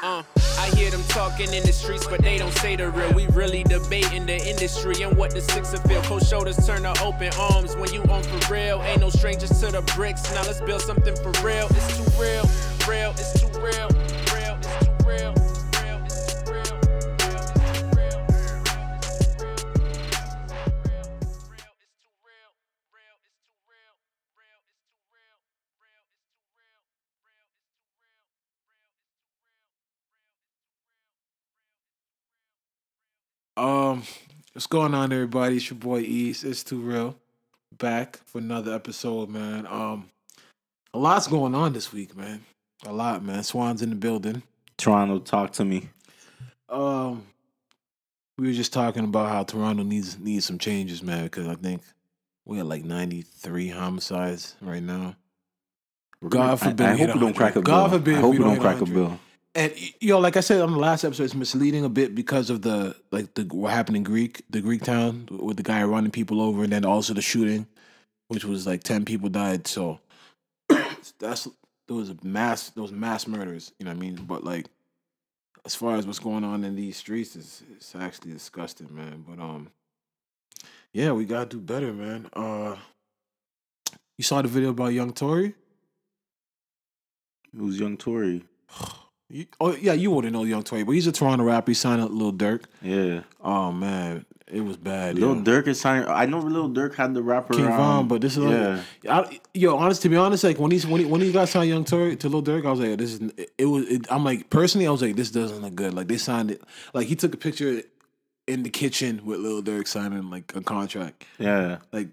Uh, I hear them talking in the streets, but they don't say the real. We really debating the industry and what the six of feel. Cold shoulders turn to open arms when you on for real. Ain't no strangers to the bricks. Now let's build something for real. It's too real, real, it's too real, Um, what's going on, everybody? It's your boy East. It's too real. Back for another episode, man. Um, a lot's going on this week, man. A lot, man. Swan's in the building. Toronto, talk to me. Um, we were just talking about how Toronto needs needs some changes, man. Because I think we got like ninety three homicides right now. God forbid I, I hope we don't crack a bill. God forbid I hope we don't don't crack a bill. And you know, like I said on the last episode, it's misleading a bit because of the like the what happened in Greek, the Greek town with the guy running people over, and then also the shooting, which was like ten people died. So that's there was a mass, those mass murders. You know what I mean? But like, as far as what's going on in these streets, is it's actually disgusting, man. But um, yeah, we gotta do better, man. Uh, you saw the video about Young Tory? It was Young Tory. You, oh yeah, you wouldn't know Young Tory, but he's a Toronto rapper. He signed up Lil Durk. Yeah. Oh man, it was bad. Lil yo. Durk is signing. I know Lil Durk had the rapper. King um, Von, but this is yeah. I, yo, honest to be honest, like when he's when he when he got signed Young Tory to Lil Durk, I was like, this is it was. It, I'm like personally, I was like, this doesn't look good. Like they signed it, like he took a picture in the kitchen with Lil Durk signing like a contract. Yeah. Like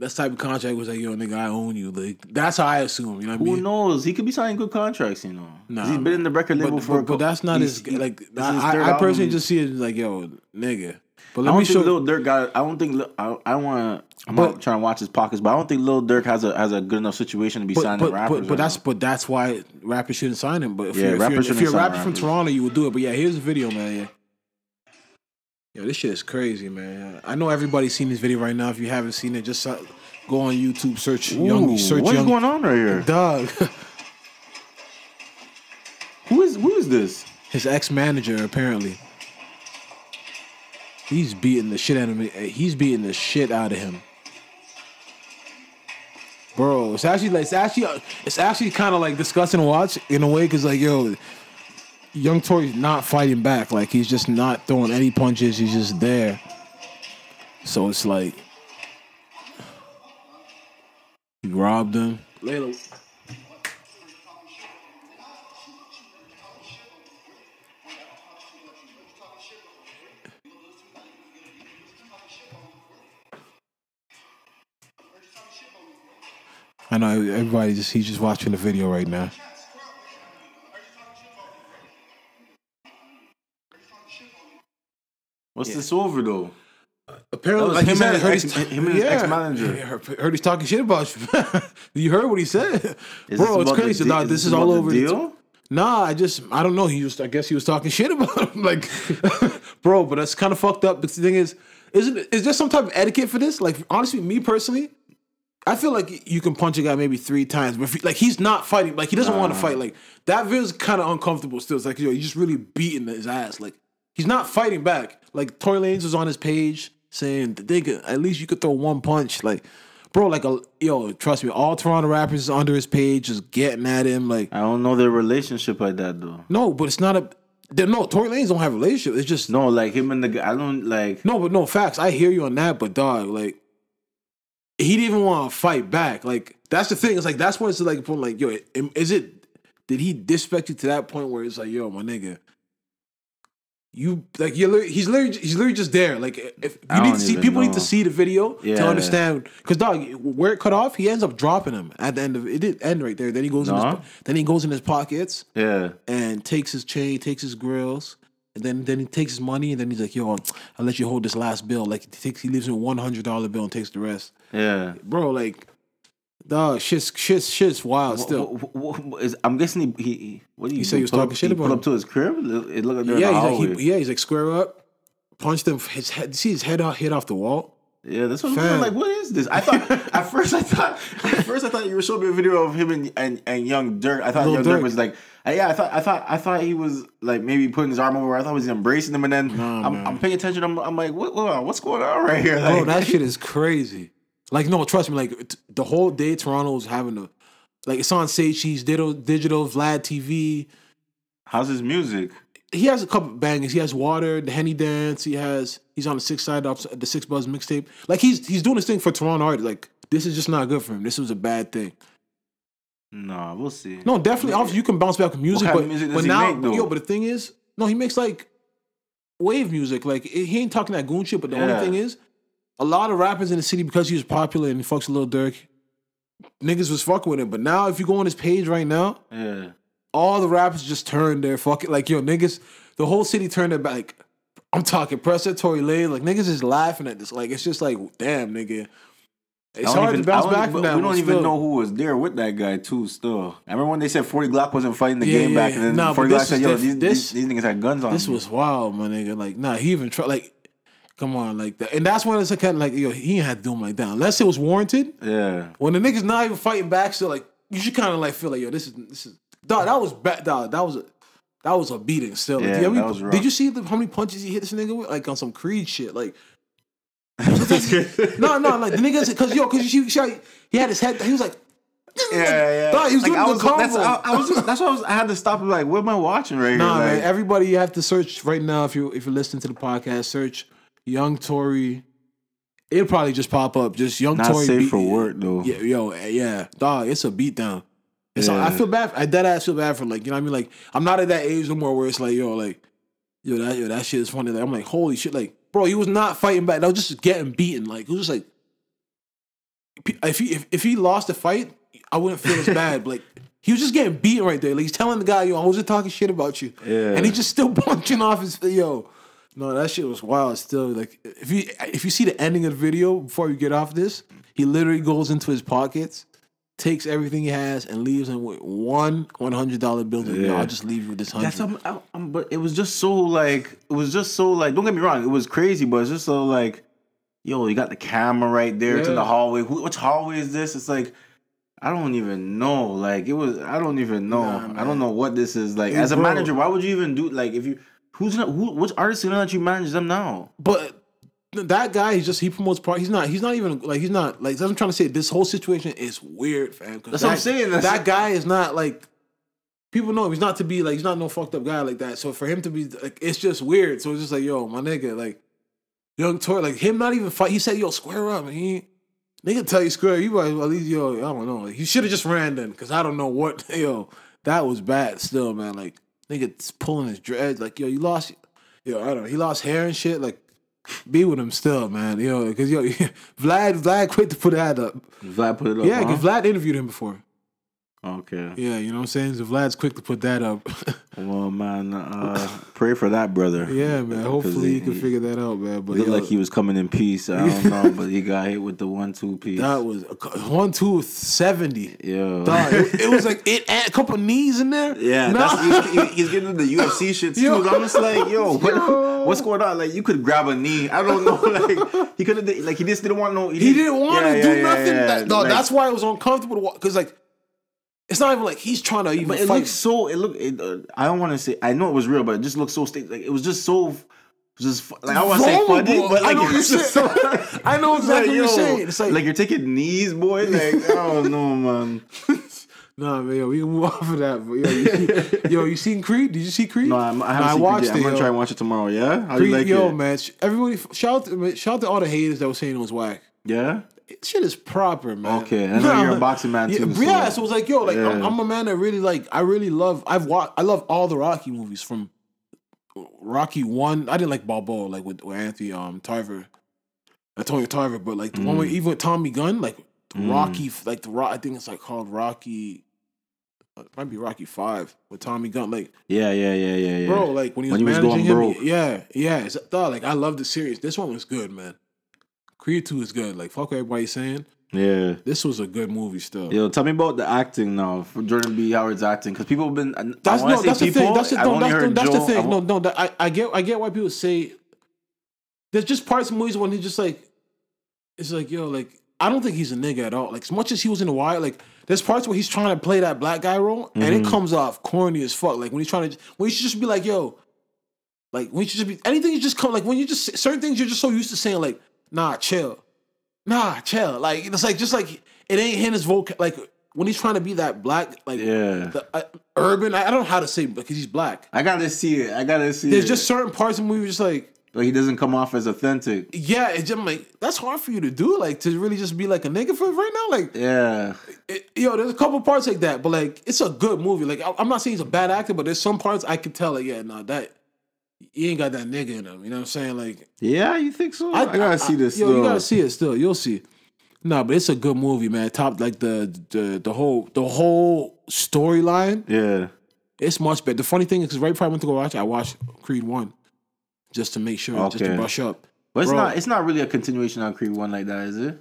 that type of contract was like, yo, nigga, I own you. Like that's how I assume. You know what I Who mean? knows? He could be signing good contracts. You know. Nah, he's been in the record label But, for. a but, but that's not he- like his I, I personally album. just see it like, yo, nigga. But I let me show. Lil Durk got. I don't think. I, I want. I'm But- not trying to watch his pockets, but I don't think Lil Durk has a has a good enough situation to be but, signing but, rappers. but, but right that's now. but that's why rappers shouldn't sign him. But if Yeah, you're, if rappers you're, if you're a rapper from. Toronto, you would do it. But yeah, here's the video, man. Yeah. Yo, this shit is crazy, man. I know everybody's seen this video right now. If you haven't seen it, just uh, go on YouTube, search young, Ooh, search what's young going on right here? dog. Who is who is this? His ex manager apparently. He's beating the shit out of me. He's beating the shit out of him. Bro, it's actually like it's actually it's actually kind of like disgusting to watch in a way because like yo, Young Tory's not fighting back. Like he's just not throwing any punches. He's just there. So it's like he robbed him. Layla. I know everybody just he's just watching the video right now. What's this over though? Apparently, like he him said, and ex- him and his ex-manager. Yeah, heard, he's talking shit about you. you heard what he said, Is bro? It's crazy. is this this is all over. the- deal? Nah, I just I don't know. He just I guess he was talking shit about him, like, bro. But that's kind of fucked up. But the thing is, isn't is there some type of etiquette for this? Like, honestly, me personally, I feel like you can punch a guy maybe three times, but if he- like he's not fighting, like he doesn't want to fight. Like that feels kind of uncomfortable. Still, it's like yo, you just really beating his ass. Like he's not fighting back. Like Tory Lanez was on his page saying, "Nigga, at least you could throw one punch." Like, bro, like a yo, trust me, all Toronto rappers is under his page, just getting at him. Like, I don't know their relationship like that though. no, but it's not a. No, Tory Lanez don't have a relationship. It's just No, like him and the guy. I don't like. no, but no facts. I hear you on that, but dog, like he didn't even want to fight back. Like that's the thing. It's like that's when it's like, like yo, is it? Did he disrespect you to that point where it's like, yo, my nigga, you like you're lit- he's literally he's literally just there. Like if you need to see people need to see the video Yeah. to understand. Because dog, where it cut off, he ends up dropping him at the end of it. It Did end right there. Then he goes in his then he goes in his pockets Yeah. and takes his chain, takes his grills, and then then he takes his money, and then he's like, "Yo, I'll let you hold this last bill." Like he takes, he leaves him one hundred dollar bill and takes the rest. Yeah. Bro, like, dog, shit's shit's shit's wild. Still, Wh- wh- wh- I'm guessing he, he, he what do you said he was talking up, shit he about him. up to his crib. It looked like yeah, he's like, he, yeah, he's like square up, punched him. His head, see his head out, hit off the wall. Yeah, that's what I'm Like, what is this? I thought at first I thought at first I thought you were showing me a video of him and and, and Young Durk. I thought Lil Young Durk was like, uh, yeah, I thought I thought I thought he was like maybe putting his arm over. I thought he was embracing him, and then Nah, I'm. I'm paying attention. I'm, I'm like, what, what what's going on right here? Like, Bro, that shit is crazy. Like, no, trust me. Like, t- the whole day Toronto's having a, like, it's on Cheese, Digital, Digital, Vlad TV. how's his music? He has a couple bangers. He has Water, the Henny Dance. He has, he's on the Six Side, the Six Buzz mixtape. Like, he's he's doing this thing for Toronto art. Like, this is just not good for him. This was a bad thing. No, we'll see. No, definitely. Obviously, you can bounce back with music, but music but now, make, yo, but the thing is, no, he makes like wave music. Like he ain't talking that goon shit. But the Yeah. only thing is, a lot of rappers in the city because he was popular and he fucks a Lil Durk. Niggas was fucking with him, but now if you go on his page right now, Yeah, all the rappers just turned their fucking like yo niggas. The whole city turned their back. Like, I'm talking Pressa, Tory Lane. Like niggas is laughing at this. Like it's just like damn nigga. It's hard even- to bounce back from that. We don't even still. know who was there with that guy too. Still, I remember when they said 40 Glocc wasn't fighting the Yeah, game yeah, back, and then Nah, 40 Glocc this said, "Yo, diff- these, this- these these niggas had guns on." This them." was wild, my nigga. Like, nah, he even tried. Like, come on, like that. And that's when it's kind of like, yo, he ain't had to do him like that unless it was warranted. yeah. When the niggas not even fighting back, still like, you should kind of like feel like, yo, this is this is dog. That was bad, dog. That was a that was a beating. Still, like, Yeah, did, you that was rough. did you see the, how many punches he hit this nigga with? Like on some Creed shit, like. no, no, like the niggas, because yo, because you see, he had his head. He was like, Yeah, yeah. Dog, he was Like, doing I the that's. I, I was that's why I, was, I had to stop and like, what am I watching right now? Nah, here? man. Like, Everybody, you have to search right now. If you if you're listening to the podcast, search Young Tory. It'll probably just pop up. Just Young not Tory. safe beat- for work though. Yeah, yo, eh, yeah, dog. It's a beatdown. It's Yeah. I feel bad. I dead ass feel bad for like you know what I mean. Like I'm not at that age no more where it's like yo like yo that yo that shit is funny. Like I'm like holy shit. Like bro, he was not fighting back. That was just getting beaten. Like it was just like if he if, if he lost the fight, I wouldn't feel as bad. Like he was just getting beaten right there. Like he's telling the guy, yo, I wasn't talking shit about you. Yeah. And he just still punching off his yo. No, that shit was wild. Still, like if you if you see the ending of the video before you get off this, he literally goes into his pockets, takes everything he has, and leaves him with one one hundred dollar bill. Like, Yo, Yeah. I'll just leave you with this hundred. That's um, I, um, but it was just so like it was just so like don't get me wrong, it was crazy, but it's just so like, yo, you got the camera right there to Yeah. the hallway. Who, which hallway is this? It's like. I don't even know. Like it was. I don't even know. Nah, I don't know what this is. Like Hey, as a bro. manager, why would you even do? Like if you who's not who? Which artist gonna let you manage them now? But that guy, he's just he promotes part. He's not. He's not even like he's not like. That's what I'm trying to say. This whole situation is weird, fam. That's what I'm that- saying, that's- that guy is not like. People know him. He's not to be like. He's not no fucked up guy like that. So for him to be like, it's just weird. So it's just like, yo, my nigga, like, young Tory, like him not even fight. He said, yo, square up, and he. Nigga tell you square, you might at least yo, I don't know. He should have just ran then, cause I don't know what yo. That was bad still, man. Like nigga pulling his dreads, like yo, you lost yo, I don't know, he lost hair and shit. Like be with him still, man. You know, cause yo, Vlad, Vlad quit to put that up. Vlad put it up. Yeah, huh? cause Vlad interviewed him before. Okay. Yeah, you know what I'm saying? So Vlad's quick to put that up. Well, man, uh, pray for that brother. yeah, man. Hopefully he, can figure that out, man. But Looked yo, like he was coming in peace. I don't know, but he got hit with the one-two piece. that was a, one, two seventy. yeah. Dog, it, it was like it had a couple knees in there. Yeah, No. he's, he's getting the UFC shit too. Yo. I'm just like, yo, what, what's going on? Like, you could grab a knee. I don't know. Like, he could have, like, he just didn't want no. He didn't want Yeah, to yeah, do yeah, nothing. That, no, Like, that's why it was uncomfortable to watch. Because like, it's not even like he's trying to even But it fight. looks so. It look. It, uh, I don't want to say. I know it was real, but it just looked so. Sta- like it was just so. Just like I want to say funny, but like I know it what you're saying. so- I know exactly what you're yo, saying. It's like- like you're taking knees, boy. Like I don't know, man. Nah, man, yo, we can move off of that. But yo, you, yo, you seen Creed? Did you see Creed? No, I'm, I haven't seen watched Creed yet. I'm gonna yo. try and watch it tomorrow. Yeah, how Creed, you like yo, it? man, sh- everybody, shout out, to, shout out to all the haters that were saying it was whack. Yeah. Shit is proper, man. Okay, I know you're a boxing man, yeah, too, so- Yeah, so it was like, yo, like I'm, Yeah. I'm a man that really like. I really love. I've watched. I love all the Rocky movies from Rocky One. I didn't like Balboa, like with, with Anthony um Tarver, Antonio Tarver, but like the one Mm. with even with Tommy Gunn, like Rocky, like the Rock. I think it's like called Rocky. It might be Rocky Five with Tommy Gunn, like Yeah, yeah, yeah, yeah, yeah. bro, like when he was, When he was managing going him, broke. yeah, yeah. It's, like I love the series. This one was good, man. Creed Two is good. Like fuck what everybody's saying. yeah. This was a good movie still. Yo, tell me about the acting now for Jordan B. Howard's acting because people have been. I- That's I no, say that's the thing. That's the, no, that's, the, that's the thing. No, no, that, I, I get, I get why people say. There's just parts of movies when he's just like, it's like yo, like I don't think he's a nigga at all. Like as much as he was in the wire, like there's parts where he's trying to play that black guy role, and Mm-hmm. it comes off corny as fuck. Like when he's trying to, when he should just be like, yo, like when you should just be anything. You just come like when you just certain things you're just so used to saying like, nah, chill, nah, chill. Like it's like just like it ain't in his vocal. Like when he's trying to be that black, like Yeah. the, uh, urban. I, I don't know how to say it because he's black. I gotta see it. I gotta see There's it. just certain parts of the movie just like. like he doesn't come off as authentic. Yeah, it's just like that's hard for you to do, like to really just be like a nigga for right now. Like, Yeah. it, yo, there's a couple parts like that, but like it's a good movie. Like, I, I'm not saying he's a bad actor, but there's some parts I can tell, like, yeah, nah, that he ain't got that nigga in him. You know what I'm saying? Like, Yeah, you think so? I, gotta see this. Yo, still. you gotta see it still. You'll see. No, but it's a good movie, man. Top like the the the whole the whole storyline. Yeah. It's much better. The funny thing is, because right before I went to go watch, it, I watched Creed one, just to make sure, just to brush up. But it's Bro. not. It's not really a continuation on Creed One like that, is it?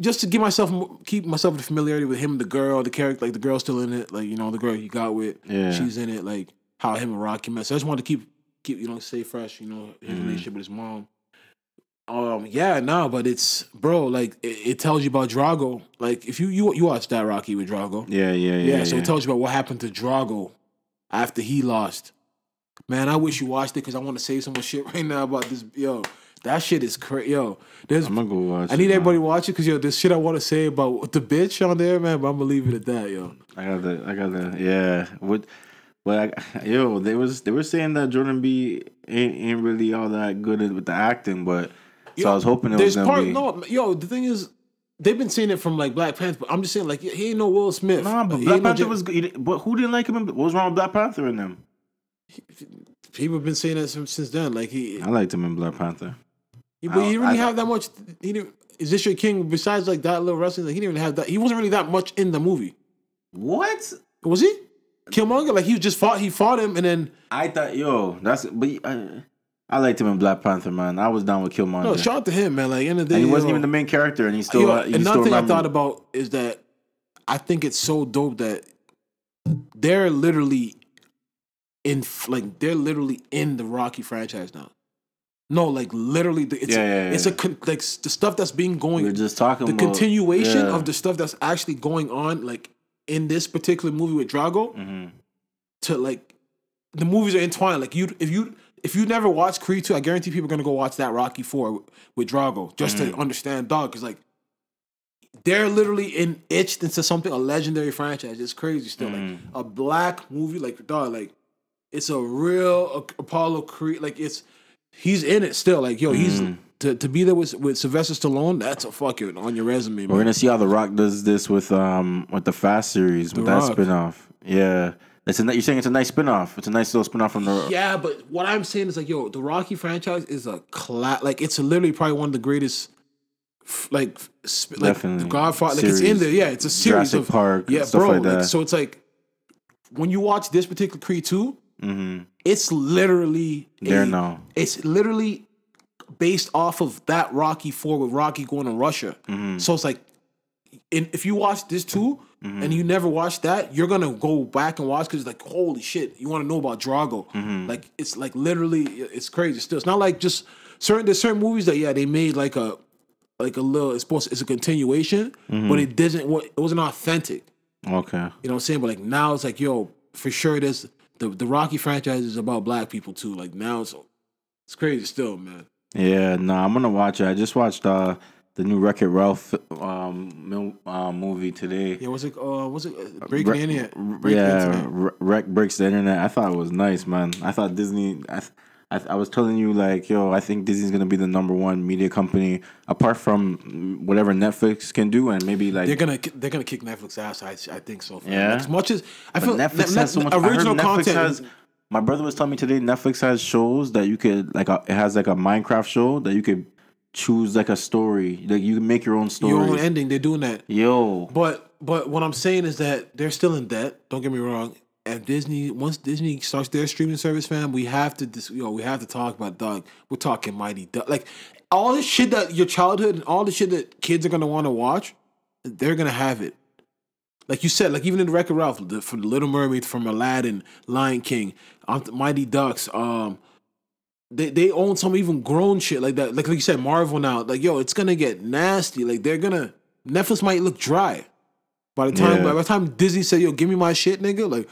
just to give myself keep myself the familiarity with him, the girl, the character, like the girl's still in it, like you know the girl he got with, Yeah. she's in it, like how him and Rocky met. So I just wanted to keep keep you know stay fresh, you know his Mm-hmm. relationship with his mom. Um, yeah, no, but it's bro, like it, it tells you about Drago. Like if you you you watched that Rocky with Drago, Yeah, yeah, yeah, yeah. so yeah. it tells you about what happened to Drago after he lost. Man, I wish you watched it because I want to say some more shit right now about this. Yo, that shit is crazy. Yo, there's I'm gonna go watch. I need it, everybody to watch it because yo, there's shit I want to say about the bitch on there, man. But I'm gonna leave it at that, yo. I got the. I got the. Yeah. What? But I, yo, they was they were saying that Jordan B ain't ain't really all that good with the acting, but so I was hoping it There's was gonna part be. no, yo. The thing is, they've been saying it from like Black Panther, but I'm just saying like he ain't no Will Smith. Nah, but Black ain't no Panther was good. But who didn't like him? in- What was wrong with Black Panther in them? People have been saying that since, since then. Like he, I liked him in Black Panther. he but he didn't really I- have that much. He didn't. Is this your king? Besides like that little wrestling, like, he didn't even have that. He wasn't really that much in the movie, What? was he? Killmonger, like he just fought. He fought him, and then I thought, yo, that's but I, I liked him in Black Panther, man. I was down with Killmonger. no, shout out to him, man. Like end of the day, and he wasn't yo, even the main character, and he still. Yo, uh, he another still thing I thought about is that I think it's so dope that they're literally in like they're literally in the Rocky franchise now. No, like literally, the- it's Yeah, yeah, it's a con- like the stuff that's being going. We going, were just talking the about continuation yeah. of the stuff that's actually going on, like in this particular movie with Drago. Mm-hmm. To like, the movies are entwined. Like you, if you if you never watched Creed two, I guarantee people are gonna go watch that Rocky four with Drago just Mm-hmm. to understand dog. Because like they're literally in itched into something a legendary franchise. It's crazy still. Like Mm-hmm. a black movie, like dog, like it's a real Apollo Creed. Like it's he's in it still. Like yo, he's Mm-hmm. To, to be there with with Sylvester Stallone. That's a fucking on your resume, Man. We're gonna see how The Rock does this with um with the Fast series with that spinoff. Yeah, it's a you're saying it's a nice spinoff. It's a nice little spinoff from the. Yeah, but what I'm saying is like, yo, the Rocky franchise is a cla- like it's literally probably one of the greatest, like, sp- like Definitely. the Godfather. Like it's in there. Yeah, it's a series Jurassic of Park, Yeah, stuff bro. like that. so it's like when you watch this particular Creed two, Mm-hmm. it's literally There now. It's literally based off of that Rocky four with Rocky going to Russia. Mm-hmm. So it's like, in, if you watch this too. Mm-hmm. And you never watched that, you're gonna go back and watch because it's like, holy shit, you want to know about Drago? Mm-hmm. Like, it's like literally, it's crazy. Still, it's not like just certain. There's certain movies that yeah, they made like a, like a little. It's supposed. it's a continuation, Mm-hmm. but it doesn't. What it wasn't authentic. Okay. You know what I'm saying? But like now, it's like yo, for sure, this the the Rocky franchise is about black people too. Like now, it's it's crazy still, man. Yeah, no, I'm gonna watch it. I just watched uh the new Wreck It Ralph um, mil- uh, movie today. Yeah, was it? Uh, was it uh, breaking Wreck- the internet? The yeah, internet. Wreck breaks the internet. I thought it was nice, man. I thought Disney. I, th- I, th- I was telling you like, yo, I think Disney's gonna be the number one media company apart from whatever Netflix can do, and maybe like They're gonna they're gonna kick Netflix ass. I I think so. fam. Yeah? As much as I But feel Netflix Ne- has so much. Original Netflix content. has. My brother was telling me today Netflix has shows that you could like. A, it has like a Minecraft show that you could choose like a story. Like you can make your own story. your own ending. They're doing that. Yo, But but what I'm saying is that they're still in debt. Don't get me wrong. And Disney, once Disney starts their streaming service, fam, we have to, dis- you know, we have to talk about dog. We're talking Mighty Duck, like all the shit that your childhood and all the shit that kids are gonna want to watch. They're gonna have it. Like you said, like even in the Wreck It Ralph, the, from the Little Mermaid, from Aladdin, Lion King, Mighty Ducks, um, they they own some even grown shit like that. Like like you said, Marvel now. Like yo, it's gonna get nasty. Like they're gonna Netflix might look dry by the time Yeah. by the time Disney said yo, give me my shit, nigga. Like.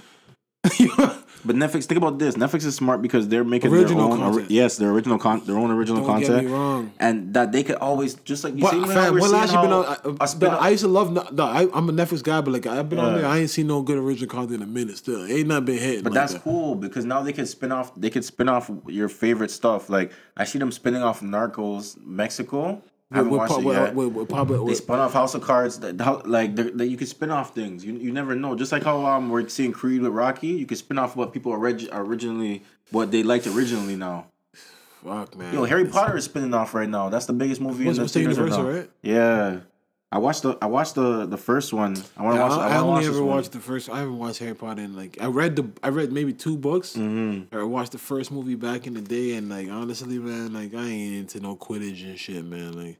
But Netflix, think about this. Netflix is smart because they're making Original their own, content. yes, their original con, their own original Don't get content, me wrong. and that they could always just like you But see. fam, when last you been on? I, I, I used to love. No, no, I, I'm a Netflix guy, but like I've been on there. I ain't seen no good original content in a minute. Still, ain't not been hitting. But like that's that. cool because now they can spin off. They could spin off your favorite stuff. Like I see them spinning off Narcos Mexico. I haven't With- watched with- it yet. with- with Pablo- they spun off House of Cards. That, like that you can spin off things. You you never know. Just like how um we're seeing Creed with Rocky, you can spin off what people orig- originally what they liked originally now. Fuck man. Yo, Harry Potter is spinning off right now. That's the biggest movie in the theaters right now. right? Yeah, I watched the I watched the the first one. I want to Yeah, watch. I, I, wanna watch only ever watched the first. I haven't watched Harry Potter in like I read the I read maybe two books. Mm-hmm. I watched the first movie back in the day, and like honestly, man, like I ain't into no Quidditch and shit, man. Like,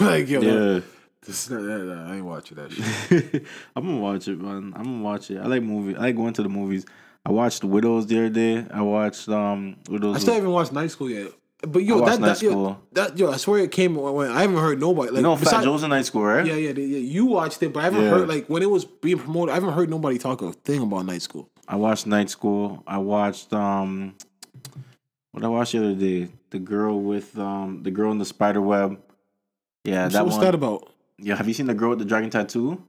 like yo, Yeah. this, that, that, I ain't watching that shit. I'm gonna watch it, man. I'm gonna watch it. I like movie. I like going to the movies. I watched Widows the other day. I watched um Widows. I still haven't watched Night School yet. But yo, that, that, yo, that yo, I swear it came when I haven't heard nobody. Like, you know, Fat besides- Joe's in Night School, right? Yeah, yeah, they- yeah. You watched it, but I haven't Yeah. heard like when it was being promoted. I haven't heard nobody talk a thing about Night School. I watched Night School. I watched um what I watched the other day. The girl with um the girl in the spider web. Yeah, So that what's one. that about? Yeah, have you seen the girl with the dragon tattoo?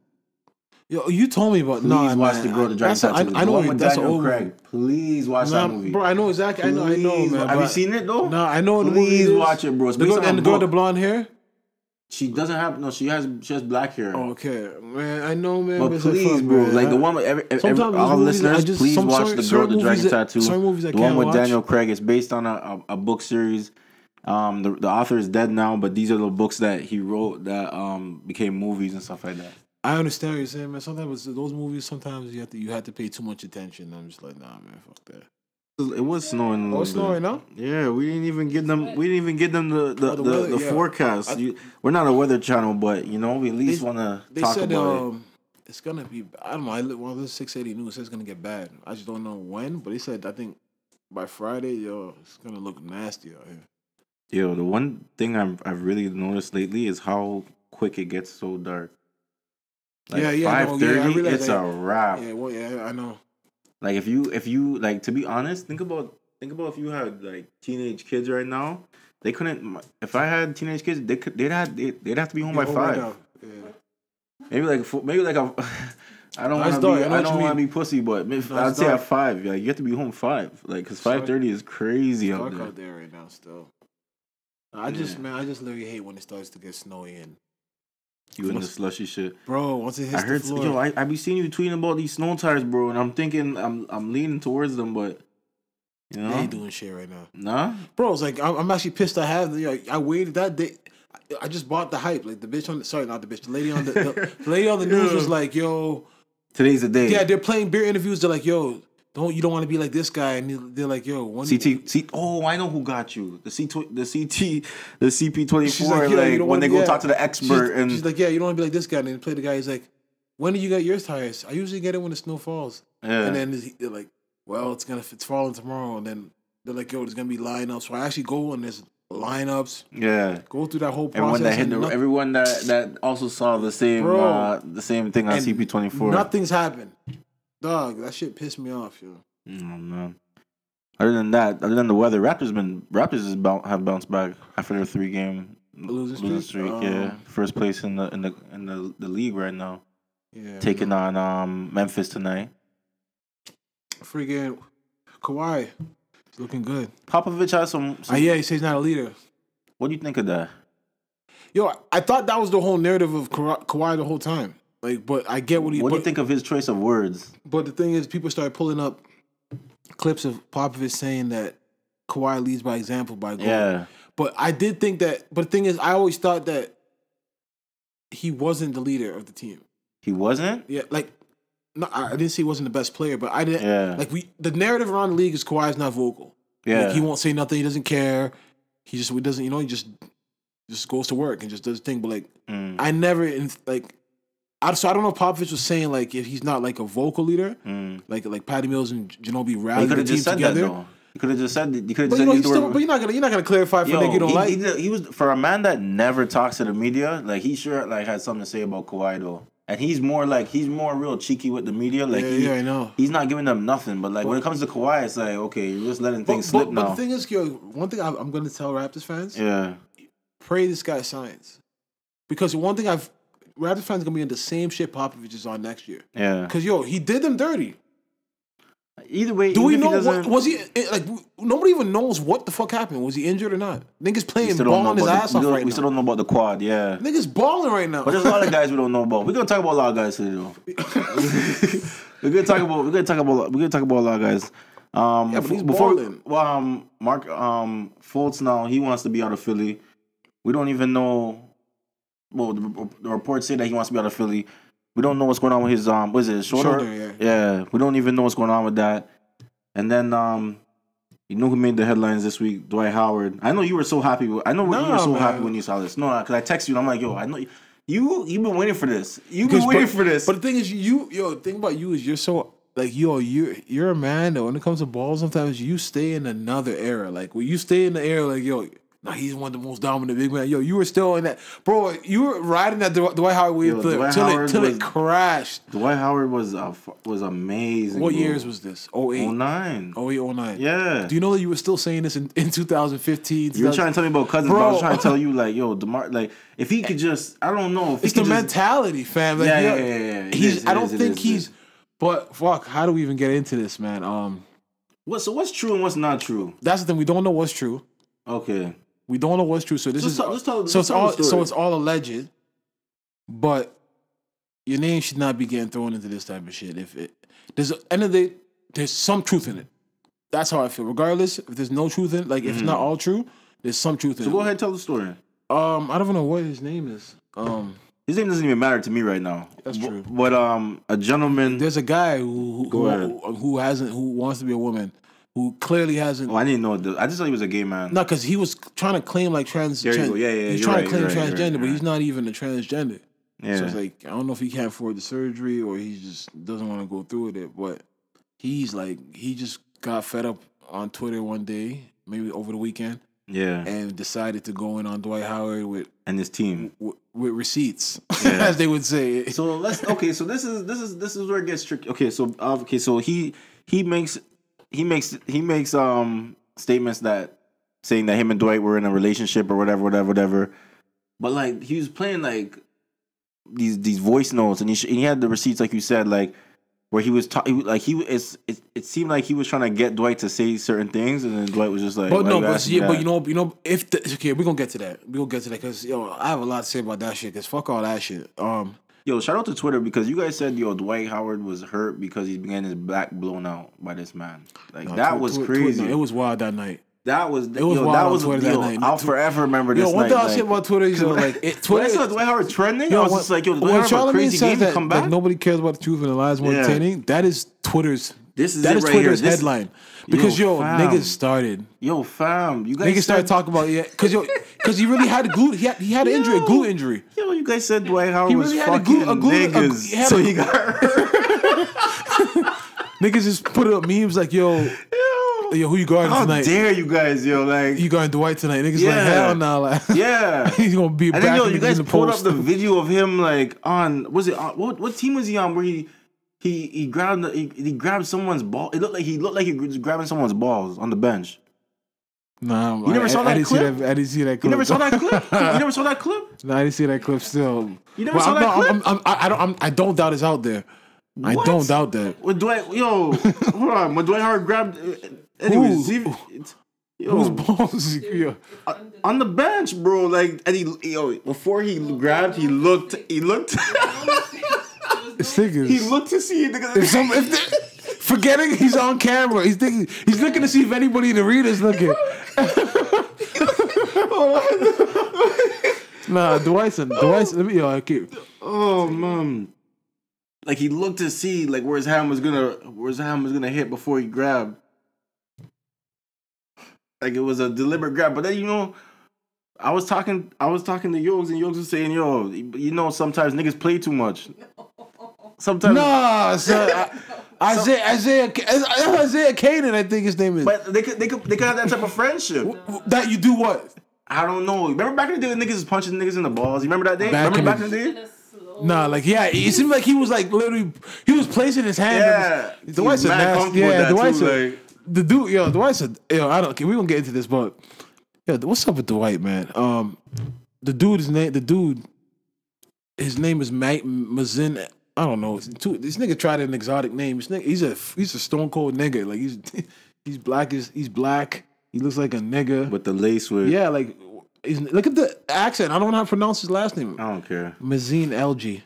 Yo, you told me about. Please No, watch man, the girl the dragon tattoo. I, I know one with that's Daniel old Craig. Please watch Nah, that movie. bro. I know exactly. I know. I know, man. Have you seen it though? No, I know. the movie Please watch it, bro. It's The girl, and the girl with the blonde hair. She doesn't have no. She has she has black hair. Oh, okay, man. I know, man. But like, please, bro, man. like the one with every, every all movies, listeners, just- please watch certain- the girl with the dragon that- tattoo. certain movies I the one with watch. Daniel Craig. It's based on a, a, a book series. Um, the the author is dead now, but these are the books that he wrote that um became movies and stuff like that. I understand what you're saying, man. Sometimes those movies, sometimes you have to you have to pay too much attention. I'm just like, nah, man, fuck that. It was snowing. a Oh, little snowing bit. now? Yeah, we didn't even get them. We didn't even get them the the, Oh, the the, weather, the yeah. forecast. I- You, we're not a weather channel, but you know we at least want to talk said about it. um, it's gonna be. I don't know. I look one of the 680 news says it's gonna get bad. I just don't know when, but they said I think by Friday, yo, it's gonna look nasty out here. Yo, the one thing I've I've really noticed lately is how quick it gets so dark. Like Yeah, yeah, no, yeah, I realize it's that. a wrap. Yeah, well, yeah, I know. Like if you if you like to be honest, think about think about if you had like teenage kids right now. They couldn't. If I had teenage kids, they could. They'd have. They'd, they'd have to be home by Yeah, right five. Yeah. Maybe like maybe like a. I don't want to be. I I don't want to be pussy, but No, I'd say at five. Like you have to be home five. Like because five thirty is crazy out dark there. out there right now still. I just man, I just literally hate when it starts to get snowy and You in the slushy shit. bro, once it hits I heard. the floor, Yo, I I be seeing you tweeting about these snow tires, bro, and I'm thinking I'm I'm leaning towards them, but you they know, ain't doing shit right now. nah. Bro, it's like I'm, I'm actually pissed. I have the. Like, I waited that day. I, I just bought the hype. Like the bitch on the sorry, not the bitch. The lady on the, the, the lady on the news was like, "Yo, Today's the day. yeah." They're playing beer interviews. They're like, "Yo, don't you don't want to be like this guy?" And they- they're like, "Yo, when CT, C, oh, I know who got you. The C, the CT, the CP twenty She's four. like, Like, when they be- go yeah." talk to the she's, expert, and she's like, "Yeah, you don't want to be like this guy." And they play the guy. He's like, "When do you get your tires?" I usually get it when the snow falls. yeah, And then they're like, "Well, it's gonna it's falling tomorrow." And then they're like, "Yo, there's gonna be lineups." So I actually go and there's lineups. yeah. Go through that whole process. Everyone that hit the, nothing- everyone that that also saw the same Bro. uh, the same thing on CP twenty four. Nothing's happened. Dog, that shit pissed me off, yo. Oh man. Other than that, other than the weather, Raptors been Raptors boun have bounced back after their three game Losing streak? yeah, Um, first place in the in the in the, the league right now, Yeah. taking on um Memphis tonight. freaking Kawhi. Looking good. Popovich has some. Uh, some yeah, he says he's not a leader. What do you think of that? Yo, I thought that was the whole narrative of Ka- Kawhi the whole time. Like, but I get what he. What do but, you think of his choice of words? But the thing is, people started pulling up clips of Popovich saying that Kawhi leads by example by going. Yeah, But I did think that. But the thing is, I always thought that he wasn't the leader of the team. he wasn't. Yeah, like. No, I didn't say he wasn't the best player, but I didn't. Yeah. Like we, the narrative around the league is Kawhi's not vocal. Yeah, Like, he won't say nothing. He doesn't care. He just he doesn't. You know, he just just goes to work and just does his thing. But like, Mm, I never in like. I, so I don't know if Popovich was saying like if he's not like a vocal leader, mm. like like Patty Mills and Ginobili He could the have team just said together. that though. You could have just said. You could have But just you said. know, use he's the still, word- but you're not gonna you're not gonna clarify for a nigga you don't he, like. he, he was for a man that never talks to the media. Like he sure like had something to say about Kawhi though, and he's more like he's more real cheeky with the media. Like Yeah, he, yeah, I know. He's not giving them nothing. But like when it comes to Kawhi, it's like okay, you're just letting things but, slip but now. the thing is, yo, one thing I'm, I'm gonna tell Raptors fans: yeah, pray this guy signs, because one thing I've Raptors fans gonna be in the same shit Popovich is on next year. yeah. Because yo, he did them dirty. Either way, Do we know what was he eh, like? Nobody even knows what the fuck happened. Was he injured or not? Niggas playing balling his the- ass we off don't- right We still now. don't know about the quad. Yeah. Niggas balling right now. But there's a lot of guys we don't know about. We're gonna talk about a lot of guys today, though. we're gonna talk about. We're gonna talk about. We're gonna talk about a lot of guys. Um, Yeah, but he's before balling. well, um, Mark um Fultz now he wants to be out of Philly. We don't even know. Well, the, the reports say that he wants to be out of Philly. We don't know what's going on with his um. What is it? Shoulder. Shoulder, yeah. We don't even know what's going on with that. And then um. You know who made the headlines this week? Dwight Howard. I know you were so happy. With, I know you were so man. happy when you saw this. No, because I texted you and I'm like, yo, I know you. You you've been waiting for this. You've been waiting but, for this. But the thing is, you yo, the thing about you is you're so like yo, you're you're a man that when it comes to balls, sometimes you stay in another era. Like when you stay in the era, like yo, nah, he's one of the most dominant big men. Yo, you were still in that, bro. You were riding that Dw- Dwight Howard wave till, Dwight till Howard it till was- it crashed. Dwight Howard was uh, was amazing. What bro. years was this? 08, 09. 08, 09. Yeah. Do you know that you were still saying this in, in 2015? You were trying to tell me about cousins, but I was trying to tell you like, yo, Demar, like if he could just, I don't know, if It's the just, mentality, fam. Like, Yeah, yo, yeah, yeah, yeah. He's. is, I don't is, think is, he's. But fuck, how do we even get into this, man? Um, What? So what's true and what's not true? that's the thing. We don't know what's true. Okay. We don't know what's true. So this Let's is tell- let's tell- so let's it's all so it's all alleged. But your name should not be getting thrown into this type of shit. If it there's end of the day, there's some truth in it. That's how I feel. Regardless, if there's no truth in it, like if it's not all true, there's some truth in So it. So go ahead, and tell the story. Um, I don't even know what his name is. Um, His name doesn't even matter to me right now. That's true. But um, a gentleman. there's a guy who who, who who hasn't who wants to be a woman who clearly hasn't. Oh, I didn't know. The, I just thought he was a gay man. No, because he was trying to claim like trans. There you trans- go. Yeah, yeah, He's you're trying right, to claim right, transgender, right, but he's not even a transgender. yeah. So it's like I don't know if he can't afford the surgery or he just doesn't want to go through with it. But he's like he just got fed up on Twitter one day, maybe over the weekend, yeah. and decided to go in on Dwight Howard with And his team. with, with receipts, Yeah. as they would say. So let's okay. So this is this is this is where it gets tricky. Okay, so uh, okay, so he he makes he makes he makes um statements that saying that him and Dwight were in a relationship or whatever, whatever, whatever. But like he was playing like these these voice notes, and he sh- and he had the receipts like you said, like where he was talking like he was it, it seemed like he was trying to get Dwight to say certain things, and then Dwight was just like, But no, but yeah, but you know, you know, if the, okay, we're gonna get to that. We're gonna get to that because yo, I have a lot to say about that shit. Cause fuck all that shit. Um, Yo, shout out to Twitter because you guys said yo Dwight Howard was hurt because he's getting his back blown out by this man. Like no, that Twi- was Twi- crazy. Twi- it was wild that night. that was It was yo, wild that was Twitter that night. I'll forever remember this Yo, one night. thing I'll like, say about Twitter is like it, when I Twitter. saw Dwight Howard trending, I Yo, was when- just like, yo, Dwight Howard Charlamagne crazy game that, to come back. nobody cares about the truth and the lies more Yeah. entertaining, that is Twitter's. This is that it is right here. Twitter's headline because Yo, yo, niggas started. Yo, fam, you guys Niggas said, started talking about yeah, because yo, because he really had a glute. He had, he had an injury, a Yo. glute injury. Yo, you guys said Dwight Howard He was had fucking a glue- a- niggas, he so a- he got hurt. Niggas just put up memes like yo, yo, yo, who you guarding how tonight? dare you guys, yo, like, You guarding Dwight tonight? Niggas Yeah. like hell no, like yeah. he's gonna be And back then yo, you guys the pulled post. up the video of him like on was it on, what what team was he on where he he he grabbed he, he grabbed someone's ball. It looked like he looked like he was grabbing someone's balls on the bench. Nah, You never I, saw that I didn't clip? that. I didn't see that clip. You never saw that clip? you never saw that clip? No, I didn't see that clip. Still, You never Well, saw I'm that not- clip? I'm, I'm, I, I don't. I'm, I don't doubt it's out there. I don't doubt that. When Dwight, yo, hold on. When Dwight Howard grabbed, uh, anyways, Who? if- yo, Whose balls? yeah. on the bench, bro. Like, and he, yo, before he grabbed, he looked, he looked, niggas. he looked to see. Nigga, If some, if they- forgetting he's on camera, he's thinking he's looking to see if anybody in the reader's looking. nah, Dwight's in Dwight's. Let me yo, I keep. Oh man. Like he looked to see like where his hand was gonna where his hand was gonna hit before he grabbed. Like it was a deliberate grab. But then you know, I was talking I was talking to Yogs and Yogs was saying, yo, you know sometimes niggas play too much. Sometimes Nah, son, I, Isaiah Isaiah Isaiah Canaan, I think his name is. But they could they could they could have that type of friendship. that you do what? I don't know. Remember back in the day when niggas was punching niggas in the balls? You remember that day? Back remember in back in the day? Nah, like yeah, it seemed like he was like literally he was placing his hand. Yeah. his, Dwight's a nasty. Yeah, Dwight's too, a, like- the dude. Yo, Dwight's a. Yo, I don't. care. We gonna get into this, but yo, what's up with Dwight, man? Um, the dude is name. The dude, his name is Mike Mazin. I don't know. Too- This nigga tried an exotic name. This nigga, he's a he's a stone cold nigga. Like he's he's black. Is he's black. He looks like a nigga. With the lace with yeah, like look at the accent. I don't know how to pronounce his last name. I don't care. Masin Elije.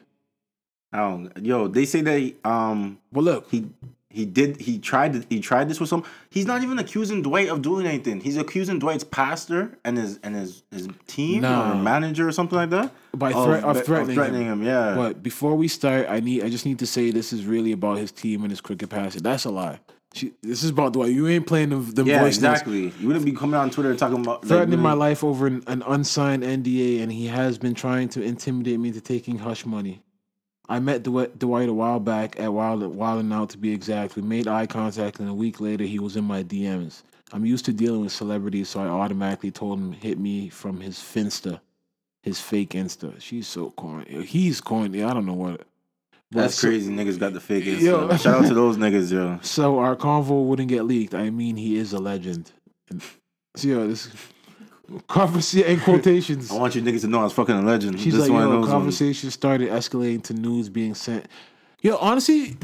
I don't yo, they say that he, um Well, look, he he did he tried to, he tried this with some he's not even accusing Dwight of doing anything. He's accusing Dwight's pastor and his and his his team Nah. or manager or something like that. By threat- of threatening him. him. Yeah. But before we start, I need I just need to say this is really about his team and his cricket passing. That's a lie. She, this is about Dwight. You ain't playing the, the yeah, voice notes. exactly. You wouldn't be coming on Twitter and talking about like, Threatening my life over an, an unsigned NDA, and he has been trying to intimidate me into taking hush money. I met Dwight, Dwight a while back at Wild Wild and Out to be exact. We made eye contact, and a week later he was in my DMs. I'm used to dealing with celebrities, so I automatically told him hit me from his Finsta, his fake Insta. She's so corny. He's corny. I don't know what. That's so- crazy. Niggas got the fake Yo. Insta. Shout out to those niggas, yo. So our convo wouldn't get leaked. I mean, he is a legend. And, so yo, this conversation in quotations. I want you niggas to know I was fucking a legend. She's This like, yo, conversation started escalating to news being sent. Yo, honestly,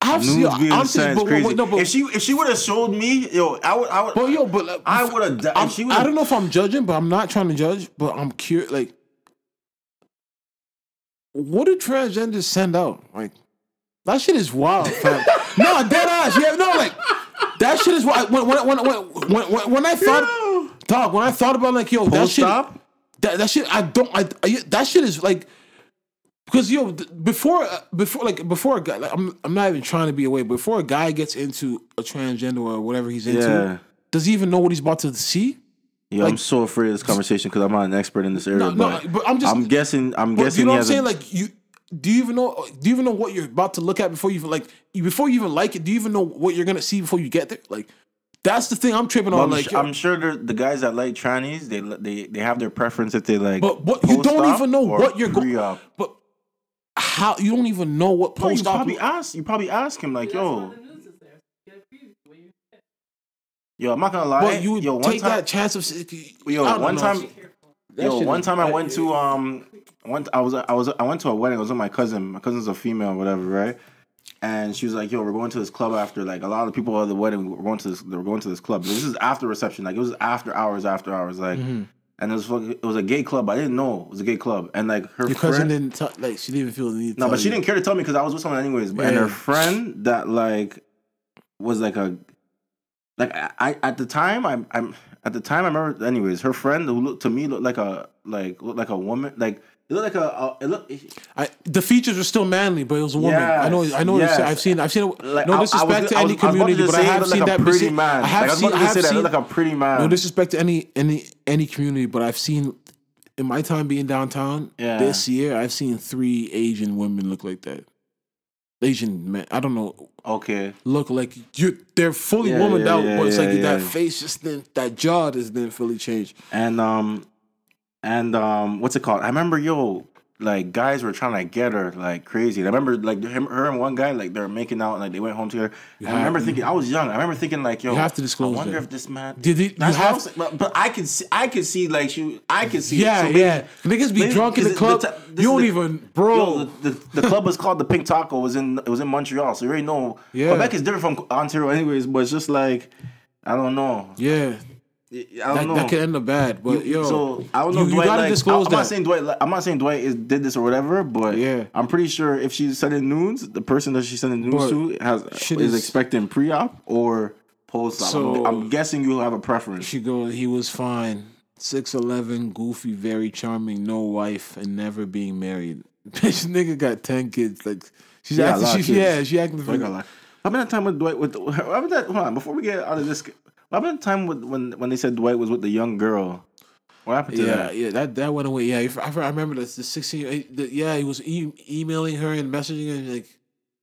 I've News seen being honestly, but, crazy. but, no, but, if she if she would have showed me, yo, I would I would but yo, but like, I would have. I'm- If she I don't know if I'm judging, but I'm not trying to judge. But I'm curious, like, what do transgenders send out? Like, that shit is wild, fam. no, dead ass. Yeah, no, like, that shit is wild. When when when when when, when, when I thought, dog, when I thought about like, yo, that shit, stop? that, that shit, I don't, I, I that shit is like. Because yo, before uh, before like before a guy, like, I'm I'm not even trying to be away. Before a guy gets into a transgender or whatever he's into, Yeah. does he even know what he's about to see? Yo, I'm so afraid of this conversation because I'm not an expert in this area. No, no, but, but I'm just- I'm guessing. I'm But guessing you know what I'm saying? Like you, do you even know? Do you even know what you're about to look at before you even like before you even like it? Do you even know what you're gonna see before you get there? Like that's the thing I'm tripping on. I'm, Like, su- I'm sure there- the guys that like trannies, they they they have their preference if they like. but what you don't even know what you're going. pre-op. But how you don't even know what Bro, you post op? probably ask. You probably ask him like, yo, the news is there. Get a preview when you yo, I'm not gonna lie. But you would yo, one take time, that chance of. Yo, one know. time- careful. Yo, one time I went to um, one I was I was I went to a wedding. I was with my cousin. My cousin's a female, whatever, right? And she was like, "Yo, we're going to this club after like a lot of the people at the wedding. We're going to this. They were going to this club. This is after reception. Like it was after hours, after hours. Like, Mm-hmm. and it was fucking- it was a gay club. I didn't know it was a gay club. And like her Your cousin friend, didn't tell, like she didn't even feel the need. No, tell but she you. didn't care to tell me because I was with someone anyways. But and her friend that like was like a like I, I at the time I'm I'm at the time I remember anyways her friend who looked to me looked like a like looked like a woman like it looked like a, a it looked I, the features were still manly, but it was a woman. I know. I know. Yes, yes. I've seen. I've seen. like no was disrespect gonna- I any was- was community, but I have seen like that. pretty man. I have Like, seen. I have seen. like a pretty man. No disrespect to any any any community, but I've seen in my time being downtown Yeah. this year, I've seen three Asian women look like that. Asian men, I don't know, okay, look like you. They're fully Yeah, womaned yeah, out, yeah, but it's like that face just didn't, that jaw just didn't fully change. and um and um what's it called? I remember yo like guys were trying to get her like crazy. And I remember like him, her and one guy like they're making out and like they went home together. And I remember thinking I was young. I remember thinking like yo, You have to disclose I wonder that. if this man. Did he- you That's have- saying. But, but I could see. I could see like she. I could see. Yeah, So maybe- yeah. Niggas be maybe- drunk in the club. this you don't the- even, bro. Yo, the, the, the club was called the Pink Taco. It was in it was in Montreal, so you already know. Yeah. Quebec is different from Ontario, anyways. But it's just like I don't know. yeah, I don't that, know. that could end up bad. But yo, so I don't know. you, you gotta like, disclose I'm that. not saying Dwight. like, I'm not saying Dwight is did this or whatever, but Yeah. I'm pretty sure if she's sending nudes, the person that she's sending nudes But to has is, is- expecting pre-op or post-op. So- I'm, I'm guessing you'll have a preference. She goes, he was fine. 6'11, goofy, very charming, no wife, and never being married. Bitch, nigga got 10 kids. Like, she's Yeah, acting, she, yeah, she acting Like, I How about that time with Dwight? With what about that? Hold on, before we get out of this, what about the time with, when when they said Dwight was with the young girl? What happened to Yeah, that? yeah, that that went away. Yeah, I, I remember this. The sixteen, eh, the, yeah, he was e- emailing her and messaging her. Like,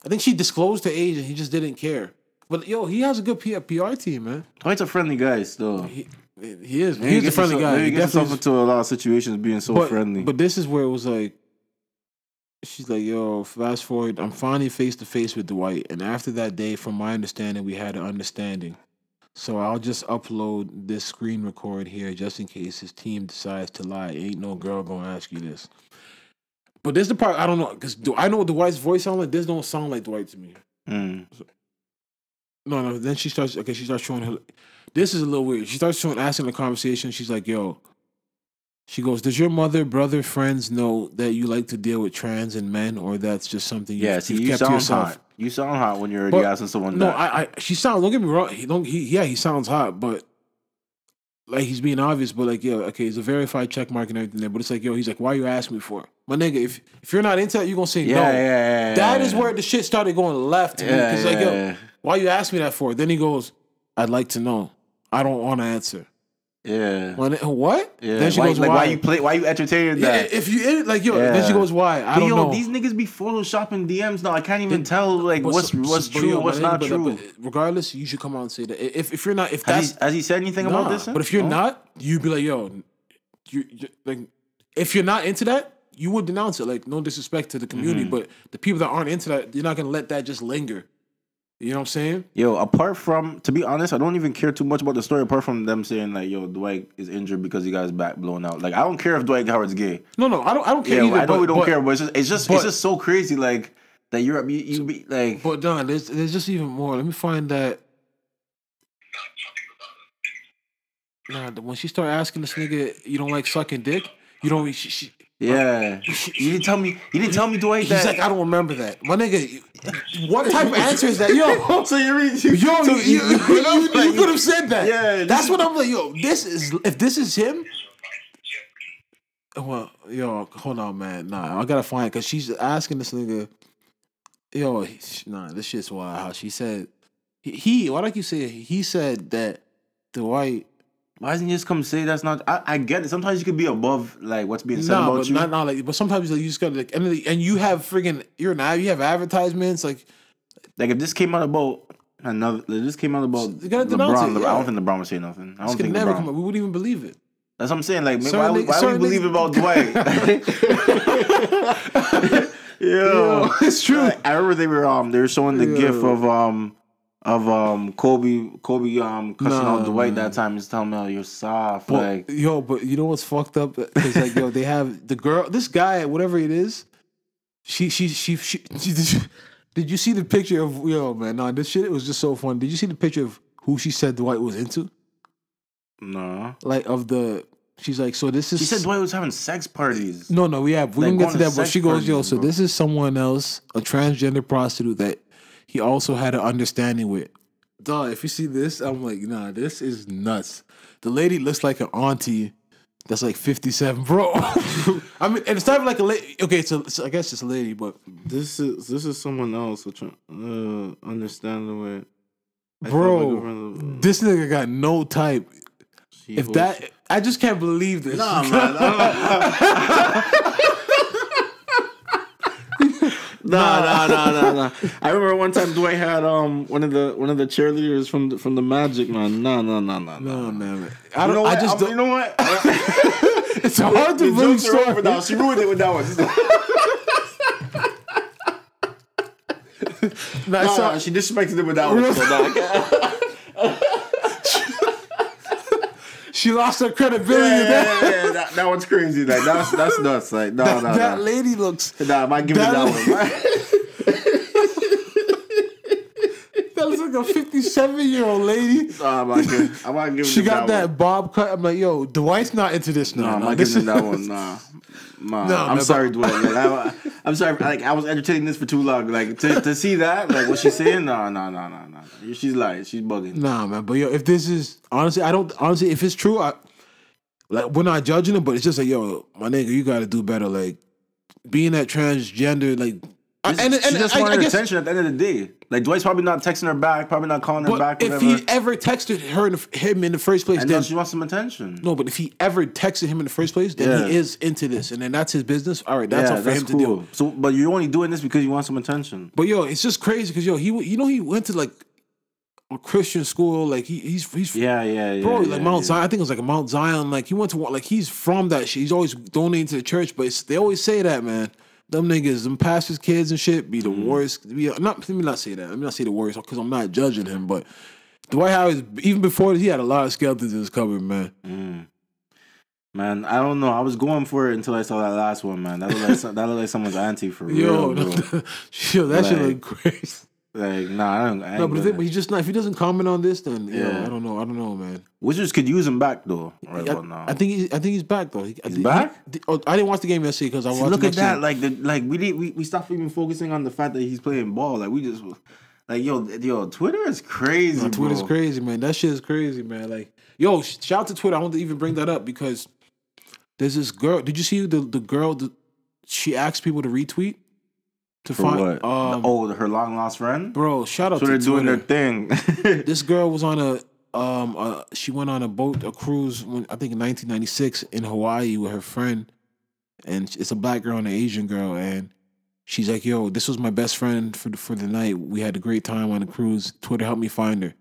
I think she disclosed her age and he just didn't care. But yo, he has a good P- PR team, man. Dwight's a friendly guy still. He, he is. He's a friendly himself- guy. He he gets himself into a lot of situations being so but, friendly. But this is where it was like, she's like, yo, fast forward, I'm finally face to face with Dwight. And after that day, from my understanding, we had an understanding. So I'll just upload this screen record here just in case his team decides to lie. Ain't no girl gonna ask you this. But this is the part I don't know because do I know what Dwight's voice sound like. This don't sound like Dwight to me. Mm. No, no. Then she starts. Okay, she starts showing her. This is a little weird. She starts showing, asking the conversation. She's like, "Yo." She goes, "Does your mother, brother, friends know that you like to deal with trans and men, or that's just something you, Yeah, see, you've you kept to yourself?" hot. You sound hot when you're But- asking someone No, that. I, I, she sounds. Don't get me wrong. He don't. He, yeah, he sounds hot, but like he's being obvious. But like, yeah, okay, it's a verified check mark and everything there. But it's like, yo, he's like, why you asking me for? it? My nigga, if if you're not into that, you gonna say yeah, no. yeah, yeah, yeah. That is where the shit started going left. Yeah, Because like, yo, why you ask me that for? Then he goes, I'd like to know. I don't want to answer. Yeah. My ni- what? Yeah. Then she why, goes, like, why? why you play? Why you entertaining yeah, that? if you like, yo, then she goes, why? I But don't yo, know. these niggas be photoshopping DMs now. I can't even Then- tell like But what's so- what's so- but true, yo, what's my not nigga, true. but- but regardless, you should come out and say that. If if you're not, if has, that's he, has he said anything Nah, about this? But if you're No? not, you'd be like, yo, you, you like, if you're not into that, you would denounce it. Like, no disrespect to the community, Mm-hmm. but the people that aren't into that, you're not gonna let that just linger. You know what I'm saying? Yo, apart from to be honest, I don't even care too much about the story. Apart from them saying like, "Yo, Dwight is injured because he got his back blown out." Like, I don't care if Dwight Howard's gay. No, no, I don't. I don't care Yeah, either. I know but, we don't but, care, but it's just it's just but- it's just so crazy. Like that you're you, you be like But Don, there's there's just even more. Let me find that. Nah, when she started asking this nigga, you don't like sucking dick. You don't. She, she, yeah. You didn't tell me. You didn't tell me Dwight he's that. like, I don't remember that. My nigga, what type of answer is that? Yo, so you read Yo, so you, you, you, could have, like, could have said that. Yeah, that's what I'm like. Yo, this is if this is him. Well, yo, hold on, man. Nah, I gotta find because she's asking this nigga. Yo, nah, this shit's wild. How she said he, he why don't you say he said that Dwight. Why doesn't he just come say that's not? I, I get it. Sometimes you could be above like what's being said Nah, about but you. not, not like. But sometimes like, you just gotta like, and, and you have friggin' you're an you have advertisements like like if this came out about another, this came out about You gotta LeBron. it, yeah. I don't think LeBron would say nothing. I don't could think never LeBron. come up. We wouldn't even believe it. That's what I'm saying. Like, Certain why, we- niggas- why we certain believe about Dwight? Yo, it's true. I remember they were um they were showing the gif of um of um Kobe Kobe um cussing Nah, out Dwight man. that time. He's telling me, "Oh, you're soft." But, like, yo, but you know what's fucked up? Because like, yo, they have the girl, this guy, whatever it is. She, she, she, she. she did, did you see the picture of yo, man? Nah, this shit it was just so fun. Did you see the picture of who she said Dwight was into? no. Like of the, she's like, so this is. She said Dwight was having sex parties. No, no, we have. We Like can get to to that, but she goes, yo, parties, so bro. this is someone else, a transgender prostitute that he also had an understanding with. Duh, if you see this, I'm like, nah, this is nuts. The lady looks like an auntie that's like 57, bro. I mean, and it's not like a lady. Okay, so, so I guess it's a lady, but This is this is someone else. Which uh, understand the way. bro, this nigga got no type. If that, I just can't believe this. Nah, man. Nah, nah, nah, nah, nah. I remember one time Dwight had um one of the one of the cheerleaders from the, from the Magic man. Nah, nah, nah, No, nah. man. I don't. know I just I'm- you know what? it's hard to really jokes are over now. She ruined it with that one. No, no, she disrespected it with that one. So can't- She lost her credibility. yeah, yeah, yeah, yeah, that, that one's crazy. Like that's that's nuts. Like no, that, no, that no. lady looks. Nah, I might give it that- that one. That looks like a fifty-seven-year-old lady. Nah, I might give, I might give She got that, one. bob cut. I'm like, yo, Dwight's not into this No, now. I'm Nah, not this giving is- that one. Nah, No, I'm man, sorry, but- Dwayne. Like, I, I'm sorry. Like I was entertaining this for too long. Like to, to see that, like what she's saying. Nah, nah, nah, nah, nah. She's lying. She's bugging. Nah, man. But yo, if this is honestly, I don't honestly. If it's true, I like we're not judging it, but it's just like, yo, my nigga, you got to do better. Like being that transgender, like I- She- and she just I, wanted I guess, attention at the end of the day. Like Dwight's probably not texting her back, probably not calling her but back. if he ever texted her in the, him in the first place, and then she wants some attention. no. But if he ever texted him in the first place, then Yeah. he is into this, and then that's his business. All right, that's yeah, all for that's him to cool. do. So, but you're only doing this because you want some attention. But yo, it's just crazy because yo, he you know he went to like a Christian school, like he he's he's Yeah, yeah, yeah. bro, yeah, like Mount yeah. Zion. I think it was like a Mount Zion. Like he went to like he's from that shit. He's always donating to the church, but it's, they always say that man. Them niggas, them pastors' kids and shit, be the Mm. worst. Be, not let me not say that. Let me not say the worst because I'm not judging him. But Dwight Howard, even before this, he had a lot of skeletons in his cupboard, man. Man, I don't know. I was going for it until I saw that last one, man. That looked like some- that looked like someone's auntie for Yo, real, bro. yo, that shit Like, look crazy. Like, nah, I don't. I ain't No, but, the gonna- thing, but he just not. If he doesn't comment on this, then yo, Yeah. I don't know. I don't know, man. Wizards could use him back though. Right I, about now. I think he's. I think he's back though. He, I back? he- oh, I didn't watch the game yesterday because I See, watched. look the at that. game. Like the like we did we, we stopped even focusing on the fact that he's playing ball. Like we just like yo yo Twitter is crazy. No, Twitter's bro. crazy, man. That shit is crazy, man. Like, yo, shout out to Twitter. I want to even bring that up because there's this girl. Did you see the the girl? The, she asked people to retweet to For find. what? Um, oh, her long lost friend. bro, shout out So they're to doing their thing. this girl was on a um uh, she went on a boat a cruise when I think in 1996 in Hawaii with her friend and it's a black girl and an Asian girl and she's like yo this was my best friend for the, for the night we had a great time on the cruise Twitter helped me find her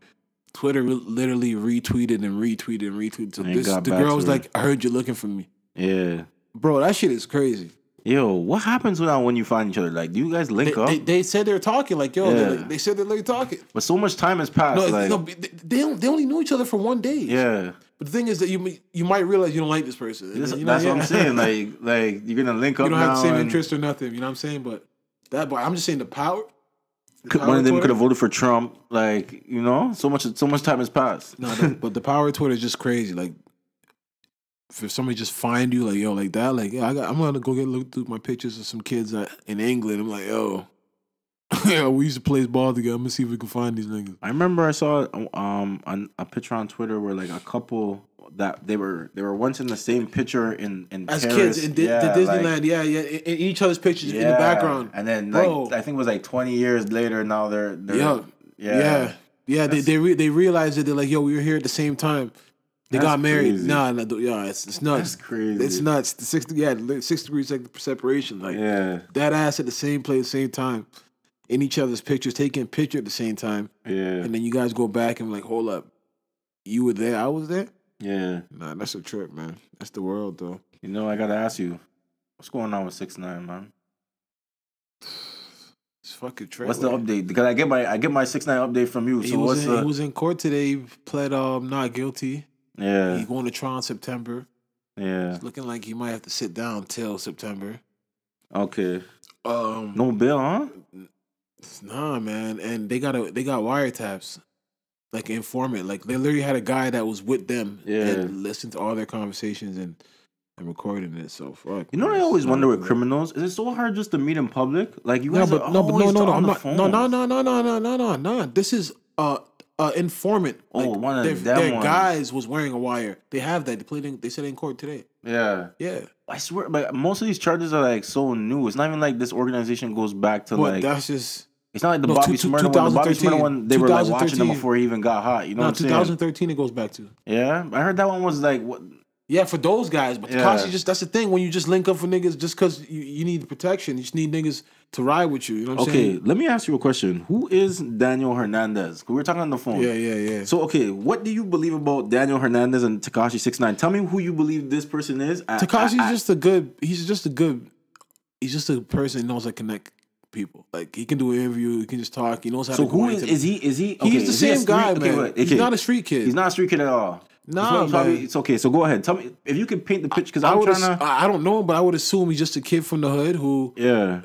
Twitter re- literally retweeted and retweeted and retweeted so And this the girl was like I heard you looking for me yeah. bro that shit is crazy Yo, what happens now when you find each other? Like, do you guys they, link up? they, they said they're talking like yo Yeah. they're they said they're literally talking but so much time has passed. no, like, no they, they, they only knew each other for one day yeah. But the thing is that you you might realize you don't like this person. That's, You know, that's what I'm saying. Like, like you're gonna link up you don't have the same and interest or nothing. You know what I'm saying? But that, but I'm just saying the power. the could- power one of them Twitter- could have voted for Trump. Like, you know, so much, so much time has passed. No, the, but the power of Twitter is just crazy. Like, if somebody just find you, like yo, like that, like yeah, I got, I'm gonna go get look through my pictures of some kids that, in England. I'm like, yo, yeah, we used to play ball together. I'm gonna see if we can find these niggas. I remember I saw um an, a picture on Twitter where like a couple that they were they were once in the same picture in in As Paris. kids in Di- Yeah, the like- Disneyland, yeah, yeah, in, in each other's pictures in the background. and then Bro. I think it was like 20 years later. Now they're, they're Yeah. yeah, Yeah, yeah. They they re- they realized that they're like, yo, we were here at the same time. They That's got married. crazy. Nah, nah, yeah, it's it's nuts. That's crazy. It's nuts. The six yeah, six degrees sec- separation. Like yeah, that ass at the same place, same time, in each other's pictures, taking a picture at the same time, yeah, and then you guys go back and like, hold up, you were there, I was there. yeah. Nah, that's a trip, man. That's the world, though. You know, I gotta ask you, what's going on with six nine, man? It's fucking trip. What's the update? Because I get my I get my six nine update from you. He So was what's in, the he was in court today. Pled um not guilty. Yeah He going to in September. yeah It's looking like he might have to sit down till September. okay Um, no bill, huh? nah, man, and they got a they got wiretaps, like informant. Like they literally had a guy that was with them Yeah. and listened to all their conversations and and recording it. So fuck. You know what I always wonder with criminals is it so hard just to meet in public? Like you No, guys but are no, but no, no, no, on I'm the phone. No, no, no, no, no, no, no, no, no. This is uh, uh informant. Oh, Like, one of their, them their ones. guys was wearing a wire. They have that. They played. In, they said in court today. Yeah. Yeah, I swear, but most of these charges are like so new. It's not even like this organization goes back to but like. that's just It's not like the No, Bobby two- two- one. The Bobby 2013. Shmurda one, they were like watching them before he even got hot. You know no. what I'm saying? 2013. It goes back to. Yeah, I heard that one was like what? Yeah, for those guys, but Yeah. Tekashi just that's the thing when you just link up for niggas just because you, you need protection, you just need niggas to ride with you. You know what I'm Okay, saying? Okay, let me ask you a question. Who is Daniel Hernandez? We were talking on the phone. Yeah, yeah, yeah. So okay, what do you believe about Daniel Hernandez and Tekashi Six Nine? Tell me who you believe this person is. Tekashi's just a good. He's just a good. He's just a person who knows how to connect people. Like he can do an interview. He can just talk. He knows how So to. who is is he? Is he? Okay, He's the is he same street- guy, okay, man. wait, He's not a street kid. He's not a street kid at all. What probably- It's okay. So go ahead. Tell me if you can paint the picture because I I'm would. trying ass- to. I I don't know, but I would assume he's just a kid from the hood who Yeah.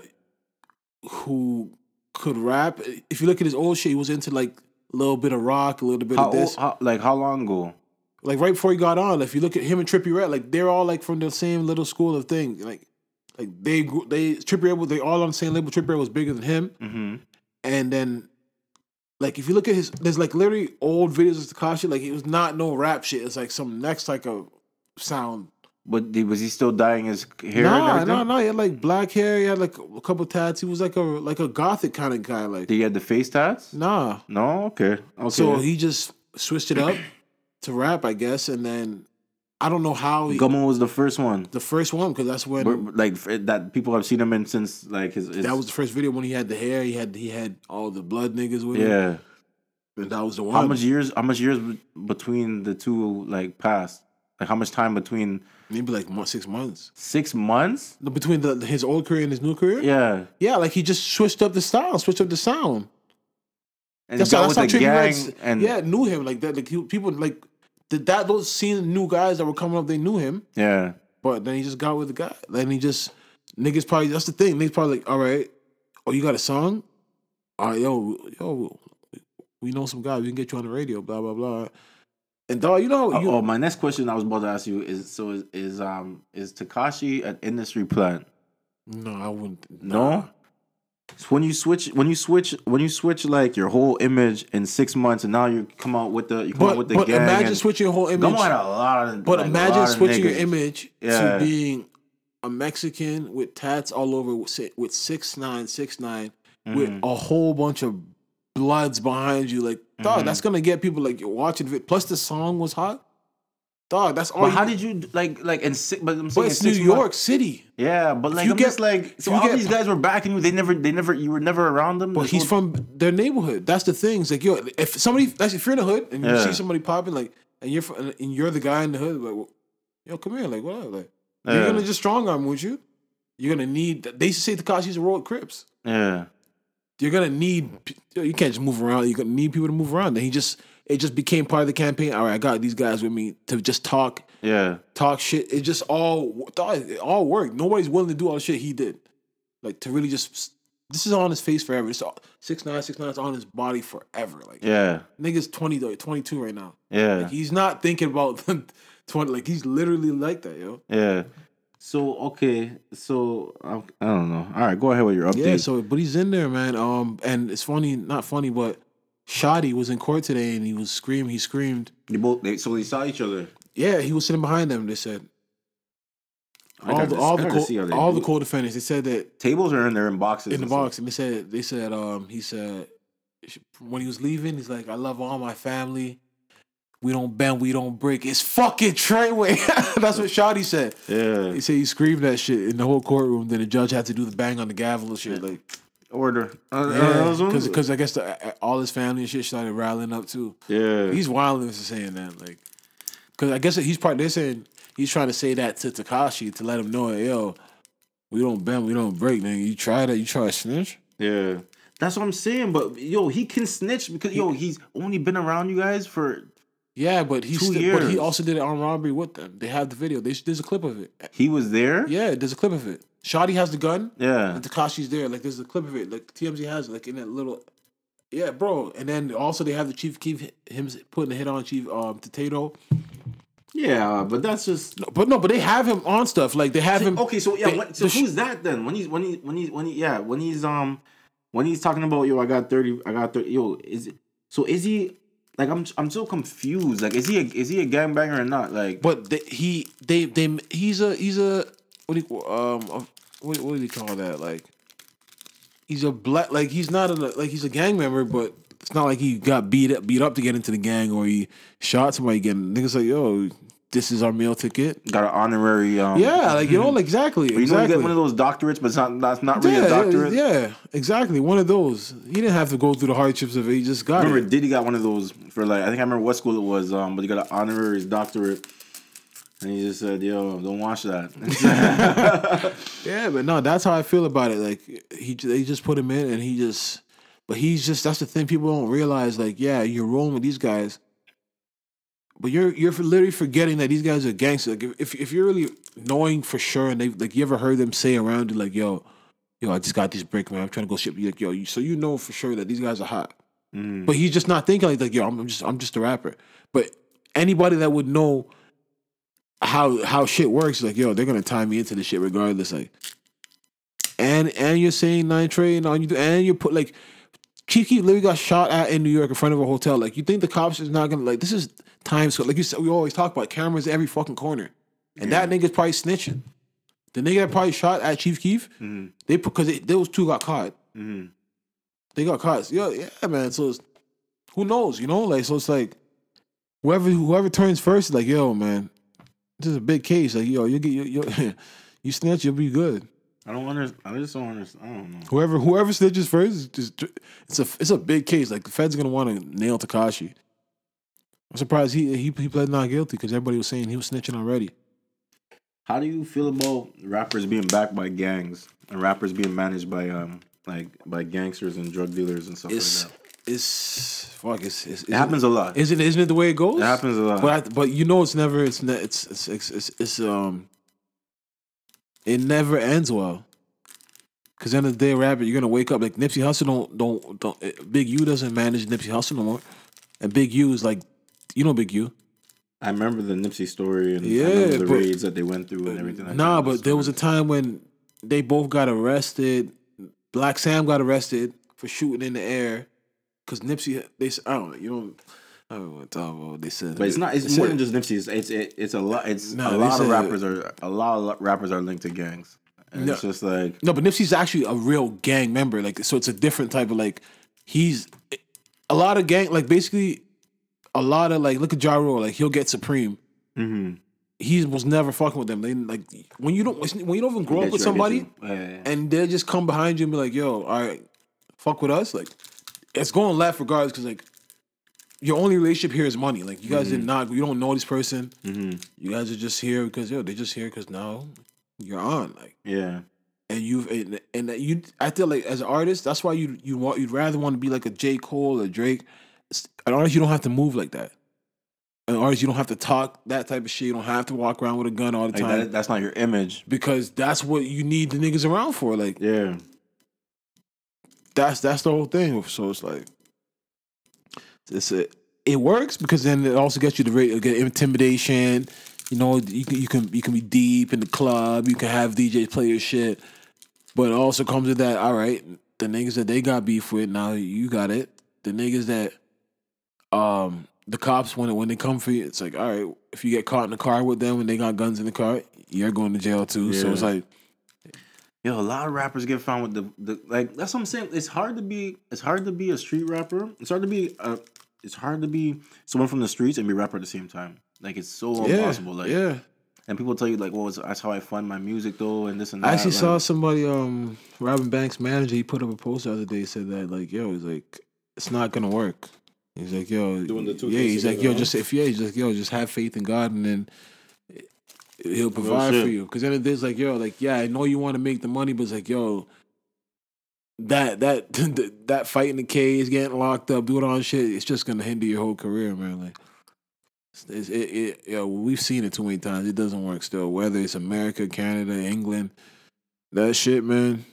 who could rap. If you look at his old shit, he was into like a little bit of rock, a little bit How, of this. old, how like how long ago? like right before he got on, if you look at him and Trippie Redd, like they're all like from the same little school of thing. Like, like they they Trippie Redd they all on the same label. Trippie Redd was bigger than him, Mm-hmm. and then like if you look at his, there's like literally old videos of Tekashi. Like it was not no rap shit. It's like some next like a sound But was he still dyeing his hair? Nah, everything? nah, nah. He had like black hair. He had like a couple tats. He was like a like a gothic kind of guy. Like Did he have the face tats? nah. No. Okay. Okay. So he just switched it up to rap, I guess, and then I don't know how he, Gummo was the first one. the first one because that's when But, like that, people have seen him in since like his. his that was the first video when he had the hair. He had he had all the blood niggas with him. yeah. and that was the one. How much years? How much years be- between the two like passed? Like how much time between Maybe like mo- six months six months? Between the his old career and his new career. Yeah. yeah, like he just switched up the style, switched up the sound. And That's he got with the Trippie gang Redd's- and yeah knew him like that. Like he, people like the, that those seen new guys that were coming up, they knew him. yeah. But then he just got with the guy. Then he just niggas probably that's the thing. Niggas probably like, all right, oh you got a song? All right, yo, yo, we know some guys. We can get you on the radio. Blah blah blah. And dog, you know, you, oh, my next question I was about to ask you is so is, is um is Tekashi an industry plant? no, I wouldn't. No. nah. So when you switch, when you switch, when you switch like your whole image in six months, and now you come out with the you come out But, with the but gang. imagine switching your whole image. Gummo had a lot of. But like, imagine switching your image Yeah. to being a Mexican with tats all over with six nine six nine with Mm-hmm. a whole bunch of bloods behind you. Like dog, Mm-hmm. that's gonna get people like you're watching it. Plus the song was hot. Dog, that's all. But you, how did you like like in six? But I'm saying but it's New York months- City. yeah, but like you I'm get- just like so you all get- these guys were backing you. They never, they never, you were never around them. But he's whole- from their neighborhood. That's the thing. It's like yo, if somebody, like if you're in the hood and you Yeah. see somebody popping, like, and you're from, and you're the guy in the hood, like, yo, come here, like, what up, like, you're gonna just strong arm, would you? You're gonna need. They used to say Tekashi's a road Crips. yeah, You're gonna need. You can't just move around. You're gonna need people to move around. And he just, it just became part of the campaign. All right, I got these guys with me to just talk, yeah, talk shit. It just all, it all worked. Nobody's willing to do all the shit he did. Like to really just. This is on his face forever. It's all, six nine, six nine. It's on his body forever. Like yeah, Nigga's 20 though, 22 right now. yeah, Like he's not thinking about 20 like he's literally like that, yo. yeah. So okay, so I, I don't know. All right, go ahead with your update. Yeah, so but he's in there, man. Um and it's funny, not funny, but Shotti was in court today and he was screaming, he screamed. they both, they, so they saw each other. Yeah, he was sitting behind them, they said. I All the all the co- see how they all do the co-defendants, they said that Tables are in there in boxes. in the box and they said they said um he said when he was leaving, he's like, I love all my family. We don't bend, we don't break. It's fucking Treyway. That's what Shotti said. Yeah, He said he screamed that shit in the whole courtroom. Then the judge had to do the bang on the gavel and shit. Like, order. Uh, yeah, uh, because I guess the, all his family and shit started rallying up too. yeah, He's wilding for saying that, like, because I guess he's part. They're saying he's trying to say that to Tekashi to let him know, yo, we don't bend, we don't break. Man, you try that, you try to snitch. yeah. That's what I'm saying. But yo, he can snitch because yo, he's only been around you guys for. Yeah, but Two still, but he also did it on robbery with them. They have the video. They, there's a clip of it. He was there. Yeah, there's a clip of it. Shotti has the gun. Yeah. And Tekashi's there. Like there's a clip of it. Like TMZ has it, like in that little Yeah, bro. And then also they have the Chief Keef him putting a hit on Chief um Tato. Yeah, but that's just No, but no, but they have him on stuff. Like they have him okay. So yeah, they- when, so the sh- who's that then? When he's when he when he when he yeah when he's um when he's talking about yo, I got thirty, I got thirty. Yo, is it so? Is he like I'm I'm so confused. Like, is he a, is he a gangbanger or not? Like, But they, he they they he's a he's a what do you um what what do you call that? Like he's a black like he's not a like he's a gang member but it's not like he got beat up beat up to get into the gang or he shot somebody again. Niggas like yo this is our meal ticket. Got an honorary. Um, yeah like you know like exactly You know, you exactly. get one of those doctorates, but it's not that's not really yeah, a doctorate. yeah exactly one of those. He didn't have to go through the hardships of it he just got I remember it. Diddy got one of those for like I think I remember what school it was, um, but he got an honorary doctorate, and he just said, "Yo, don't watch that." Yeah, but no, that's how I feel about it. Like he, they just put him in, and he just, but he's just. That's the thing people don't realize. Like, yeah, you're rolling with these guys, but you're you're literally forgetting that these guys are gangsters. Like, if if you're really knowing for sure, and they like, you ever heard them say around you, like, yo, yo, I just got this break, man. I'm trying to go ship you. Like, yo, you, so you know for sure that these guys are hot. Mm. But he's just not thinking like, like, yo, I'm, I'm just I'm just a rapper. But anybody that would know how how shit works, like, yo, they're gonna tie me into the shit regardless. Like, and and you're saying nine trade on you, and you put like Chief Keef literally got shot at in New York in front of a hotel. Like, you think the cops is not gonna like this is Times Square? Like you said, we always talk about cameras every fucking corner. and that nigga's probably snitching. The nigga that probably shot at Chief Keef, Mm-hmm. they because those two got caught. They got caught. Yeah, yeah, man. So it's, who knows? You know, like so it's like whoever whoever turns first, is like yo, man, this is a big case. Like yo, you get you you, you snitch, you'll be good. I don't understand. I just don't understand. I don't know. Whoever whoever snitches first, is just it's a it's a big case. Like the Fed's gonna want to nail Tekashi. I'm surprised he he he pled not guilty because everybody was saying he was snitching already. How do you feel about rappers being backed by gangs and rappers being managed by um like by gangsters and drug dealers and stuff It's like that? It's fuck. It's, it's It happens a lot. Isn't it, isn't it the way it goes? It happens a lot. But I, but you know it's never it's ne- it's, it's it's it's it's um it never ends well. Cause end of the day, rapper, you're gonna wake up like Nipsey Hussle don't don't don't eh, Big U doesn't manage Nipsey Hussle no more, and Big U is like, you know Big U. I remember the Nipsey story and Yeah, the but- raids that they went through and everything. Like Nah, but there was a time when they both got arrested. Blacc Sam got arrested for shooting in the air, cause Nipsey they I don't know you don't I don't want to talk about they said. But it's not. It's more said- than just Nipsey. It's it's, it, it's a lot. It's Nah, a lot of rappers are a lot of rappers are linked to gangs. And it's just like No, but Nipsey's actually a real gang member. Like, so it's a different type of like. He's a lot of gang. Like, basically, a lot of like. Look at Ja Rule. Like, he'll get Supreme. Mm-hmm. He was never fucking with them. They like when you don't when you don't even grow up with you, I get somebody. Yeah, yeah, and they just come behind you and be like, "Yo, all right, fuck with us." Like, it's going left regardless because like. Your only relationship here is money. Like you guys Mm-hmm. did not, you don't know this person. You guys are just here because yo, they're just here because now you're on. Like yeah. and you've and, and you I feel like as an artist, that's why you you want you'd rather want to be like a J. Cole or Drake. An artist you don't have to move like that. An artist you don't have to talk that type of shit. You don't have to walk around with a gun all the Like time that, that's not your image. because that's what you need the niggas around for. Like Yeah. That's that's the whole thing. So it's like it's a, it works because then it also gets you the rate get intimidation. You know, you can you can you can be deep in the club. You can have DJs play your shit, but it also comes with that. All right, the niggas that they got beef with now you got it. The niggas that um the cops when when they come for you, it's like all right. If you get caught in the car with them and they got guns in the car, you're going to jail too. So it's like Yo, a lot of rappers get found with the, the like. That's what I'm saying. It's hard to be. It's hard to be a street rapper. It's hard to be. A, it's hard to be someone from the streets and be a rapper at the same time. Like it's so yeah, impossible. Like yeah. and people tell you like, well, it's, that's how I fund my music though, and this and that. I actually like, saw somebody, um, Robin Banks' manager. He put up a post the other day. Said that like, yo, he's like, it's not gonna work. He's like, yo, Doing the two yeah. He's like, yo, just if yeah, he's like, yo, just have faith in God, and then he'll provide for you. Because then it's like, yo, like, yeah, I know you want to make the money, but it's like, yo, that that that fight in the cage, getting locked up, doing all that shit, it's just gonna hinder your whole career, man. Like. It's, it, it, yo, we've seen it too many times. It doesn't work still. Whether it's America, Canada, England, that shit, man,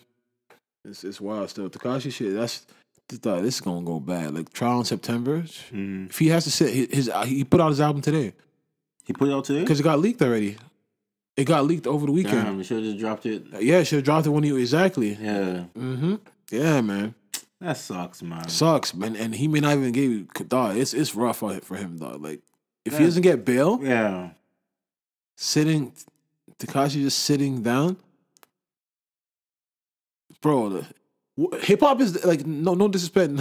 it's it's wild still. Tekashi shit, that's thought this is gonna go bad. Like trial in September. Mhm. If he has to sit, his, his he put out his album today He put it out today. because it got leaked already. It got leaked over the weekend. Damn, he should have just dropped it. Yeah, should have dropped it when he exactly. Yeah, Mm-hmm. Yeah, man, that sucks, man. sucks, man. And he may not even give you dog. It's it's rough for him, dog. Like if he doesn't get bail, Yeah, sitting Tekashi just sitting down, bro. Hip hop is like no no disrespect.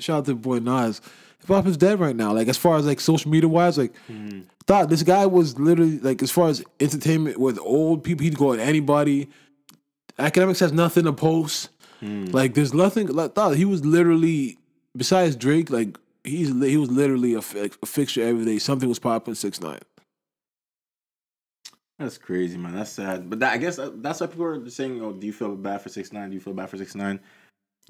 Shout out to boy Nas. Hip hop is dead right now. Like as far as like social media wise, like mm. thought this guy was literally like as far as entertainment with old people, he'd go at anybody. Akademiks has nothing to post. Mm. Like there's nothing. Like thought he was literally besides Drake. Like he's he was literally a, a fixture every day. Something was popping six nine. that's crazy, man. That's sad. But that, I guess uh, that's why people are saying, "Oh, do you feel bad for six nine? Do you feel bad for six nine?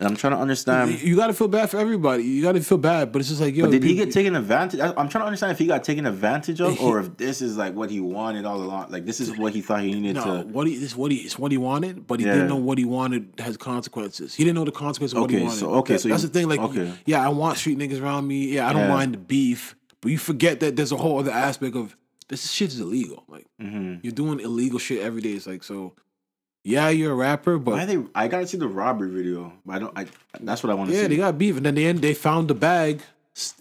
And I'm trying to understand. you got to feel bad for everybody. You got to feel bad, but it's just like yo. But did he get taken advantage? I'm trying to understand if he got taken advantage of, or if this is like what he wanted all along. Like this is what he thought he needed No, to. what he this what he it's what he wanted, but he Yeah. didn't know what he wanted has consequences. He didn't know the consequences of what he Okay, wanted. so- okay, That- so that's you- the thing. Like, okay. yeah, I want street niggas around me. Yeah, I don't Yeah. mind the beef, but you forget that there's a whole other aspect of this shit is illegal. Like Mm-hmm. you're doing illegal shit every day. It's like so. Yeah, you're a rapper, but Why they? I gotta see the robbery video, but I don't. I that's what I want to see. Yeah, see. they got beef, and then they end, they found the bag.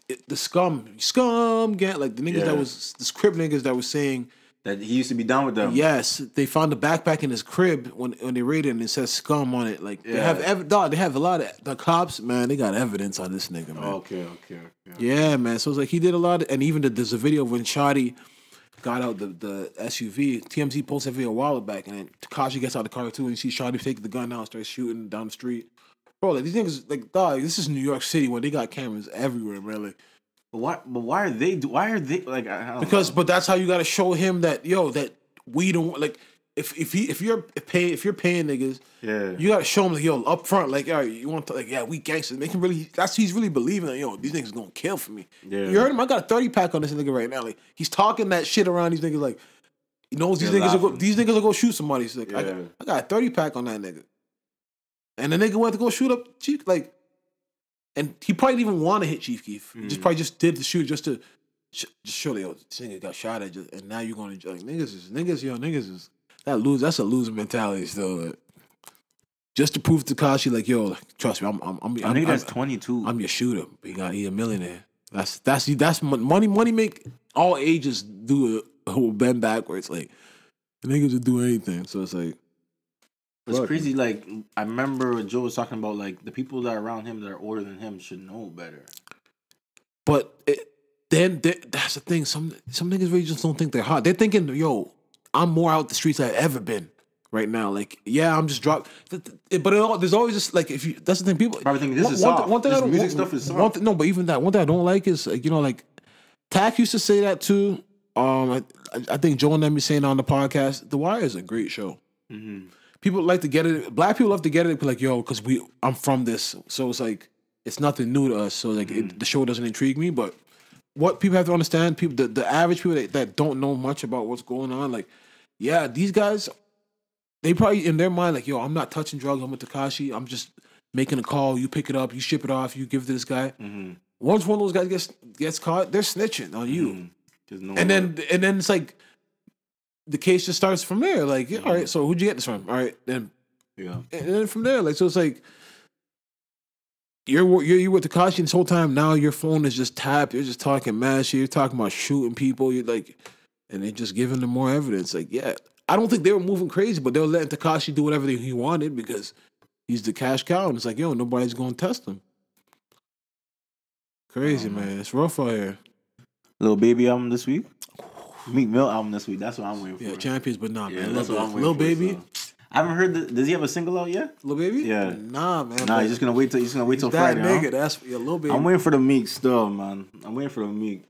It- The scum, scum, gang, like the niggas Yeah. that was the script niggas that was saying That he used to be down with them. Yes, they found the backpack in his crib when when they raided and it says scum on it. Like they Yeah. have ev- dog, they have a lot of the cops, man, they got evidence on this nigga, man. Okay, okay, okay. Yeah, man. So it's like he did a lot, and even the, there's a video when Shotti got out the, the SUV. TMZ posted a video a while back, and then Tekashi gets out of the car too, and she's trying to take the gun out and start shooting down the street. Bro, like these niggas, like dog, this is New York City where they got cameras everywhere, man. Like, But why? But why are they? Why are they like? I, I don't because, know. but that's how you got to show him that yo that we don't like. If if he if you're paying if you're paying niggas, Yeah. you gotta show him like yo up front like all right you want to like yeah we gangsters make him really that's he's really believing like yo these niggas gonna kill for me. Yeah. You heard him? I got a thirty pack on this nigga right now. Like he's talking that shit around these niggas like he knows these They're niggas go, these niggas will go shoot somebody. He's like I, got, I got a thirty pack on that nigga, and the nigga went to go shoot up Chief like, and he probably didn't even want to hit Chief Keef. Mm. just probably just did the shoot just to just show that yo this nigga got shot at just, and now you're going to like niggas is niggas yo niggas is that lose that's a losing mentality still. Like, just to prove to Kashi like yo trust me I'm I'm I'm, I'm, I'm, twenty two. I'm your shooter. But he got he a millionaire. That's that's that's money. Money make all ages do a whole bend backwards. Like the niggas would do anything. So it's like It's Fuck. crazy. Like I remember Joe was talking about like the people that are around him that are older than him should know better. But it, then there- that's the thing. Some some niggas really just don't think they're hot. They're thinking, yo, I'm more out the streets than I've ever been right now. Like, yeah, I'm just th- th- But it, all- there's always just like if you. That's the thing. People Probably think this one, is one, one thing This I don't music one- stuff is soft. one thing- no, but even that one thing I don't like is like, you know like Tack used to say that too. Um, I, I think Joe and them be saying on the podcast. The Wire is a great show. Mm-hmm. People like to get it. Black people love to get it. Be like, yo, because we, I'm from this, so it's like it's nothing new to us. So like, Mm. it, the show doesn't intrigue me. But what people have to understand, people, the, the average people that, that don't know much about what's going on, like, yeah, these guys, they probably in their mind like, yo, I'm not touching drugs. I'm with Tekashi. I'm just making a call. You pick it up. You ship it off. You give it to this guy. Mm-hmm. Once one of those guys gets gets caught, they're snitching on you There's no and then and then it's like the case just starts from there. Like, yeah, all right, so who'd you get this from? All right, then yeah. and then from there, like, so it's like you're you're you with Tekashi this whole time. Now your phone is just tapped. You're just talking mad shit. You're talking about shooting people. You're like, and they're just giving them more evidence. Like, yeah, I don't think they were moving crazy, but they were letting Tekashi do whatever he wanted because he's the cash cow, and it's like, yo, nobody's going to test him. Crazy man, it's rough out here. Little baby album this week. Meek Mill album this week. That's what I'm waiting for. Yeah, champions, but nah, Yeah, man. that's Little, what I'm waiting little for, baby. so. I haven't heard. The, does he have a single out yet? Little baby? Yeah. Nah, man. Nah, he's just gonna wait till he's gonna wait till that Friday. nigga. huh? That's yeah, little baby. I'm waiting for the Meek still, man. I'm waiting for the Meek.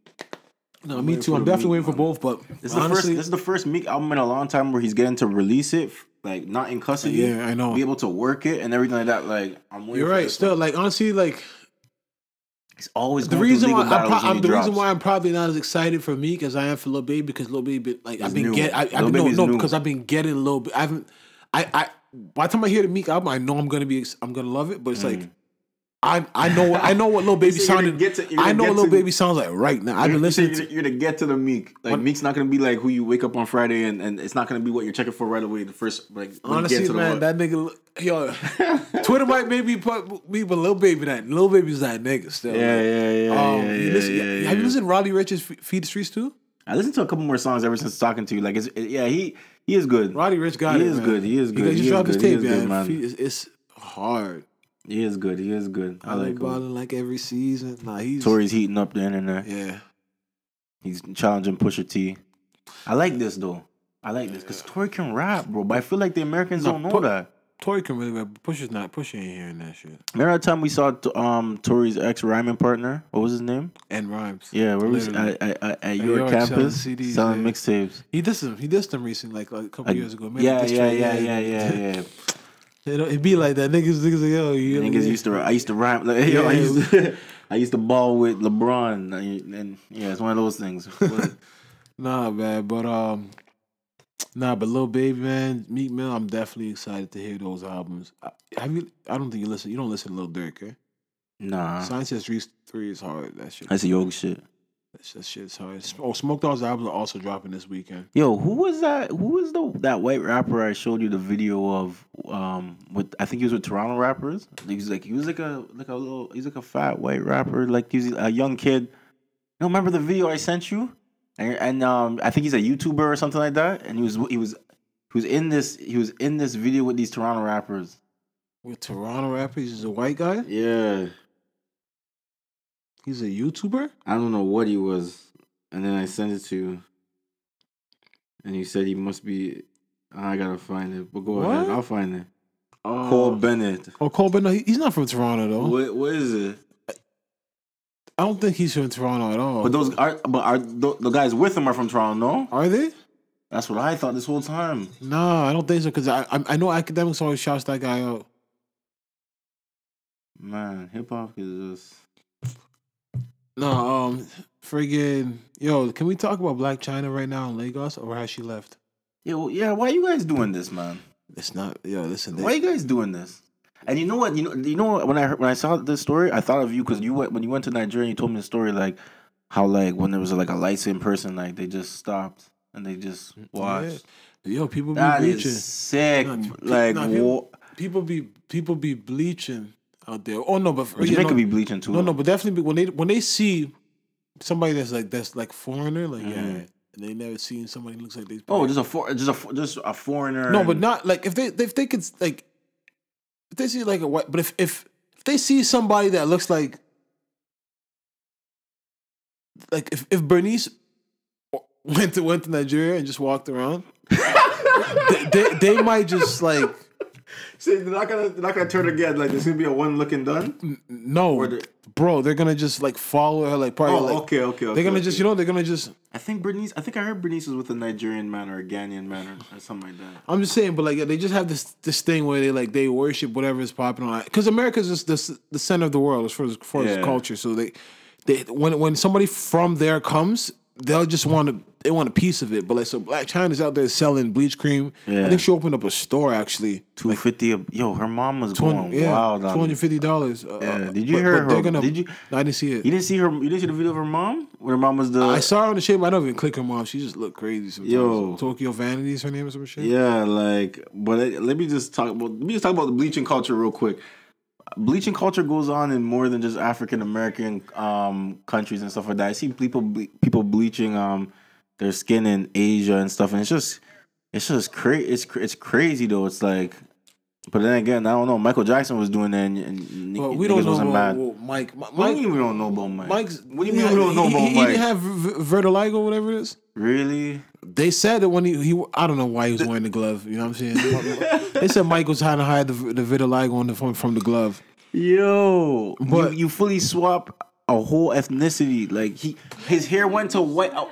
No, me too. I'm definitely waiting for both, but This is the first. honestly, This is the first Meek album in a long time where he's getting to release it, like not in custody. Yeah, I know. Be able to work it and everything like that. Like I'm waiting. you're right. this Still, one. like honestly, like it's always the going through reason why I'm, pro- I'm he the reason why I'm probably not as excited for Meek as I am for Lil Baby because Lil Baby, like I've been getting, I, Lil I've no, no, new. because I've been getting a little bit. I haven't, I, I. By the time I hear the Meek album, I know I'm gonna be, I'm gonna love it. But it's like, mm. I, I know, I know what little Baby. So sounded. get to- I know what Lil to- Baby sounds like right now. I've been listening you're, to. you're to get to the Meek. Like When- Meek's not gonna be like who you wake up on Friday and, and it's not gonna be what you're checking for right away. The first like Honestly, get to the man, that nigga, yo, Twitter might maybe put me, but little Baby that little Baby's that nigga still. yeah, yeah, yeah, Um, yeah, you yeah, listen, yeah, have yeah. you listened to Roddy Ricch's Feed the Streets too? I listened to a couple more songs ever since talking to you. Like, it's, it, yeah, he he is good. Roddy Ricch got He it. is man. good, he is good, He he just dropped his tape, good, man. man. It's, it's hard. He is good. He is good. I been like balling like every season. Nah, he's Tory's heating up the internet. yeah. He's challenging Pusha T. I like this though. I like this because Tory can rap, bro. But I feel like the Americans No, don't know Tor- that. Tory can really rap. Pusha's not. Pusha ain't hearing that shit. Remember that time we saw um Tory's ex rhyming partner? What was his name? And rhymes. Yeah, where was at, at, at, at your York selling campus CDs, selling yeah. mixtapes. He dissed him. He dissed him recently, like, like a couple Like, years ago. A yeah, diss yeah, yeah, yeah, yeah, yeah. Know, It'd be like that. Niggas, niggas, like, yo, you Niggas used to. I used to rhyme. Like, yo, I used to. I used to ball with LeBron, and, and yeah, it's one of those things. Nah, man, but um, nah, but Lil Baby, man, Meek Mill, I'm definitely excited to hear those albums. I, have you? I don't think you listen. You don't listen to Lil Durk, eh? nah, Science Three, three is hard. That shit. that's yoga shit. That, shit- that shit's hard. Oh, Smoke Dogg's albums are also dropping this weekend. Yo, who was that? Who was the that white rapper I showed you the video of? Um, with I think he was with Toronto rappers. He was like he was like a like a little. He's like a fat white rapper. Like he's a young kid. You know, remember the video I sent you? and, and um, I think he's a YouTuber or something like that. And he was he was he was in this he was in this video with these Toronto rappers. With Toronto rappers, he's a white guy. Yeah, He's a YouTuber. I don't know what he was, and then I sent it to you, and he said he must be. I gotta find it, but go ahead, I'll find it. Uh, Cole Bennett. Oh, Cole, he- he's not from Toronto though. What what is it? I don't think he's from Toronto at all. But those are but are the, the guys with him are from Toronto? No, are they? that's what I thought this whole time. No, I don't think so. Because I, I I know Akademiks always shouts that guy out. Man, hip hop is just. No, um, friggin' yo, can we talk about Blac Chyna right now in Lagos, or has she left? Yo, yeah. Why you guys doing this, man? It's not. Yo, listen. They, Why you guys doing this? And you know what? You know, you know? When I heard, when I saw this story, I thought of you because you went when you went to Nigeria. and You told me the story like how like when there was like a light skinned person, like they just stopped and they just watched. Yo, people be That bleaching. is sick. Nah, like nah, people, people be people be bleaching out there. Oh no, but but yeah, Jamaica no, be bleaching too. no, no, but definitely be- when they when they see somebody that's like that's like foreigner, like yeah, Mhm. and they never seen somebody looks like they. Oh, just a for, just a just a foreigner. no, but not like if they if they could like if they see like a white, but if if if they see somebody that looks like like if if Bernice went to went to Nigeria and just walked around, they, they they might just like See, they're not gonna they're not gonna turn again. Like there's gonna be a one looking done. no, the- bro, they're gonna just like follow her like probably Oh, like okay, okay, okay. they're gonna okay. just you know they're gonna just I think Bernice. I think I heard Bernice was with a Nigerian man or a Ghanaian man or, or something like that. I'm just saying, but like they just have this this thing where they like they worship whatever is popping on because America's just the the center of the world as far as, as far as culture. So they they when when somebody from there comes, they'll just want to they want a piece of it. But like so, Blac Chyna's out there selling bleach cream. I think she opened up a store actually. Two fifty. Yo, her mom was going yeah, wild. two hundred fifty dollars. Uh, Yeah. Did you but- hear but her- Gonna, did you- No, I didn't see it. You didn't see her. You didn't see the video of her mom when her mom was the. I saw her on the shape. I don't even click her mom. She just looked crazy. Sometimes. Yo. Tokyo Vanity is her name or some shit. Yeah, like, but let me just talk about let me just talk about the bleaching culture real quick. Bleaching culture goes on in more than just African American um, countries and stuff like that. I see people ble- people bleaching um, their skin in Asia and stuff, and it's just it's just crazy. It's it's crazy though. It's like, but then again, I don't know. Michael Jackson was doing that, and, and Well, we don't know wasn't about, well, Mike. Mi- What do you mean we don't know about Mike? Mike's. what do you mean we don't know he, about he, Mike? He didn't have vertigo, whatever it is. really? They said that when he, he I don't know why he was wearing the glove. You know what I'm saying? they said Mike was trying to hide the the vitiligo on the from, from the glove. Yo, But- you, you fully swap a whole ethnicity. Like he, his hair went to white. Oh,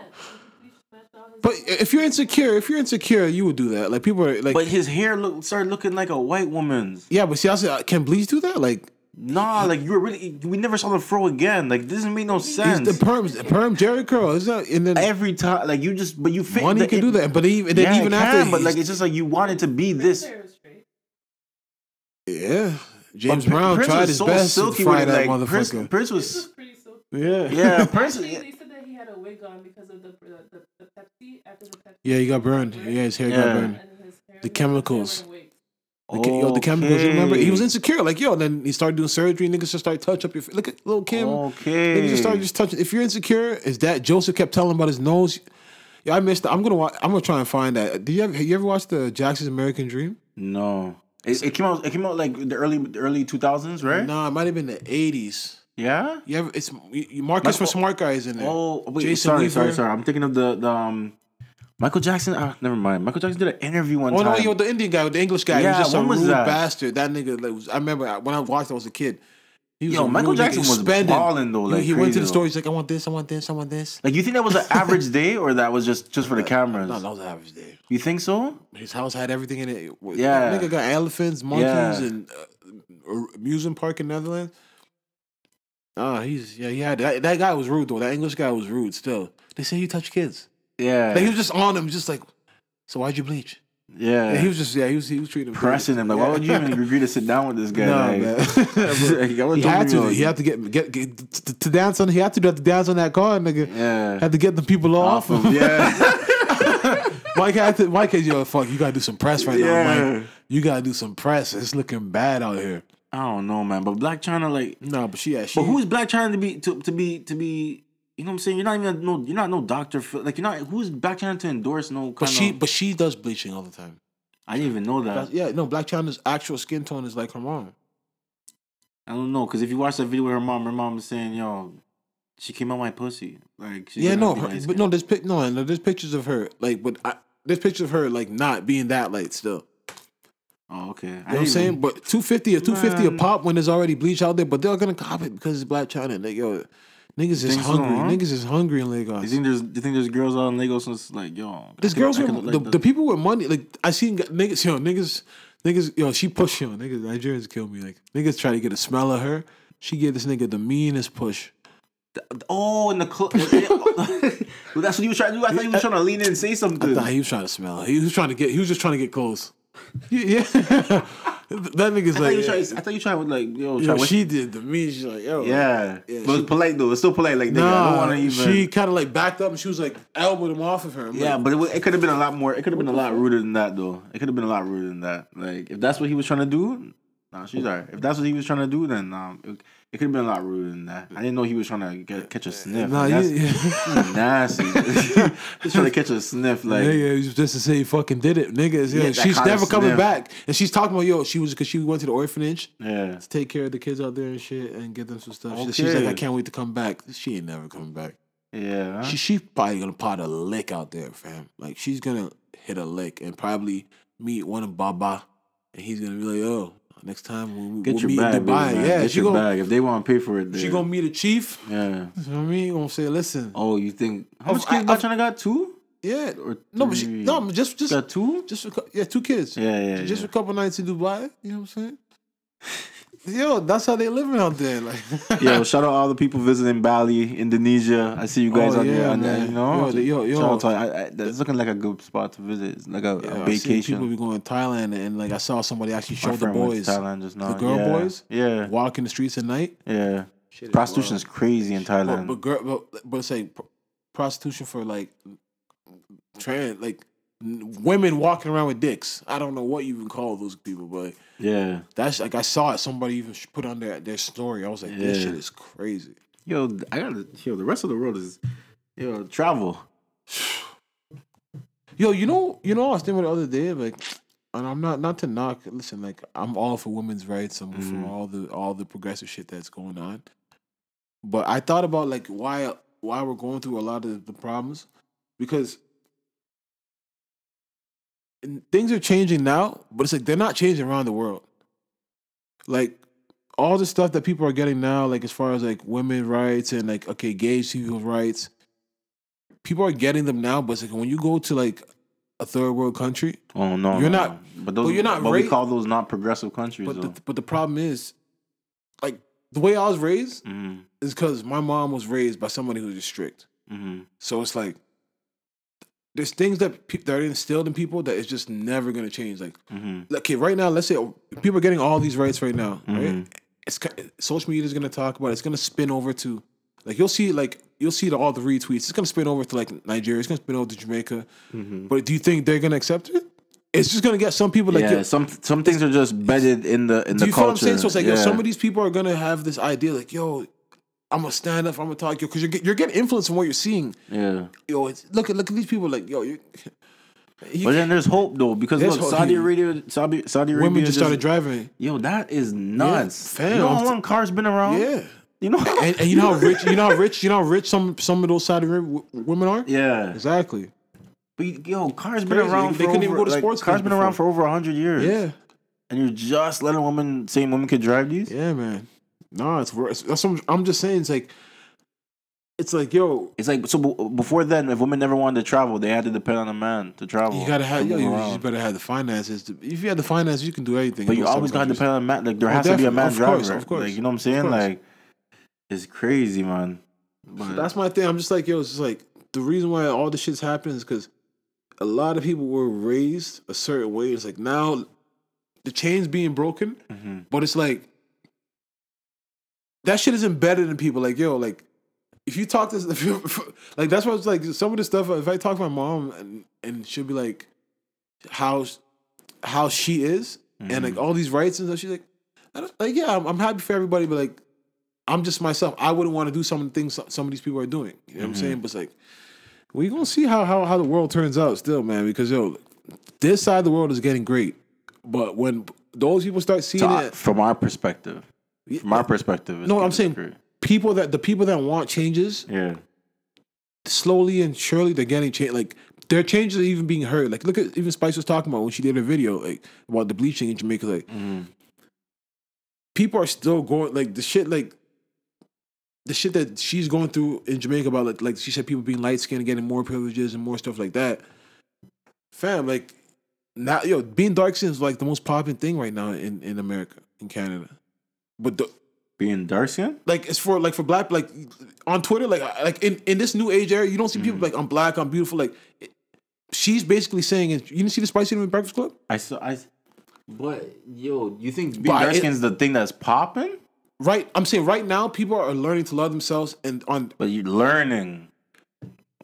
But if you're insecure, if you're insecure, you would do that. Like people are like, But his hair look started looking like a white woman's. yeah. But see, I said, can bleach do that? Like Nah, like you were really. We never saw the fro again. Like this doesn't make no he's sense. the perms, the perm Jheri curl. Is that and then Every time, like you just, but you fit. money the- can do that. But even then Yeah, even it after, can, but like it's just like you wanted to be this. Hair is straight. yeah, James But Brown Prince tried his so best to silky fry with it, that like, motherfucker. Prince This was. was pretty silky. yeah, Yeah, Prince. Actually, they said that he had a wig on because of the the, the, yeah, he got burned. Yeah, his hair Yeah. got burned. And his hair, The chemicals. The, che- yo, the chemicals. You remember? He was insecure. Like yo, then he started doing surgery. Niggas just started touch up your. Look at little Kim. Okay. Niggas just started just touching. If you're insecure, is that Joseph kept telling about his nose? Yeah, I missed. It. I'm gonna watch. I'm gonna try and find that. Did you ever? Have you ever watched the Jackson's American Dream? No, it, it came out. It came out like the early the early two thousands, right? No, it might have been the 80s. Yeah. You ever? It's you- you- Marcus from Michael- Smart Guy is in there. Oh, wait, Jason sorry, Weaver. sorry, sorry. I'm thinking of the the um, Michael Jackson. Ah, never mind. Michael Jackson did an interview one Oh no, time. yo, the Indian guy, with the English guy. he Yeah, was just a when was rude that? bastard. That nigga like, was. I remember when I watched. I was a kid. He was Yo, Michael rude Jackson was spending. balling, though, He- like he went to the store. He's like, I want this, I want this, I want this. like, you think that was an average day, or that was just just for the cameras? No, that was an average day. You think so? His house had everything in it. Yeah. That nigga got elephants, monkeys, Yeah. and uh, amusement park in Netherlands. Ah, he's yeah. He had that, that guy was rude though. That English guy was rude. Still, they say you touch kids. Yeah, Like, he was just on him, just like. So why'd you bleach? yeah. Yeah, he was just yeah. He was he was treating him pressing him. Like, why would you even agree to sit down with this guy? No, like, man. like, he had to. He had to get get, get to, to dance on. He had to do have to dance on that car, nigga. yeah, Had to get the people off. off of yeah. Mike had to. Mike had yo fuck. You gotta do some press right now, Yeah. Mike. You gotta do some press. It's looking bad out here. I don't know, man. But Blac Chyna, like, No, but she yeah she. but who is Blac Chyna to be to, to be to be You know what I'm saying? You're not even no. You're not no doctor. Like you're not. Who's Blac Chyna to endorse no? But she, of- but she does bleaching all the time. I didn't even know that. Yeah, no, Blac Chyna's actual skin tone is like her mom. I don't know because if you watch that video with her mom, her mom was saying, "Yo, she came out my pussy." Like she's yeah, no, her, but no, there's pic, no, no, there's pictures of her like, but I, there's pictures of her like not being that light still. Oh, okay. I You know what I'm saying? even- But 250 or 250 a pop when there's already bleach out there, but they're gonna cop it because it's Blac Chyna. Like, yo, niggas is think so, hungry. huh? Niggas is hungry in Lagos. You think there's? You think there's girls out in Lagos that's like, yo? There's girls with look the, the people with money. Like I seen niggas, yo, niggas, niggas, yo, she push yo, niggas, Nigerians kill me. Like niggas try to get a smell of her. She gave this nigga the meanest push. Oh, in the club. well, that's what you were trying to do. I thought he was trying to lean in and say something. I thought he was trying to smell. her. He was trying to get. He was just trying to get close. Yeah, that nigga's I like. you were trying, I thought you tried with like, yo, yo, try with- she did the mean. She's like, yo, yeah. Yeah, but she- polite though. It's still polite. Like, nigga, I don't Nah, want to even. she kind of like backed up and she was like elbowed him off of her. I'm yeah, like, but it, it could have been a lot more. It could have been a lot ruder than that, though. It could have been a lot ruder than that. Like, if that's what he was trying to do, nah, she's alright. If that's what he was trying to do, then um, it, it could have been a lot ruder than that. I didn't know he was trying to get, catch a sniff. Nah, Like, that's yeah, yeah. nasty. He's trying to catch a sniff. Like, yeah, yeah, it was just to say he fucking did it, niggas. Yeah, Yeah, she's never coming sniff. back, and she's talking about yo. She was because she went to the orphanage yeah. to take care of the kids out there and shit and give them some stuff. She- She's like, I can't wait to come back. She ain't never coming back. Yeah. She she's probably gonna pot a lick out there, fam. Like she's gonna hit a lick and probably meet one of Baba, and he's gonna be like, oh, next time we'll, Get we'll your meet bag, in baby, Dubai. man. yeah, Get she your gonna bag. If they want to pay for it, she then- gonna meet a chief. Yeah. You know what I mean? Gonna say, listen, Oh, you think how much kids Chyna got? Two yeah, or no, but she, no, just just got two. just a, yeah, two kids. Yeah, yeah, just yeah. a couple nights in Dubai. You know what I'm saying? Yo, that's how they living out there. Like, Yo, shout out all the people visiting Bali, Indonesia. I see you guys Oh, out there. yeah, and, uh, man. you know, Yo, the- yo, yo. Shout out to, I, I, that's looking like a good spot to visit. It's like a, Yeah, a I seen people be going to Thailand, and like I saw somebody actually My show the friend went to boys, Thailand just now. the girl yeah. boys, Yeah, walking the streets at night. yeah. Shit Prostitution is wild. crazy in Thailand. but girl, but, but it's like pr- prostitution for like trans, like n- women walking around with dicks. I don't know what you even call those people, but yeah. that's like I saw it. Somebody even put on their their story. I was like, this Yeah. shit is crazy. Yo, I gotta. Yo, the rest of the world is. Yo, travel. Yo, you know, you know, I was thinking the other day, like, and I'm not not to knock. Listen, like, I'm all for women's rights. I'm Mm-hmm. for all the all the progressive shit that's going on. But I thought about like why why we're going through a lot of the problems because things are changing now, but it's like they're not changing around the world. Like all the stuff that people are getting now, like as far as like women rights and like okay, gay people rights, people are getting them now. But it's like when you go to like a third world country, Oh no, You're no, not- no. But those, but you're not But we call those not progressive countries. but the, but the problem is, like the way I was raised Mhm, is because my mom was raised by somebody who's just strict. mhm. So it's like there's things that pe- that are instilled in people that is just never gonna change. Like, Mhm. okay, right now, let's say people are getting all these rights right now, Mhm. right? It's social media is gonna talk about. it. It's gonna spin over to like you'll see like you'll see the, all the retweets. It's gonna spin over to like Nigeria. It's gonna spin over to Jamaica. But do you think they're gonna accept it? It's just gonna get some people like yeah, yo, some some things are just bedded in the in do the you feel culture. what I'm saying? So it's like, yo, some of these people are gonna have this idea, like, yo, I'm gonna stand up, I'm gonna talk, yo, because you're you're getting influence from what you're seeing. yeah. Yo, it's, look at look at these people, like, yo, you, you But then there's hope though because look, hope. Saudi Arabia, Saudi, Saudi Arabia women just started driving. Yo, that is nuts. fam, you know how long cars been around? Yeah, You know. and, and you know how rich, you know how rich, you know how rich some some of those Saudi Arabian w- women are. yeah. Exactly. But yo, cars been around. They for couldn't even go to like, sports Cars been around for over hundred years. Yeah, And you're just letting women saying women could drive these. yeah, man. No, it's worse. That's what I'm, I'm just saying. It's like, it's like, yo, It's like so. b- Before then, if women never wanted to travel, they had to depend on a man to travel. you gotta have, yo, you, just better have the finances. To, if you have the finances, you can do anything. But you always gotta depend on a man. Like there Oh, has to be a man Of driver. course, of course. Like you know what I'm saying? Like it's crazy, man. But That's my thing. I'm just like, yo, it's just like the reason why all this shit's happening is because a lot of people were raised a certain way. It's like now the chain's being broken, Mhm. but it's like that shit is embedded in people. Like, yo, like if you talk to if you, like that's what it's like. Some of the stuff. If I talk to my mom and and she'll be like, how how she is and like all these rights and stuff. She's like, like yeah, I'm, I'm happy for everybody, but like I'm just myself. I wouldn't want to do some of the things some- of these people are doing. You know what I'm Mm-hmm. saying? But it's like we gonna see how how how the world turns out still, man. Because yo, this side of the world is getting great, but when those people start seeing So, it, from our perspective, from our perspective, no, I'm saying great. people that the people that want changes yeah, slowly and surely they're getting change. Like their changes are even being heard. Like look at even Spice was talking about when she did a video like about the bleaching in Jamaica. Like mm-hmm. people are still going like the shit like the shit that she's going through in Jamaica about like like she said people being light skinned and getting more privileges and more stuff like that. Fam, like now yo being dark skinned is like the most popping thing right now in in America in Canada. But the being dark skin. like it's for like for black like on Twitter like like in, in this new age era you don't see people mm-hmm. like I'm black I'm beautiful like it- she's basically saying it you didn't see the Spicy in Breakfast Club I saw. I. But yo, you think being But dark skin is the thing that's popping? right I'm saying right now people are learning to love themselves and on But you're learning.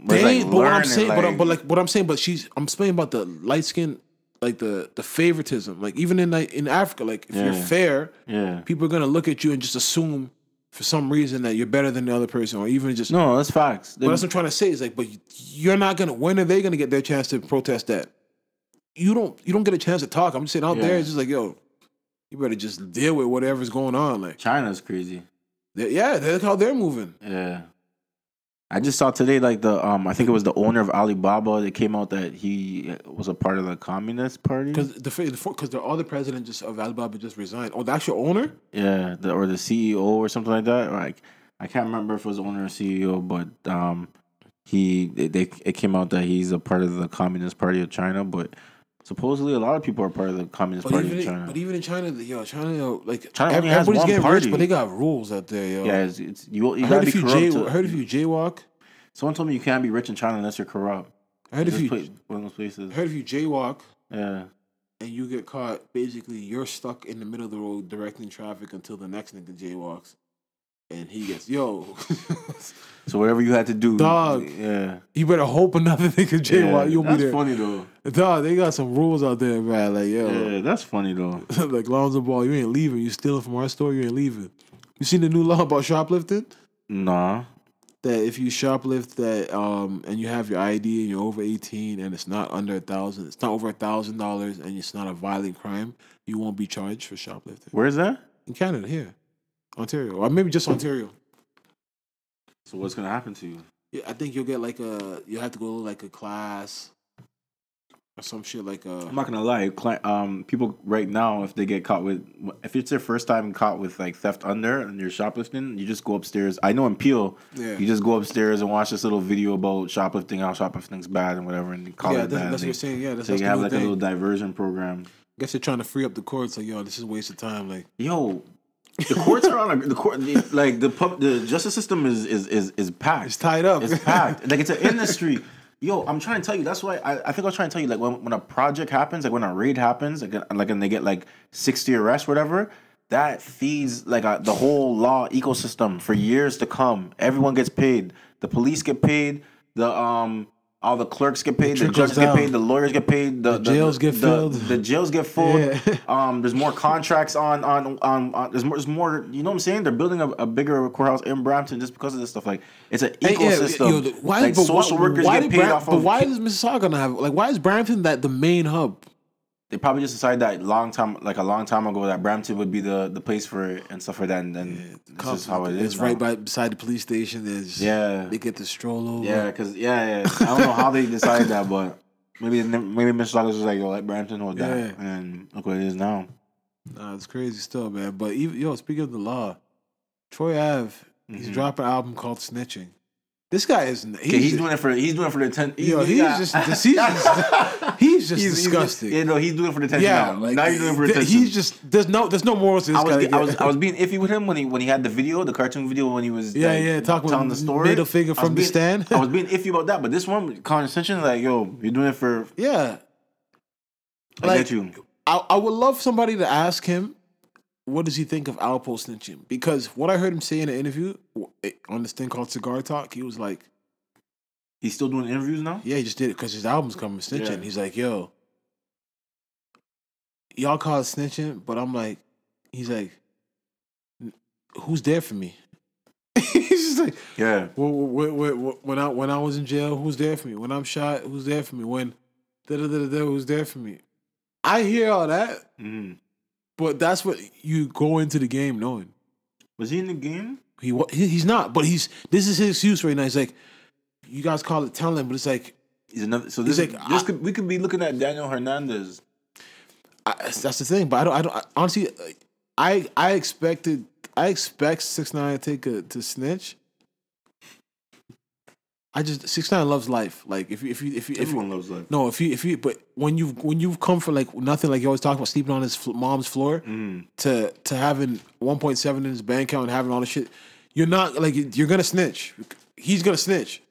But they like but what I'm learning, saying but, I'm- but like what I'm saying but she's I'm saying about the light skin like the the favoritism like even in like in Africa like if you're fair yeah. people are gonna look at you and just assume for some reason that you're better than the other person or even just No, that's facts. But that's what I'm trying to say. Is like, but you're not gonna. When are they gonna get their chance to protest that? You don't. You don't get a chance to talk. I'm just saying out there. It's just like, yo, you better just deal with whatever's going on. Like, China's crazy. they- yeah, look how they're moving. Yeah. I just saw today, like the um, I think it was the owner of Alibaba that came out that he was a part of the Communist Party. Because the because the other president just of Alibaba just resigned. Oh, the actual owner. Yeah, the, or the CEO or something like that. Like I can't remember if it was owner or CEO, but um, he they, they it came out that he's a part of the Communist Party of China. But supposedly a lot of people are part of the Communist But Party even, in, China. but even in China, yo, China, yo, like China only has everybody's one getting party. rich, but they got rules out there, yo. yeah, it's, it's you. You I heard be if you jay, to- I heard if you jaywalk, Someone told me you can't be rich in China unless you're corrupt. I heard if you, place- one of those places. I heard if you jaywalk Yeah. and you get caught, basically you're stuck in the middle of the road directing traffic until the next nigga jaywalks, and he gets yo. So whatever you had to do, Dog. Yeah. you better hope another nigga jaywalk. yeah. You'll be That's there. funny though. Dog, they got some rules out there, man. Like yo, Yeah, that's funny though. like Lonzo Ball, you ain't leaving. You stealing from our store, you ain't leaving. You seen the new law about shoplifting? Nah. That if you shoplift that um and you have your ID and you're over eighteen and it's not under a thousand, it's not over a thousand dollars and it's not a violent crime, you won't be charged for shoplifting. Where's that? In Canada, here, Ontario, or maybe just Ontario. So what's gonna happen to you? Yeah, I think you'll get like a you'll have to go to like a class or some shit like a I'm not gonna lie. Um, people right now, if they get caught with, if it's their first time caught with like theft under and you're shoplifting, you just go upstairs. I know in Peel, Yeah. you just go upstairs and watch this little video about shoplifting, how shoplifting's bad and whatever, and call yeah, it that's, bad. that's what you're saying. Yeah, that's, so that's you have like a little diversion program. I guess they're trying to free up the courts. Like, yo, this is a waste of time. Like, Yo, the courts are on a, the court. the- Like the pub, the justice system is is is is packed. it's tied up. It's packed. like it's an industry. Yo, I'm trying to tell you. That's why I, I think I was trying to tell you. Like when, when a project happens, like when a raid happens, like like and they get like 60 arrests, whatever. That feeds like a, the whole law ecosystem for years to come. Everyone gets paid. The police get paid. The um. All the clerks get paid, the, judges get paid, the lawyers get paid, the, the- jails get the- filled. the jails get full. Yeah. Um, there's more contracts on on on. on there's more. There's more. You know what I'm saying? They're building a, a bigger courthouse in Brampton just because of this stuff. Like it's an Hey, yeah, ecosystem. yo, the- why, like but social why, workers why get paid Bram- off But of. why does Mississauga not have like? Why is Brampton that the main hub? They probably just decided that long time, like a long time ago, that Brampton would be the the place for it and stuff like that. And then this is how it is. It's right by beside the police station. There's Yeah. They get to stroll over. Yeah, cause yeah, yeah. I don't know how they decided that, but maybe maybe Mississauga was like, yo, let Brampton was that, and look what it is now. Nah, it's crazy stuff, man. But even yo, speaking of the law, Troy Ave, he's Mhm. dropping an album called Snitching. This guy is he's, Okay, he's doing it for he's doing it for the ten. yo, he's yeah. just he's just, he's just He's- he's- disgusting. yeah, no, he's doing it for the attention. yeah, now. like, now you're doing it for th- attention. He's just there's no there's no morals to this I was, guy. I was I was being iffy with him when he when he had the video, the cartoon video when he was Yeah, like, yeah, talking telling the story. middle finger from the stand. I was being iffy about that, but this one condescension, like yo, you're doing it for. yeah. I Like, get you. I, I would love somebody to ask him what does he think of Alpo snitching because what I heard him say in an interview on this thing called Cigar Talk, he was like, He's still doing interviews now. "Yeah, he just did it because his album's coming snitching." Yeah. He's like, "Yo, y'all call it snitching," but I'm like, he's like, "Who's there for me?" He's just like, Yeah. when, I when I was in jail, who's there for me? When I'm shot, who's there for me? When da da da da, da who's there for me? I hear all that, Mhm. But that's what you go into the game knowing. Was he in the game? He, wa- he he's not, but he's this is his excuse right now. He's like, you guys call it talent, but it's like He's another. So this, like, this I- could we could be looking at Daniel Hernandez. I, that's the thing. But I don't. I don't. I, honestly, I I expected. I expect six nine to take a to snitch. I just six nine loves life. Like if you if you if you if Everyone you, loves life. no if you if you but when you when you've come for like nothing like you always talk about sleeping on his mom's floor Mm. to to having one point seven in his bank account and having all the shit, you're not like you're gonna snitch. He's gonna snitch.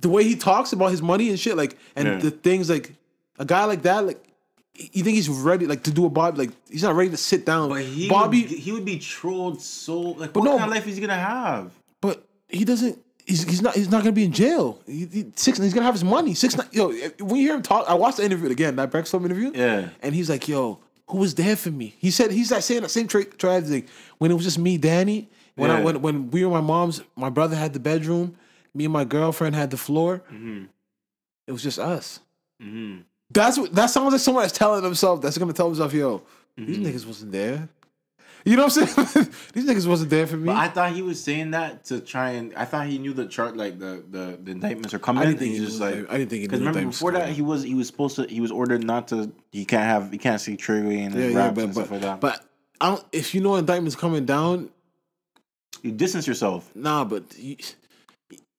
The way he talks about his money and shit, like and Yeah. the things like a guy like that, like you think he's ready like to do a Bobby? Like he's not ready to sit down. But he Bobby, would, he would be trolled so like But what no, kind of life is he gonna have? but he doesn't. He's, he's not. He's not gonna be in jail. He, he, six. He's gonna have his money. Six. nine- Yo, when you hear him talk, I watched the interview again. That Breakfast interview. Yeah. And he's like, "Yo, who was there for me?" He said he's like saying that same tra- tragedy when it was just me, Danny. When I Yeah. when when we were my mom's, my brother had the bedroom, me and my girlfriend had the floor. Mm-hmm. It was just us. Hmm. That's what that sounds like someone that's telling himself that's gonna tell himself, "Yo, these Mm-hmm. niggas wasn't there." You know what I'm saying? these niggas wasn't there for me. But I thought he was saying that to try and I thought he knew the chart like the the, the indictments are coming. I didn't think he just knew like I didn't think he because remember before that he was he was supposed to he was ordered not to he can't have he can't see Trey in his yeah, yeah, raps but and stuff but, like that. but I don't, if you know indictments coming down, you distance yourself. Nah, but you,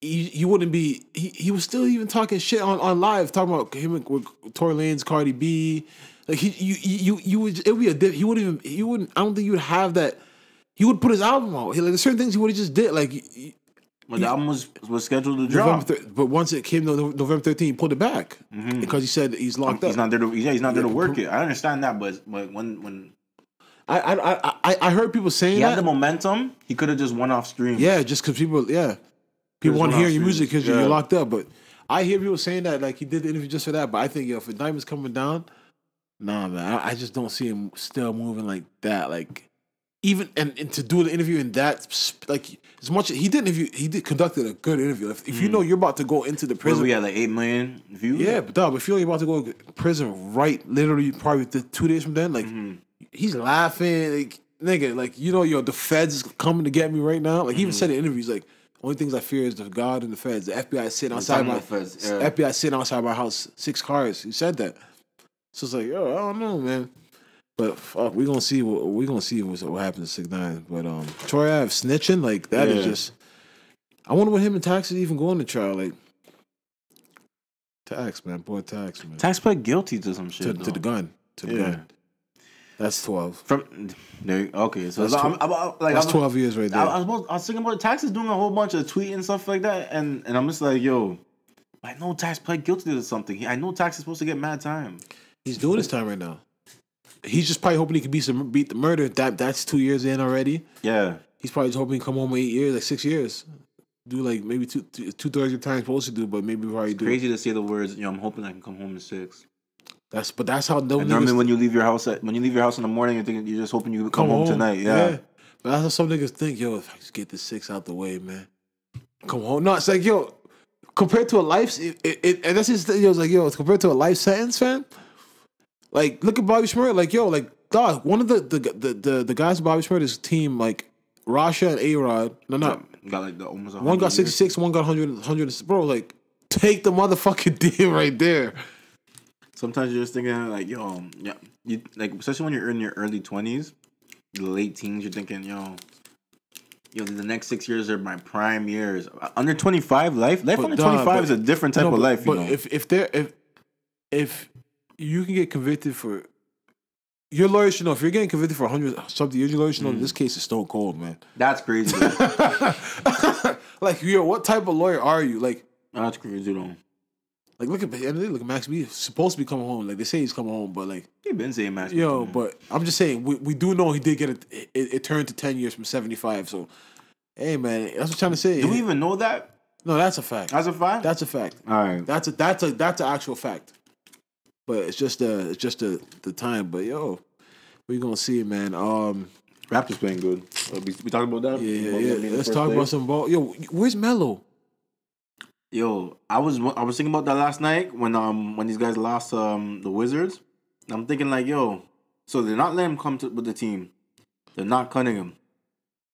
you, you wouldn't be. He, he was still even talking shit on, on live, talking about him with, with Tory Lanez, Cardi B. Like he, you, you, you, would. It would be a. diff- He wouldn't even. He wouldn't. I don't think you would have that. He would put his album out. He, like there's certain things he would have just did. Like he- But the album was was scheduled to drop. thir- but once it came to November 13, he pulled it back mm-hmm. because he said he's locked He's up. not there to yeah, he's not there to Yeah, work it. I understand that, but but when when I, I, I, I, heard people saying he that. had the momentum, he could have just went off stream. Yeah, just because people, yeah, people want to hear your music because streams, you're locked up. But I hear people saying that like he did the interview just for that. But I think yo, if Diamond's coming down, nah, man, I, I just don't see him still moving like that. Like even and, and to do the interview in that like as much he did interview, he did conducted a good interview. If, if you hmm. know you're about to go into the prison, we had like eight million views. yeah, but dog, if you're about to go to prison right, literally probably the two days from then, like hmm. he's laughing, like nigga, like you know, yo, the feds is coming to get me right now. Like he even hmm. said in interviews, like only things I fear is the God and the feds. The FBI is sitting outside my feds, yeah. FBI sitting outside my house, six cars. He said that. So it's like, yo, I don't know, man. But fuck, we gonna see what we gonna see what, what happens to six nine. But um, Troy Ave snitching like that is Yeah. just. I wonder what him and Tax is even going to trial. Like, tax man, boy, tax man, Tax pled guilty to some shit. to the gun, to the Yeah. gun. That's twelve. From there, okay, so That's I'm, I'm, I'm- like That's I'm- twelve years right there. I, I was I was thinking about Tax is doing a whole bunch of tweeting and stuff like that, and and I'm just like, yo, I know Tax pled guilty to something. I know Tax is supposed to get mad time. He's doing his time right now. He's just probably hoping he can beat some beat the murder. That that's two years in already. Yeah, He's probably just hoping he come home eight years, like six years. Do like maybe two two thirds of the time supposed to do, but maybe probably do. crazy to say the words. You know, I'm hoping I can come home in six. That's but that's how those And normally, niggas when you leave your house at when you leave your house in the morning, you're thinking you're just hoping you can come, home, tonight. Yeah. But that's how some niggas think. Yo, if I just get the six out the way, man, come home. No, it's like yo, compared to a life, it, it, it- and that's just yo, it's like yo, compared to a life sentence, fam. Like look at Bobby Schmurd. Like yo, like dog. One of the the the the, the guys in Bobby Schmurd's team, like Rasha and A Rod. No, not got like the almost. one 100 got sixty six, one got 100, 100 Bro, like take the motherfucking deal right there. Sometimes you're just thinking like, yo, um, yeah, you like especially when you're in your early twenties, the late teens, you're thinking, yo, yo, the next six years are my prime years. Under twenty five, life, life But, under twenty five is a different type No, of but, life. You But know, if if there if if you can get convicted for your lawyer should know if you're getting convicted for hundred something years, your lawyer should know this mm. case is stone cold, man. that's crazy. like yo, what type of lawyer are you? Like that's crazy though. like look at and look at Max B supposed to be coming home. Like they say he's coming home, but like He been saying Max. yo, but I'm just saying we, we do know he did get it, it. It turned to ten years from seventy five. So hey man, that's what I'm trying to say. do we even know that? no, that's a fact. That's a fact. That's a fact. all right. That's a that's a that's an actual fact. But it's just uh it's just the the time. But yo, we gonna see, man. Um, Raptors playing good. Uh, we, we talked about that. Yeah, About yeah. them being the Let's first talk about place? some ball. Yo, where's Melo? Yo, I was I was thinking about that last night when um when these guys lost um the Wizards. I'm thinking like, yo, so they're not letting him come to with the team. They're not cutting him.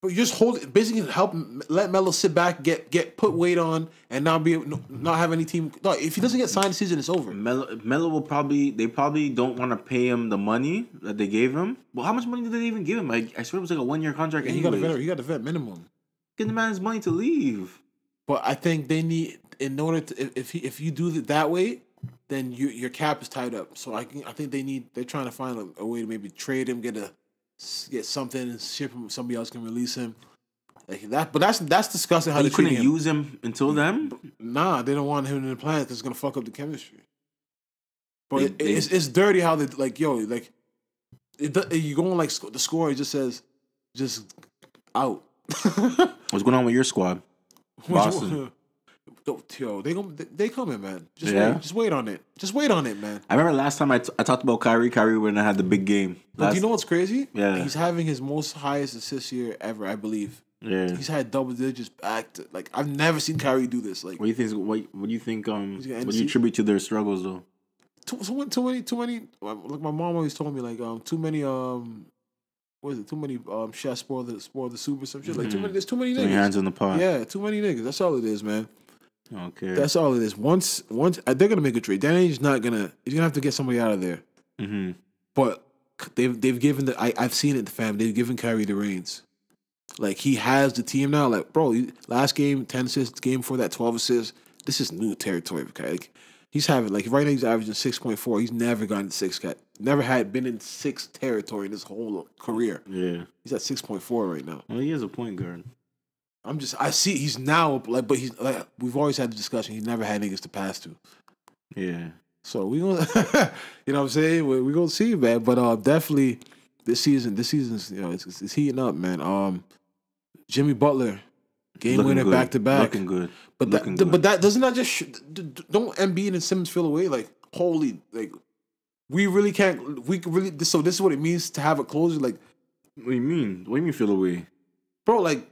But you just hold it, basically help let Melo sit back, get get put weight on, and not be not have any team. No, if he doesn't get signed this season, it's over. Melo, Melo will probably they probably don't want to pay him the money that they gave him. Well, how much money did they even give him? I, I swear it was like a one year contract. And he got a vet. He got a vet minimum. Give the man his money to leave. But I think they need in order to if if, he, if you do it that way, then your your cap is tied up. So I can, I think they need they're trying to find a, a way to maybe trade him, get a get something, and ship him. Somebody else can release him. Like that, but that's that's disgusting how But they you couldn't him. use him until then. Nah, they don't want him in the plan because it's gonna fuck up the chemistry. But They- it, they- it's it's dirty how they like yo like it, you go on like the score it just says just out. What's going on with your squad? Boston. Yo, they gon' they, coming, man. Just Yeah? wait, just wait on it. Just wait on it, man. I remember last time I, t- I talked about Kyrie. Kyrie when I had the big game. Last, do you know what's crazy? Yeah. he's having his most highest assist year ever, I believe. yeah. He's had double digits back to like I've never seen Kyrie do this. Like What do you think? What, what do you think? Um, what do you attribute to their struggles though? too, too, too many, too many. Like my mom always told me, like um, too many um, what is it? Too many um, chefs spoil the spoil the soup or some shit. Like too many. There's too many Mm-hmm. Too many niggas. hands in the pot. Yeah, too many niggas. That's all it is, man. Okay. That's all it is. Once, once uh, they're gonna make a trade. Danny's not gonna. He's gonna have to get somebody out of there. hmm But they've they've given the. I, I've seen it, the fam. They've given Kyrie the reins. Like he has the team now. Like bro, last game ten assists. Game before that twelve assists. This is new territory for Kyrie. Like, he's having like right now he's averaging six point four. He's never gotten to six. Cat never had been in six territory in his whole career. Yeah. He's at six point four right now. Well, he is a point guard. I'm just I see he's now like, but he's like we've always had the discussion. He's never had niggas to pass to. Yeah. So we gonna, you know what I'm saying? We, we gonna see, man. But uh, definitely this season, this season's you know it's, it's, it's heating up, man. Um, Jimmy Butler, game Looking winner good. back to back. Looking good. But Looking that, good. but that doesn't that just sh- don't Embiid and Simmons feel away? Like holy, like we really can't. We really. So this is what it means to have a closer. Like What do you mean? What do you mean feel away? bro, like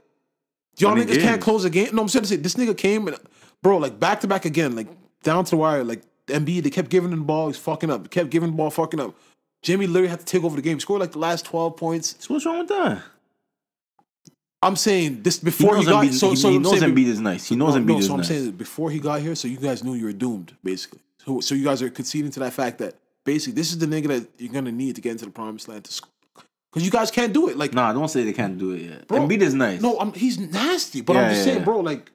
y'all niggas can't close a game. No, I'm saying to say this nigga came and bro, like back to back again, like down to the wire. Like Embiid, they kept giving him the ball, he's fucking up. Kept giving the ball, fucking up. Jimmy literally had to take over the game. Scored like the last twelve points. So what's wrong with that? I'm saying this before he, knows, got Embiid, so he, so he knows saying, Embiid is nice. He knows oh, no, Embiid no, is so I'm nice. saying before he got here, so you guys knew you were doomed, basically. So, so you guys are conceding to that fact that basically this is the nigga that you're gonna need to get into the promised land to Because you guys can't do it. Like Nah, don't say they can't do it yet. Bro, Embiid is nice. No, I'm, he's nasty. But Yeah, I'm just yeah, saying, yeah. bro, like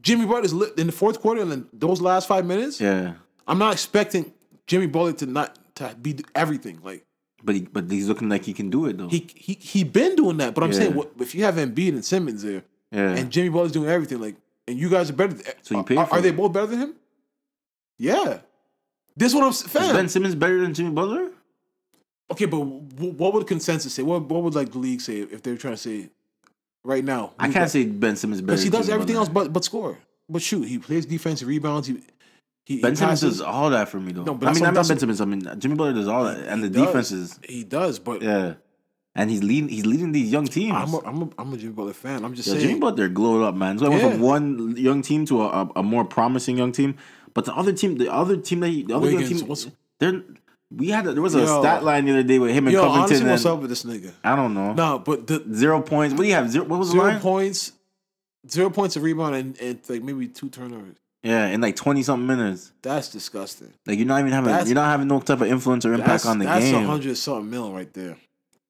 Jimmy Butler's lit in the fourth quarter and then those last five minutes. Yeah. I'm not expecting Jimmy Butler to not to be everything. Like But he, but he's looking like he can do it though. he he he been doing that. But I'm saying, what, if you have Embiid and Simmons there, yeah. and Jimmy Butler's doing everything, like, and you guys are better. Than, So you pay are, for are they both better than him? Yeah. This one I'm s- is. Ben Simmons better than Jimmy Butler? Okay, but w- what would consensus say? What what would like the league say if they're trying to say right now? I can't say Ben Simmons better. Because he does everything else but but score. But shoot, he plays defensive rebounds. He he, he Ben Simmons passes. does all that for me though. No, but I mean, I'm not Ben Simmons. I mean, Jimmy Butler does all that, and the He does. defenses. He does, but Yeah, and he's leading. He's leading these young teams. I'm a, I'm a, I'm a Jimmy Butler fan. I'm just Yeah, saying. Jimmy Butler glowed up, man. So I went Yeah. from one young team to a, a, a more promising young team. But the other team, the other team that he, the other Wiggins, young team, they're we had a, there was a Yo. stat line the other day with him and Yo, Covington. honestly, what's up with this nigga? I don't know. No, but the Zero points. What do you have? Zero. What was the zero line? points, zero points of rebound, and, and like maybe two turnovers. Yeah, in like twenty something minutes. That's disgusting. Like you're not even having. That's- you're not having no type of influence or impact on the game. that's a hundred something mil right there.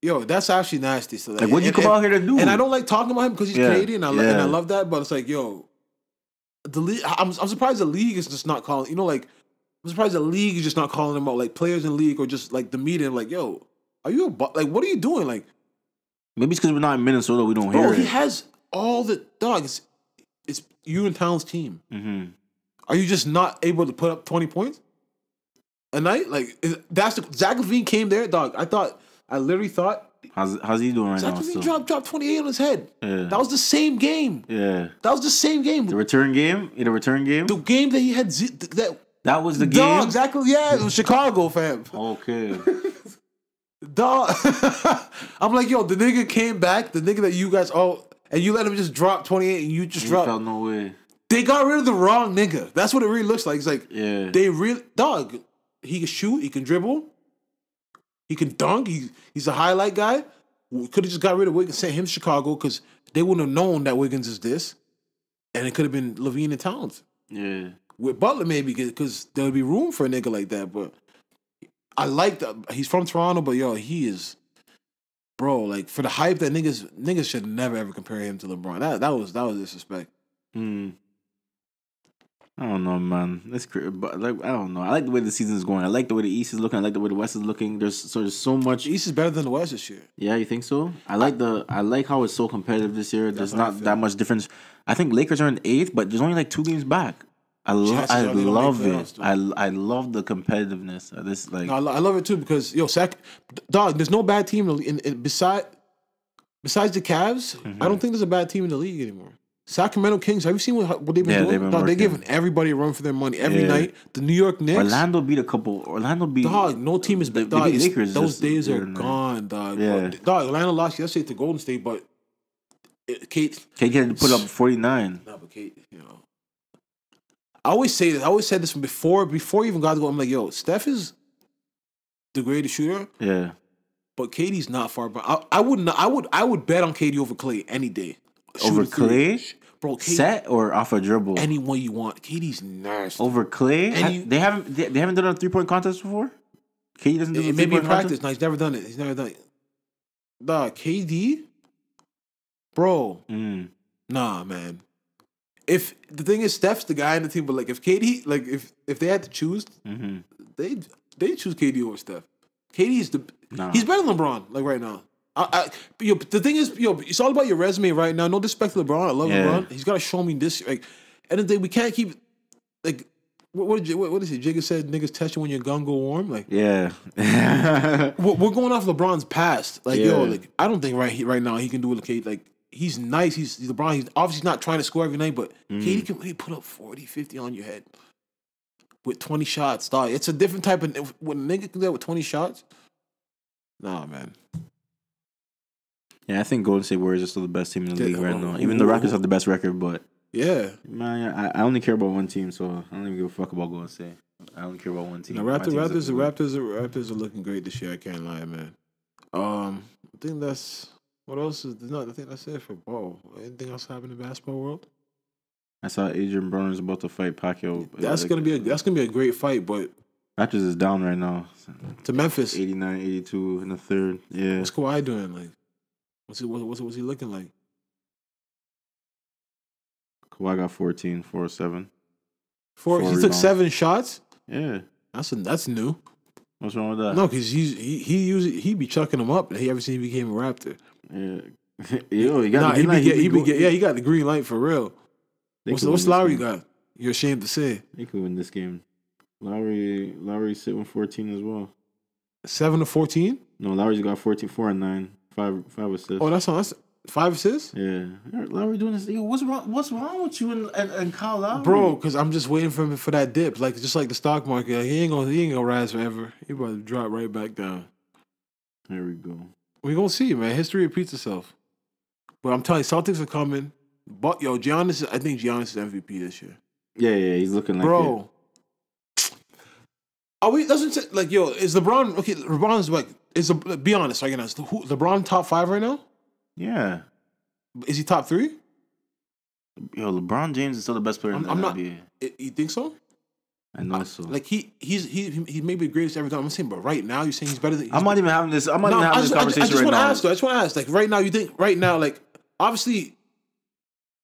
Yo, that's actually nasty. So Like, what'd you come and- out here to do? And I don't like talking about him because he's Yeah, Canadian. I, li- and I love that, but it's like, yo, the league. I'm, I'm surprised the league is just not calling. You know, like I'm surprised the league is just not calling him out. Like players in the league or just like the media. Like, yo, are you a bu- like? What are you doing? Like, Maybe it's because we're not in Minnesota. We don't bro, hear he it. has all the dogs. It's you and Towns' team. hmm Are you just not able to put up 20 points a night? Like is- that's the Zach LaVine came there, dog. I thought I literally thought How's how's he doing right Zach now? LaVine dropped dropped 28 on his head. Yeah. That was the same game. yeah. That was the same game. The return game. In the return game. The game that he had z- that that was the game. dog exactly. Yeah, it was Chicago, fam. Okay. dog. I'm like, yo, the nigga came back, the nigga that you guys all, and you let him just drop 28 and you just drop. felt no way. They got rid of the wrong nigga. That's what it really looks like. It's like Yeah. they really dog. He can shoot. He can dribble. He can dunk. He, he's a highlight guy. Could have just got rid of Wiggins, sent him to Chicago because they wouldn't have known that Wiggins is this, and it could have been LaVine and Towns Yeah. With Butler maybe because there would be room for a nigga like that. But I like that he's from Toronto, but yo, he is, bro. Like for the hype that niggas niggas should never ever compare him to LeBron. That that was that was disrespect. Hmm. I don't know, man. Crazy, but like I don't know. I like the way the season is going. I like the way the East is looking. I like the way the West is looking. There's so there's so much. The East is better than the West this year. Yeah, you think so? I like the I like how it's so competitive this year. There's not that much difference. I think Lakers are in eighth, but there's only like two games back. I love I are they don't make love it. I I love the competitiveness of this. Like No, I, lo- I love it too because yo, Sac, dog. There's no bad team in, in, in beside besides the Cavs. Mm-hmm. I don't think there's a bad team in the league anymore. Sacramento Kings. Have you seen what, what they've been Yeah, doing? they've been dog, they're giving everybody a run for their money every Yeah. night. The New York Knicks. Orlando beat a couple. Orlando beat Dog, no team is dog. it's- Lakers. those just- days are gone, dog. Yeah. But, dog, Atlanta lost yesterday to Golden State, but it, KD, KD had to put up forty nine. no, but KD, you know. I always say this. I always said this from before. Before even got to go, I'm like, yo, Steph is the greatest shooter. Yeah, But KD's not far behind. I, I would not. I would. I would bet on KD over Clay any day. over Shooting three. Clay. bro. KD, Set or off a dribble. anyone you want. KD's nasty. over Clay. And Ha- they haven't. They, they haven't done a three point contest before. KD doesn't do It may be in practice. contest? No, he's never done it. He's never done it. Dog, KD, bro. Mm. Nah, man. If the thing is, Steph's the guy in the team, but like if KD, like if if they had to choose, hmm they they choose KD over Steph. KD is the Nah. he's better than LeBron. Like right now. I, I, but, yo, the thing is, yo, it's all about your resume right now. No disrespect to LeBron. I love Yeah. LeBron. He's got to show me this. Like, and the thing we can't keep like what what, you, what, what is it? Jigga said niggas test you when your gun go warm. Like Yeah. we're going off LeBron's past. Like yo, like I don't think right he, right now he can do it. Like, like he's nice. He's, he's LeBron. He's obviously not trying to score every night, but Mm. KD can really put up 40, 50 on your head with twenty shots. Dog, it's a different type of when a nigga can do that with twenty shots. Nah, man. yeah, I think Golden State Warriors are still the best team in the Yeah, league right now. Even the Rockets have the best record, but Yeah, man, I, I only care about one team, so I don't even give a fuck about Golden State. I only care about one team. the My Raptors, the. Raptors, the Raptors are looking great this year. I can't lie, man. Um, I think that's what else is not. I think that's it for ball. Anything else happening in the basketball world? I saw Adrien Broner's about to fight Pacquiao. That's Like, gonna be a that's gonna be a great fight, but Raptors is down right now. to Memphis, 89, 82 in the third. Yeah. what's Kawhi doing? Like, what's he what- what's, what's he looking like? Kawhi got 14, 4 7. Four, Four he took seven shots. Yeah. That's that's new. What's wrong with that? No, because he's he he usually he be chucking them up. He ever since he became a Raptor. Yeah. Yo, you got Nah, the he green light, get, he be get, yeah, he got the green light for real. they What's what's Lowry game. got? You're ashamed to say They could win this game. Lowry, Lowry's sitting with 14 as well. seven to fourteen. No, Lowry's got 14, 4 and 9. 5, five assists. Oh, that's that's five assists, yeah. Lowry doing this. Yo, what's wrong? What's wrong with you and, and, and Kyle Lowry? bro. Because I'm just waiting for him for that dip, like just like the stock market. Like, he ain't gonna he ain't gonna rise forever. He about to drop right back down. There we go. We gonna see, man. History repeats itself. But I'm telling you, Celtics are coming. But yo, Giannis, is- I think Giannis is MVP this year, Yeah, yeah, he's looking like it. bro. Are we? Doesn't say, like yo? Is LeBron okay? LeBron's like is the, be honest. I can ask. Who, LeBron top five right now? Yeah. Is he top three? Yo, LeBron James is still the best player in I'm, the I'm. NBA. I- You think so? I know so. Like he he's he he may be the greatest ever done. I'm saying, but right now you're saying he's better than. I'm not even having this. I'm not No, even having just, this I just, I conversation just right want to now. ask though. I just want to ask. Like right now, you think right now, like obviously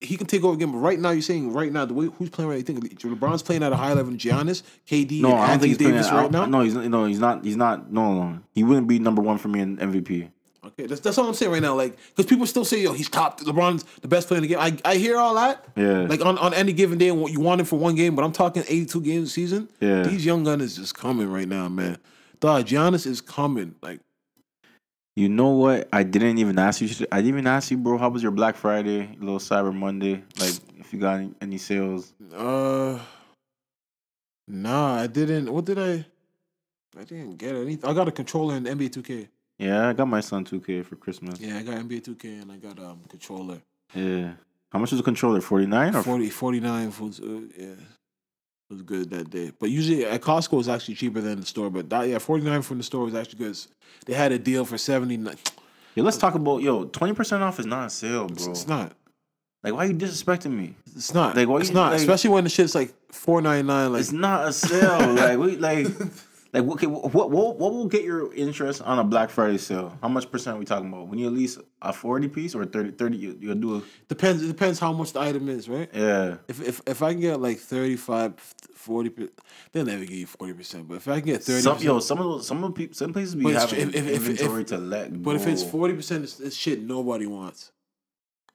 he can take over again, but right now you're saying right now the way who's playing right. You think LeBron's playing at a high level Giannis, KD, No, and I don't Anthony think he's playing. Davis I right now. No, he's no, he's not. He's not. No, no, he wouldn't be number one for me in MVP. Okay, that's that's all I'm saying right now. Like because people still say yo he's top. LeBron's the best player in the game. I I hear all that. Yeah. Like on, on any given day, what you want him for one game, but I'm talking 82 games a season. Yeah. These young guns is just coming right now, man. Dog, Giannis is coming. Like You know what? I didn't even ask you. I didn't even ask you, bro. How was your Black Friday, little Cyber Monday? Like, if you got any, any sales? Uh, nah, I didn't. What did I? I didn't get anything. I got a controller in NBA 2K. Yeah, I got my son 2K for Christmas. Yeah, I got NBA 2K and I got um controller. Yeah. How much was the controller? 49 or 40, 49 was uh, yeah. It was good that day. But usually at Costco it's actually cheaper than the store. But that, yeah, 49 from the store was actually good. They had a deal for 79. Yo, let's talk about yo, 20% off is not a sale, bro. It's not. Like why are you disrespecting me? It's not. Like, why it's you- not. like- Especially when the shit's like 4.99 like It's not a sale. like we like like okay, what what what will get your interest on a Black Friday sale? How much percent are we talking about? When you at least a 40 piece or 30 30 you, you'll do a depends it depends how much the item is, right? yeah. If if if I can get like 35 40 they'll never give you 40%, but if I can get 30 Some yo, some of those, some of people, some places be having if- if- if- inventory if- to let But if it's forty percent, it's, it's shit nobody wants.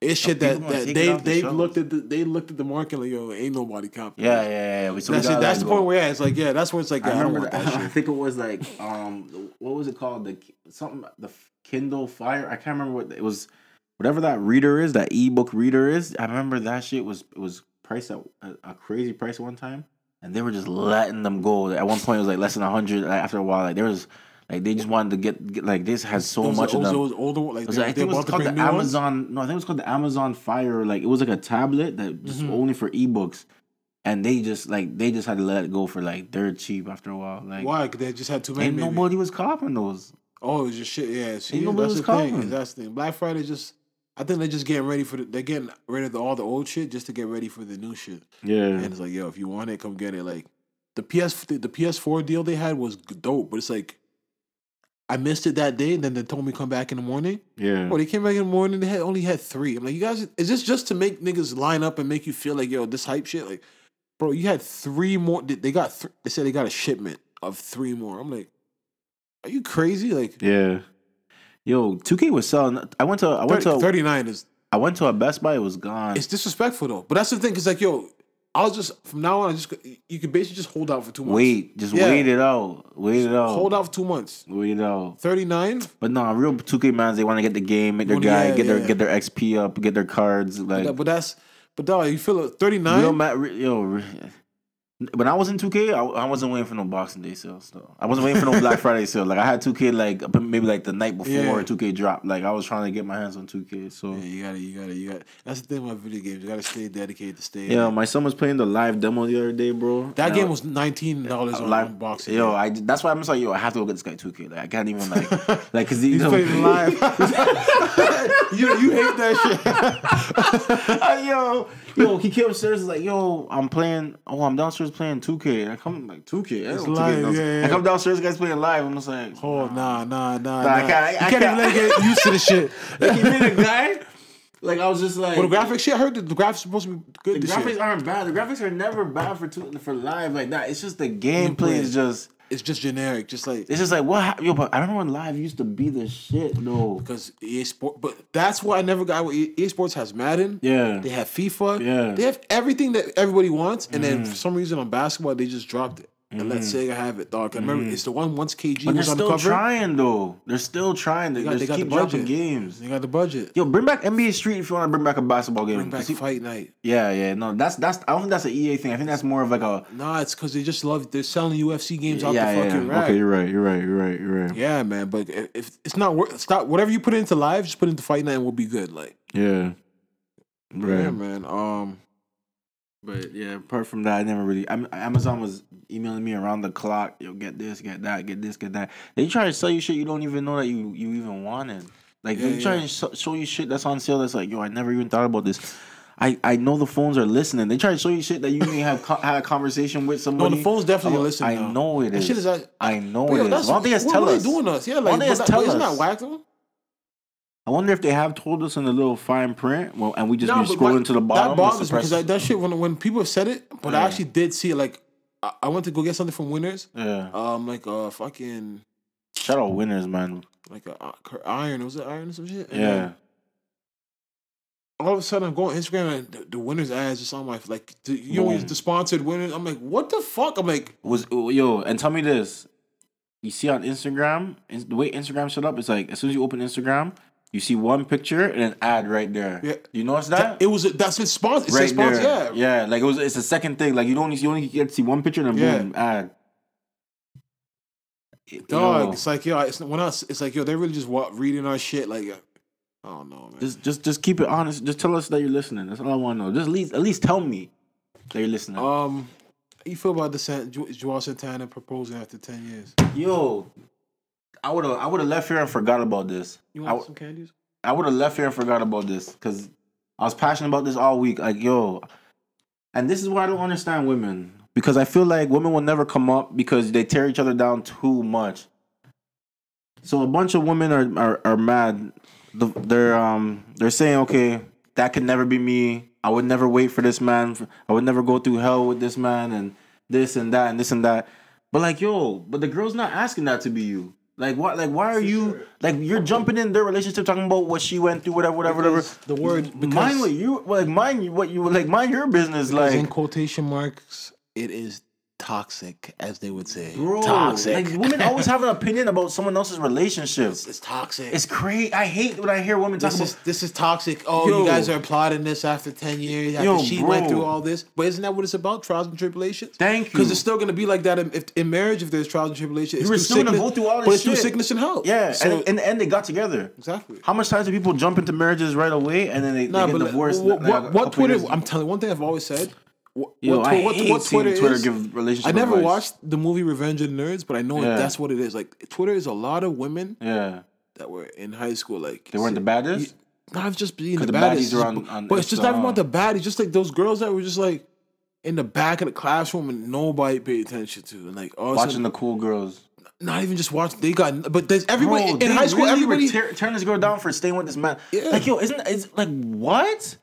It's shit that, that take they off the they shelves. looked at the they looked at the market like yo ain't nobody confident. yeah, yeah, yeah. yeah. So that's it. That's let the point where yeah, it's like yeah, that's where it's like yeah, I I, remember want that. that I think it was like um, what was it called? The something the Kindle Fire. I can't remember what it was. Whatever that reader is, that ebook reader is. I remember that shit was it was priced at a, a crazy price one time, and they were just letting them go. At one point, it was like less than a hundred. After a while, like there was like they just wanted to get, get like this has so Those, much of them. those older like It was they, like- I they think it was called the new ones? Amazon. No, I think it was called the Amazon Fire. Like it was like a tablet that just Mm-hmm. only for ebooks, and they just like they just had to let it go for like dirt cheap after a while. Like Why? 'Cause they just had too many. ain't maybe. nobody was copping those. Oh, it was just shit. Yeah, see, Ain't nobody that's was the thing. That's the thing. Black Friday just. I think they're just getting ready for the. They're getting rid of the, all the old shit just to get ready for the new shit. Yeah, And it's like, yo, if you want it, come get it. Like the PS, the, the PS4 deal they had was dope, but it's like, I missed it that day, and then they told me come back in the morning. yeah. Oh, they came back in the morning. They had only had three. I'm like, you guys, is this just to make niggas line up and make you feel like, yo, this hype shit? Like, bro, you had three more. They they got. Th- they said they got a shipment of three more. I'm like, are you crazy? Like, Yeah. Yo, 2K was selling. I went to I went 30, to 39 is I went to a Best Buy. It was gone. it's disrespectful though. But that's the thing, cause like, yo, I'll just from now on, I just you can basically just hold out for two months. Wait, just Yeah. wait it out. Wait it out. Hold out for two months. Wait it out. 39 But no, real 2K mans, they want to get the game, make their Money, guy, yeah, get their get their XP up, get their cards. Like But, but that's but dog, you feel it 39? real ma- yo. When I was in 2K, I, I wasn't waiting for no Boxing Day sales. though. I wasn't waiting for no Black Friday sale. Like I had 2K like maybe like the night before Yeah. 2K dropped. Like I was trying to get my hands on 2K. So Yeah, you gotta, you gotta, you gotta. That's the thing about video games. You gotta stay dedicated to stay. yeah, my son was playing the live demo the other day, bro. that game I- was nineteen dollars on, live boxing. Yo, I that's why I'm just like, yo, I have to go get this guy 2K. Like I can't even like, like, cause you He's know, playing live. you you hate that shit. Uh, yo, yo, he came upstairs. He's like, yo, I'm playing. Oh, I'm downstairs playing 2K. I come like 2K. I, It's don't 2K live, yeah, yeah. I come downstairs. Guys playing live. I'm just like, Oh nah nah nah. Nah, I nah. can't- I- you I can't, can't. even let it get used to the shit. like he made a guy. Like I was just like, But the graphics shit, I heard that the graphics supposed to be good. the graphics shit. aren't bad. The graphics are never bad for two, for live like that. It's just the Gameplay. is just. It's just generic, just like It's just like what hap- yo, but I remember when live used to be the shit No, because EA Sport. But that's why I never got. what EA Sports has Madden. Yeah. They have FIFA. Yeah. They have everything that everybody wants, and then mm. for some reason on basketball they just dropped it and let Sega have it, dog. I remember it's the one once KG Mm-hmm. But they're was on the still cover. trying though. They're still trying. They, They got, they got keep the dropping games. They got the budget. Yo, bring back NBA Street if you want to bring back a basketball game. Bring back 'Cause fight night. Yeah, yeah, no, that's that's. I don't think that's an EA thing. I think that's more of like a. Nah, it's because they just love. They're selling UFC games out yeah, the fucking yeah. rack. Okay, you're right. You're right. You're right. You're right. Yeah, man. But if, if it's not worth, stop whatever you put into live, just put into fight night and we'll be good. Like, Yeah. Right. yeah, man. Um, But yeah, apart from that, I never really. I'm, Amazon was emailing me around the clock. Yo, get this, get that, get this, get that. They try to sell you shit you don't even know that you you even wanted. Like Yeah, they try yeah. to sh- show you shit that's on sale. That's like, yo, I never even thought about this. I, I know the phones are listening. They try to show you shit that you may have co- had a conversation with somebody. no, the phone's definitely Oh, listening. I now. know it That is. shit is that- I know But yo, it is. that's Why don't they just what tell are us? they doing us? Yeah, Why like, don't they that- tell but isn't us? that whack though? I wonder if they have told us in the little fine print, well, and we just Nah, be scrolling to the bottom. That bothers me because that, that shit when when people have said it, but I actually did see it. Like, I, I went to go get something from Winners. yeah. Um, like uh, fucking Shout out winners, man. like a, uh, iron. Was it iron or some shit? And Yeah. All of a sudden, I'm going on Instagram and the, the winners ads just on my like the, you know the sponsored winners. I'm like, what the fuck? I'm like, was yo and tell me this you see on instagram the way instagram set up it's like as soon as you open instagram you see one picture and an ad right there Yeah. you notice that it was that's his sponsor. It right says sponsor. there Yeah, yeah like it was it's the second thing like you don't you only get to see one picture and then Yeah. boom ad Dog, yo, it's like yo, it's when us, it's like yo, they're really just wa- reading our shit. Like, I don't know, man. just just just keep it honest. Just tell us that you're listening. That's all I want to know. Just at least at least tell me that you're listening. Um, you feel about the San, Juelz Santana proposing after ten years? Yo, I would have I would have left here and forgot about this. You I, want some candies? I would have left here and forgot about this because I was passionate about this all week. Like, yo, and this is why I don't understand women because I feel like women will never come up because they tear each other down too much. So a bunch of women are are, are mad. They're um they're saying, okay, that could never be me. I would never wait for this man. I would never go through hell with this man and this and that and this and that. But like, yo, but the girl's not asking that to be you. Like what? Like why are you like you're jumping in their relationship talking about what she went through, whatever, whatever, whatever. The word- because- mind what you like, mind what you like, mind your business. Like in quotation marks, it is toxic, as they would say. bro, toxic. like women always have an opinion about someone else's relationship. it's, it's toxic. It's crazy. I hate when I hear women talk this about. is this is toxic. Oh, Yo. you guys are applauding this after ten years after Yo, she went through all this. But isn't that what it's about? Trials and tribulations. Thank you. Because it's still gonna be like that in, if, in marriage. If there's trials and tribulations, We're through still gonna go through all this but it's through shit. sickness and health. Yeah, So, and in the end they got together. exactly. How much times do people jump into marriages right away and then they, Nah, they get divorced? what, like, what, what Twitter? I'm telling you, one thing I've always said. What, Yo, what, I what, hate what Twitter Twitter give relationship I never advice. watched the movie Revenge of the Nerds, but I know Yeah. that's what it is. Like Twitter is a lot of women Yeah, that were in high school. Like they weren't the baddest. not just being the, the baddest, baddies are on- on but it's just not even about the baddies. Just like those girls that were just like in the back of the classroom and nobody paid attention to, and like all Watching sudden, the cool girls. not even just watch. They got, but there's everybody Bro, in high school. really everybody were tear, tearing this girl down for staying with this man. Yeah. Like yo, isn't it's like what?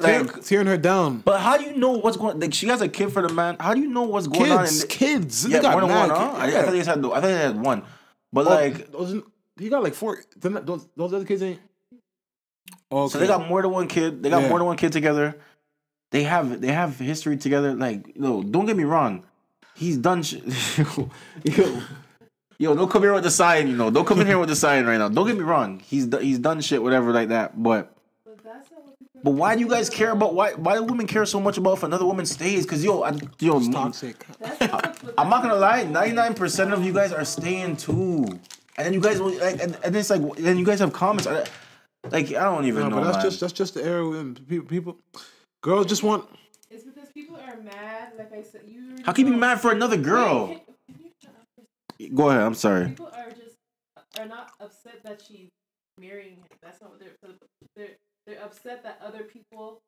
Tearing, Like, tearing her down. but how do you know what's going? Like she has a kid for the man. How do you know what's going on? Kids, In the, kids. They yeah, got more than one. Huh? kids. I, I thought they had. I thought they had one. But Oh, like, those, he got like four. Those, those other kids ain't. Okay. so they got more than one kid. They got Yeah. more than one kid together. They have they have history together. Like no, don't get me wrong. He's done. Sh- yo, yo, don't come here with the sign. You know, don't come in here with the sign right now. Don't get me wrong. He's he's done shit, whatever like that. But But why do you guys care about why why do women care so much about if another woman stays? Cause yo, I, yo, toxic. That's I'm not gonna lie, 99 percent of you guys are staying too, and then you guys will, like, and, and it's like, then you guys have comments, like I don't even No, know. but that's man. just that's just the era when people, people girls just want. It's because people are mad. Like I said, you. How can you be mad for another girl? Wait, can- can you shut up for a Go ahead. I'm sorry. people are just are not upset that she's marrying him. That's not what they're. They're they're upset that other people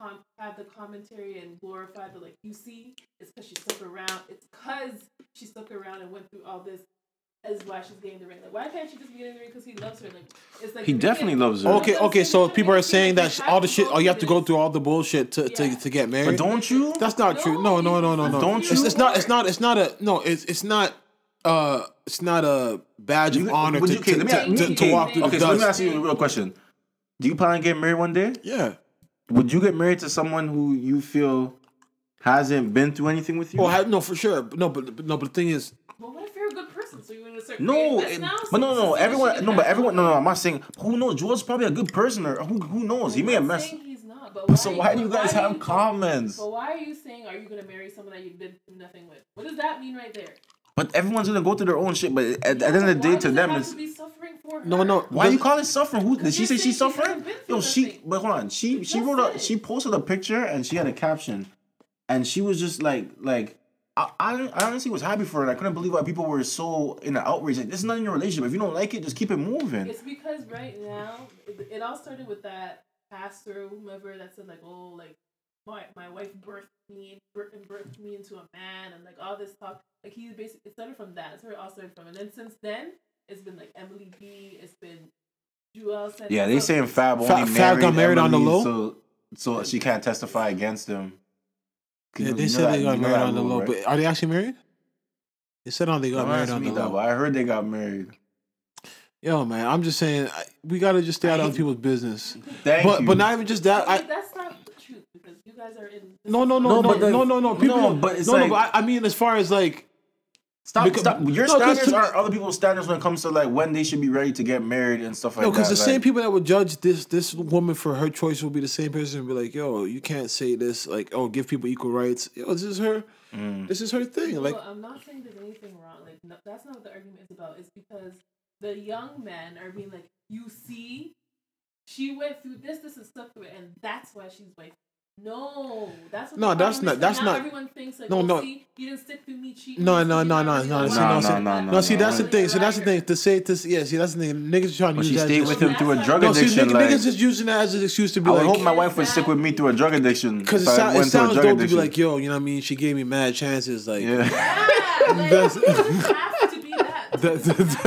com- have the commentary and glorify the like you see. It's because she stuck around. It's because she stuck around and went through all this. Is why she's getting the ring. Like, why can't she just be getting the ring because he loves her? Like, it's like He the definitely beginning- loves her. Okay, okay. So people are saying that sh- all the shit, oh, you have to go through all the bullshit to to, Yeah. to get married. But don't you? That's not true. No, no, no, no, no. Don't It's, you? it's not. It's not. It's not a. No. It's it's not. Uh, it's not a badge of You- honor would to, okay, to, me to, ask- to, to walk through Okay, the so let me ask you a real question. Do you plan on getting married one day? Yeah. Would you get married to someone who you feel hasn't been through anything with you? Oh, I, no, for sure. No, but, but no. But the thing is, But what if you're a good person? So you're gonna start. No, creating this it- now? but no, So- no, so everyone, no, but everyone, no, no, I'm not saying. Who knows? George's probably a good person, or who, who knows? He may have I'm messed. saying he's not. But why, So why do you guys have you- comments? But why are you saying are you gonna marry someone that you've been through nothing with? What does that mean right there? But everyone's gonna go through their own shit. But at, at the end of the day, to them, have it's to be suffering for no, no. why you does- call it suffering? Who did she say she's saying she suffering? hasn't been through Yo, she. nothing. But hold on, she she wrote a she posted a picture and she had a caption, and she was just like like. I, I, I honestly was happy for it. I couldn't believe why people were so in an outrage. Like, this is not in your relationship. If you don't like it, just keep it moving. It's because right now it, it all started with that pastor, or whomever that said like, oh, like my my wife birthed me, birthed, and birthed me into a man, and like all this talk. Like he basically it started from that. That's where it all started from. And then since then, it's been like Emily B. It's been Juelz. Santana. Yeah, they saying Fab Fa- only Fab got married on the low? so so she can't testify against him Yeah, you they know said that- they you got married on the low. right? But are they actually married? They said on they got Don't married ask on me the that, low. but I heard they got married. Yo, man, I'm just saying I, we gotta just stay out of other people's business. Thank But you. but not even just that. But I that's not the truth because you guys are in. no no no No, no the- no no no people no, but it's no no. But I, I mean, as far as like stop, because- stop. Your no, 'cause standards to- are other people's standards when it comes to like when they should be ready to get married and stuff like no, that. No, because the like, same people that would judge this this woman for her choice will be the same person and be like, yo, you can't say this. Like, oh, give people equal rights. Yo, this is her. Mm. this is her thing. Like, I'm not saying there's anything wrong. Like no, that's not what the argument is about. It's because the young men are being like, you see, she went through this, this, and stuff through it, and that's why she's wife. No, that's what No, the that's not- that's not- Everyone thinks like, No, oh, no. See, you didn't stick through me cheating. No, you no, didn't no, no, no. See, didn't no, see, that. no, no, no, see, no, that's the thing. So that's the thing to say to yeah. See, that's the thing. Niggas trying to But use she stayed just- with him through a that's drug why- No, see, addiction. niggas, like, niggas just using that as an excuse to be I would like, hope my wife would stick with me through a drug addiction. because it, if it went through a sounds drug dope to be like, yo, you know what I mean? She gave me mad chances. Like, yeah. Yeah, That's- it doesn't have to be that. that-